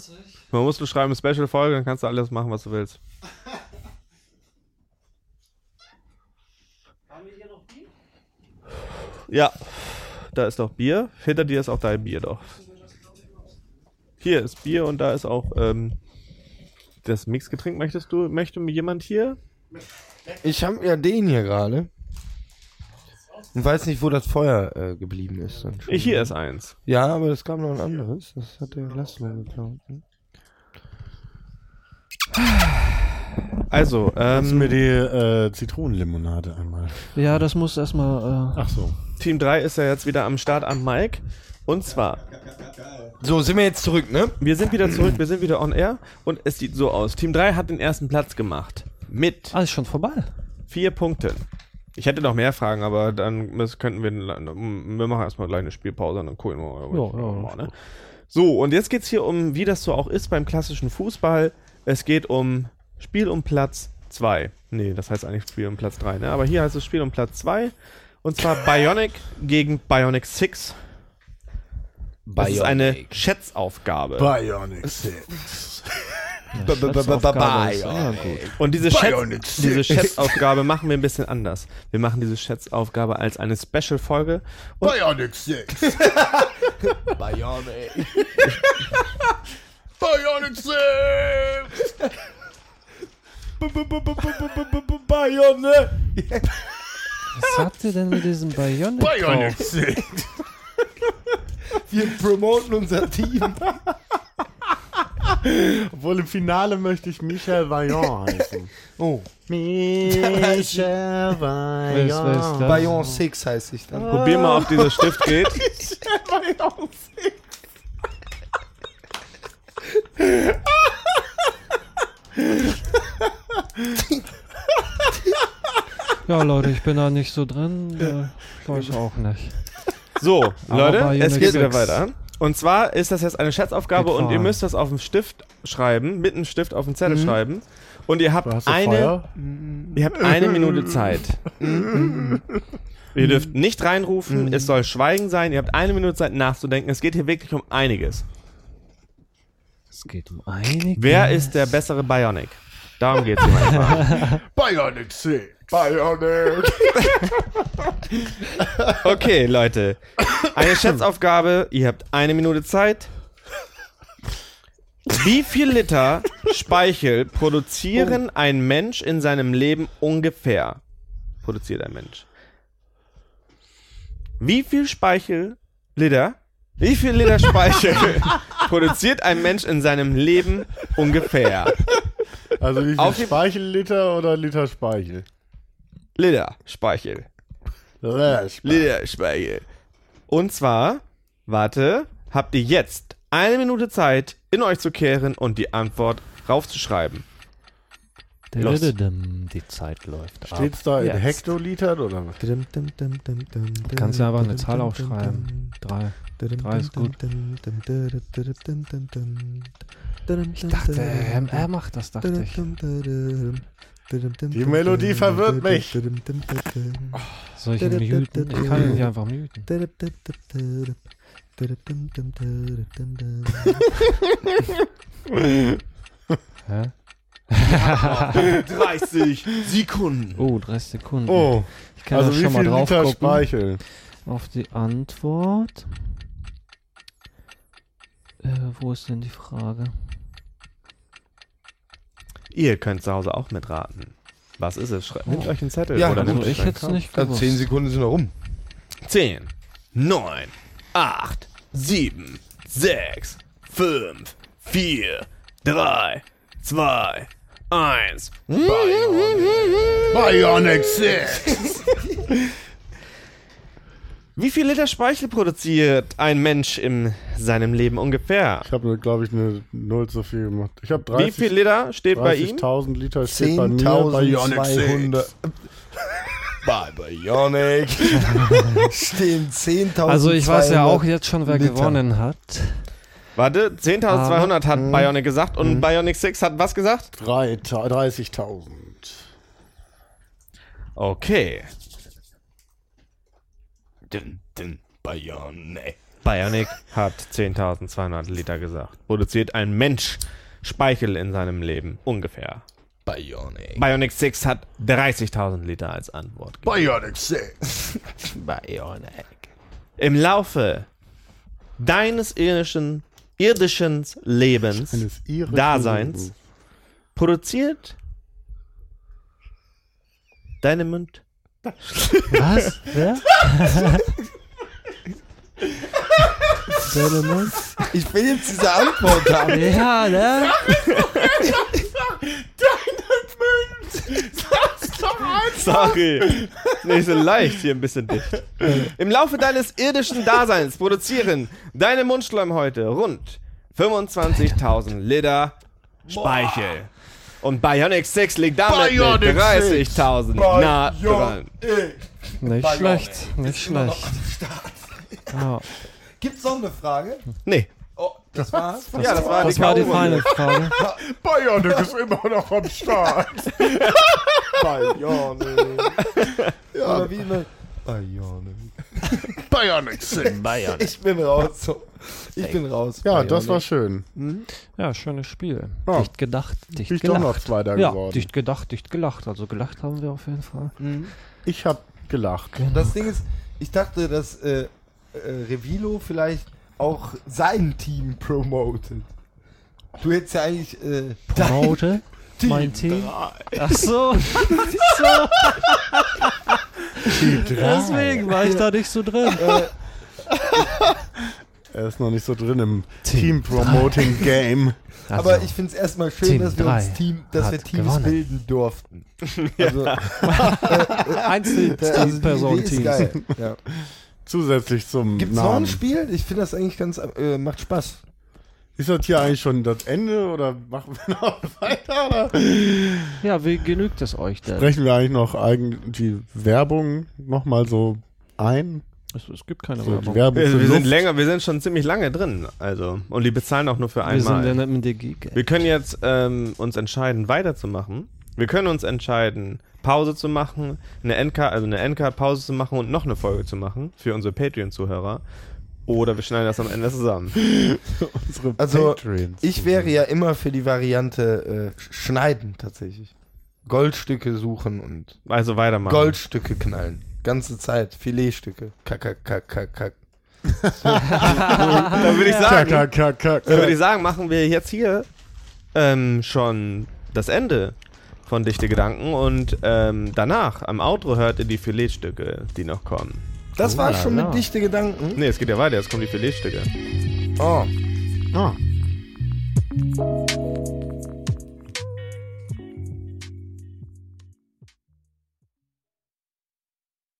Man muss nur schreiben, Special-Folge, dann kannst du alles machen, was du willst. Ja, da ist doch Bier. Hinter dir ist auch dein Bier doch. Hier ist Bier und da ist auch ähm, das Mixgetränk. Möchtest du, möchte mir jemand hier? Ich habe ja den hier gerade. Und weiß nicht, wo das Feuer äh, geblieben ist. Dann schon. Ich, hier ist eins. Ja, aber es gab noch ein anderes. Das hat der Laszlo geklaut. Ne? Also, Kannst du mir ähm, die äh, Zitronenlimonade einmal. Ja, das muss erstmal. Äh, Ach so. Team 3 ist ja jetzt wieder am Start am Mike. Und zwar, So, sind wir jetzt zurück, ne? wir sind wieder zurück, wir sind wieder on air und es sieht so aus. Team 3 hat den ersten Platz gemacht. Mit ah, ist schon vorbei. vier Punkten. Ich hätte noch mehr Fragen, aber dann könnten wir, wir machen erstmal gleich eine Spielpause und dann gucken wir mal. Ja, ja, ne? So, und jetzt geht es hier um, wie das so auch ist beim klassischen Fußball. Es geht um Spiel um Platz 2. Nee, das heißt eigentlich Spiel um Platz 3, ne? Aber hier heißt es Spiel um Platz 2. Und zwar Bionic gegen Bionic 6. Das ist eine Schätzaufgabe. Bionic 6. B- b- b- Bionic. ah. Und diese, Schätz, Bionic Six. diese Schätzaufgabe machen wir ein bisschen anders. Wir machen diese Schätzaufgabe als eine Special-Folge. Bionic 6. Bionic. Bionic 6. Bionic. Was habt ihr denn mit diesem Bionic? Bionic drauf? 6. Wir promoten unser Team. Obwohl im Finale möchte ich Michel Vaillant heißen. Oh. Michel Vaillant. Vaillant 6 heißt ich dann. Probier mal, ob dieser Stift geht. Michel Vaillant 6. ja, Leute, ich bin da nicht so drin. Äh, ich auch nicht. So, Leute, es geht wieder 6. weiter. Und zwar ist das jetzt eine Schätzaufgabe und ihr müsst das auf dem Stift schreiben, mit einem Stift auf dem Zettel schreiben. Und ihr habt eine, Feuer? ihr habt eine Minute Zeit. ihr dürft nicht reinrufen, es soll Schweigen sein, ihr habt eine Minute Zeit nachzudenken. Es geht hier wirklich um einiges. Es geht um einiges. Wer ist der bessere Bionic? Darum geht's hier. Bionic 6. Bionic. Okay, Leute. Eine Schätzaufgabe. Ihr habt eine Minute Zeit. Wie viel Liter Speichel produzieren ein Mensch in seinem Leben ungefähr? Produziert ein Mensch. Wie viel Speichel, Liter? Wie viel Liter Speichel produziert ein Mensch in seinem Leben ungefähr? Also wie Auf viel die- Speichelliter oder Liter Speichel? Liter Speichel. Liter Speichel. Liter Speichel. Und zwar, warte, habt ihr jetzt eine Minute Zeit, in euch zu kehren und die Antwort raufzuschreiben. Los. Die Zeit läuft Steht's ab. da in Jetzt. Hektolitern oder was? Du kannst ja einfach eine Zahl aufschreiben. Drei. Drei ist gut. Ich dachte, er, er macht das, dachte ich. Die Melodie verwirrt mich. Soll ich ihn muten? Ich kann ihn hier einfach muten. Hä? 30 Sekunden. Oh, 30 Sekunden. Oh, ich kann also wie schon mal viel drauf Liter gucken. Speichel? Auf die Antwort. Äh, wo ist denn die Frage? Ihr könnt zu Hause auch mitraten. Was ist es? Schreibt nehmt euch einen Zettel Ja, oder also nehmt Also ich einen hätte es Kamm. nicht Also gewusst. 10 Sekunden sind noch rum. 10, 9, 8, 7, 6, 5, 4, 3, 2, 1. Bionic 6. Wie viel Liter Speichel produziert ein Mensch in seinem Leben ungefähr? Ich habe, glaube ich, eine Null zu viel gemacht. Ich habe Wie viel 30 Liter steht bei ihm? 30.000 Liter steht bei mir. Bionic 10.200. 6. Bei Bionic stehen 10.000. Also ich weiß ja auch jetzt schon, wer Liter. gewonnen hat. Warte, 10.200 hat Mhm. Bionic gesagt und Bionic 6 hat was gesagt? Drei Ta- 30.000. Okay. Dun, dun, Bionic. Bionic hat 10.200 Liter gesagt. Produziert ein Mensch Speichel in seinem Leben ungefähr. Bionic. Bionic 6 hat 30.000 Liter als Antwort. gegeben. Bionic 6. Bionic. Im Laufe deines irdischen, irdischen Lebens, Eines irischen Daseins, Lebens. produziert deine Mund. Was? Wer? Mund? Ich will jetzt diese Antwort haben. Ja, ne? Sorry. Ist nicht so leicht, hier ein bisschen dicht. Im Laufe deines irdischen Daseins produzieren deine Mundschleimhäute rund 25.000 Liter Speichel. Und Bionic 6 liegt damit Bionic mit 30.000 nah dran. Nicht schlecht, nicht schlecht. Ja, Gibt's noch eine Frage? Nee. Oh, das war's? ja, das war das die war die. Final Frage. Bionic ist immer noch am Start. Bionic. Oder wie immer. Bionic. Bionic 6. Ich bin raus. So. Ich bin raus. Ja, Bionic. das war schön. Ja, schönes Spiel. Ja. Dicht gedacht, dicht Bin ich doch gelacht. noch Zweiter ja, geworden. dicht gedacht, dicht gelacht. Also gelacht haben wir auf jeden Fall. Ich habe gelacht. Das Ding ist, ich dachte, dass äh, äh, Revilo vielleicht auch sein Team promotet. Du hättest ja eigentlich äh, dein Promote, mein Team. Ach so. so. Deswegen war ich da nicht so drin. Er ist noch nicht so drin im Team-Promoting-Game. Aber Also, ich finde es erstmal schön, Team dass wir uns Team, dass wir Teams gewonnen. bilden durften. Also, Einzel also die Person Idee ist Teams. geil. Ja. Zusätzlich zum Gibt's noch ein Namen. Spiel? Ich finde das eigentlich ganz, äh, macht Spaß. Ist das hier eigentlich schon das Ende oder machen wir noch weiter? Oder? Ja, wie genügt es euch denn? Brechen wir eigentlich noch eigen, die Werbung nochmal so ein? Es, es gibt keine So, Werbung. Werbung Wir, wir sind länger, wir sind schon ziemlich lange drin, also und die bezahlen auch nur für Wir sind ja einmal. nicht mit der Geek. Wir können jetzt ähm, uns entscheiden, weiterzumachen. Wir können uns entscheiden, Pause zu machen, eine NK, also eine NK-Pause zu machen und noch eine Folge zu machen für unsere Patreon-Zuhörer. Oder wir schneiden das am Ende zusammen. Unsere Also, Patreons. Ich wäre ja immer für die Variante äh, schneiden tatsächlich. Goldstücke suchen und Also weitermachen. Goldstücke knallen. Ganze Zeit. Filetstücke. Kack, kack, kack, kack, kack. Dann würde ich sagen, kack, kack, kack. dann würde ich sagen, machen wir jetzt hier ähm, schon das Ende von Dichte Gedanken und ähm, danach, am Outro, hört ihr die Filetstücke, die noch kommen. Das war schon ja. mit dichte Gedanken. Nee, es geht ja weiter, jetzt kommen die Filetstücke. Oh. Ah.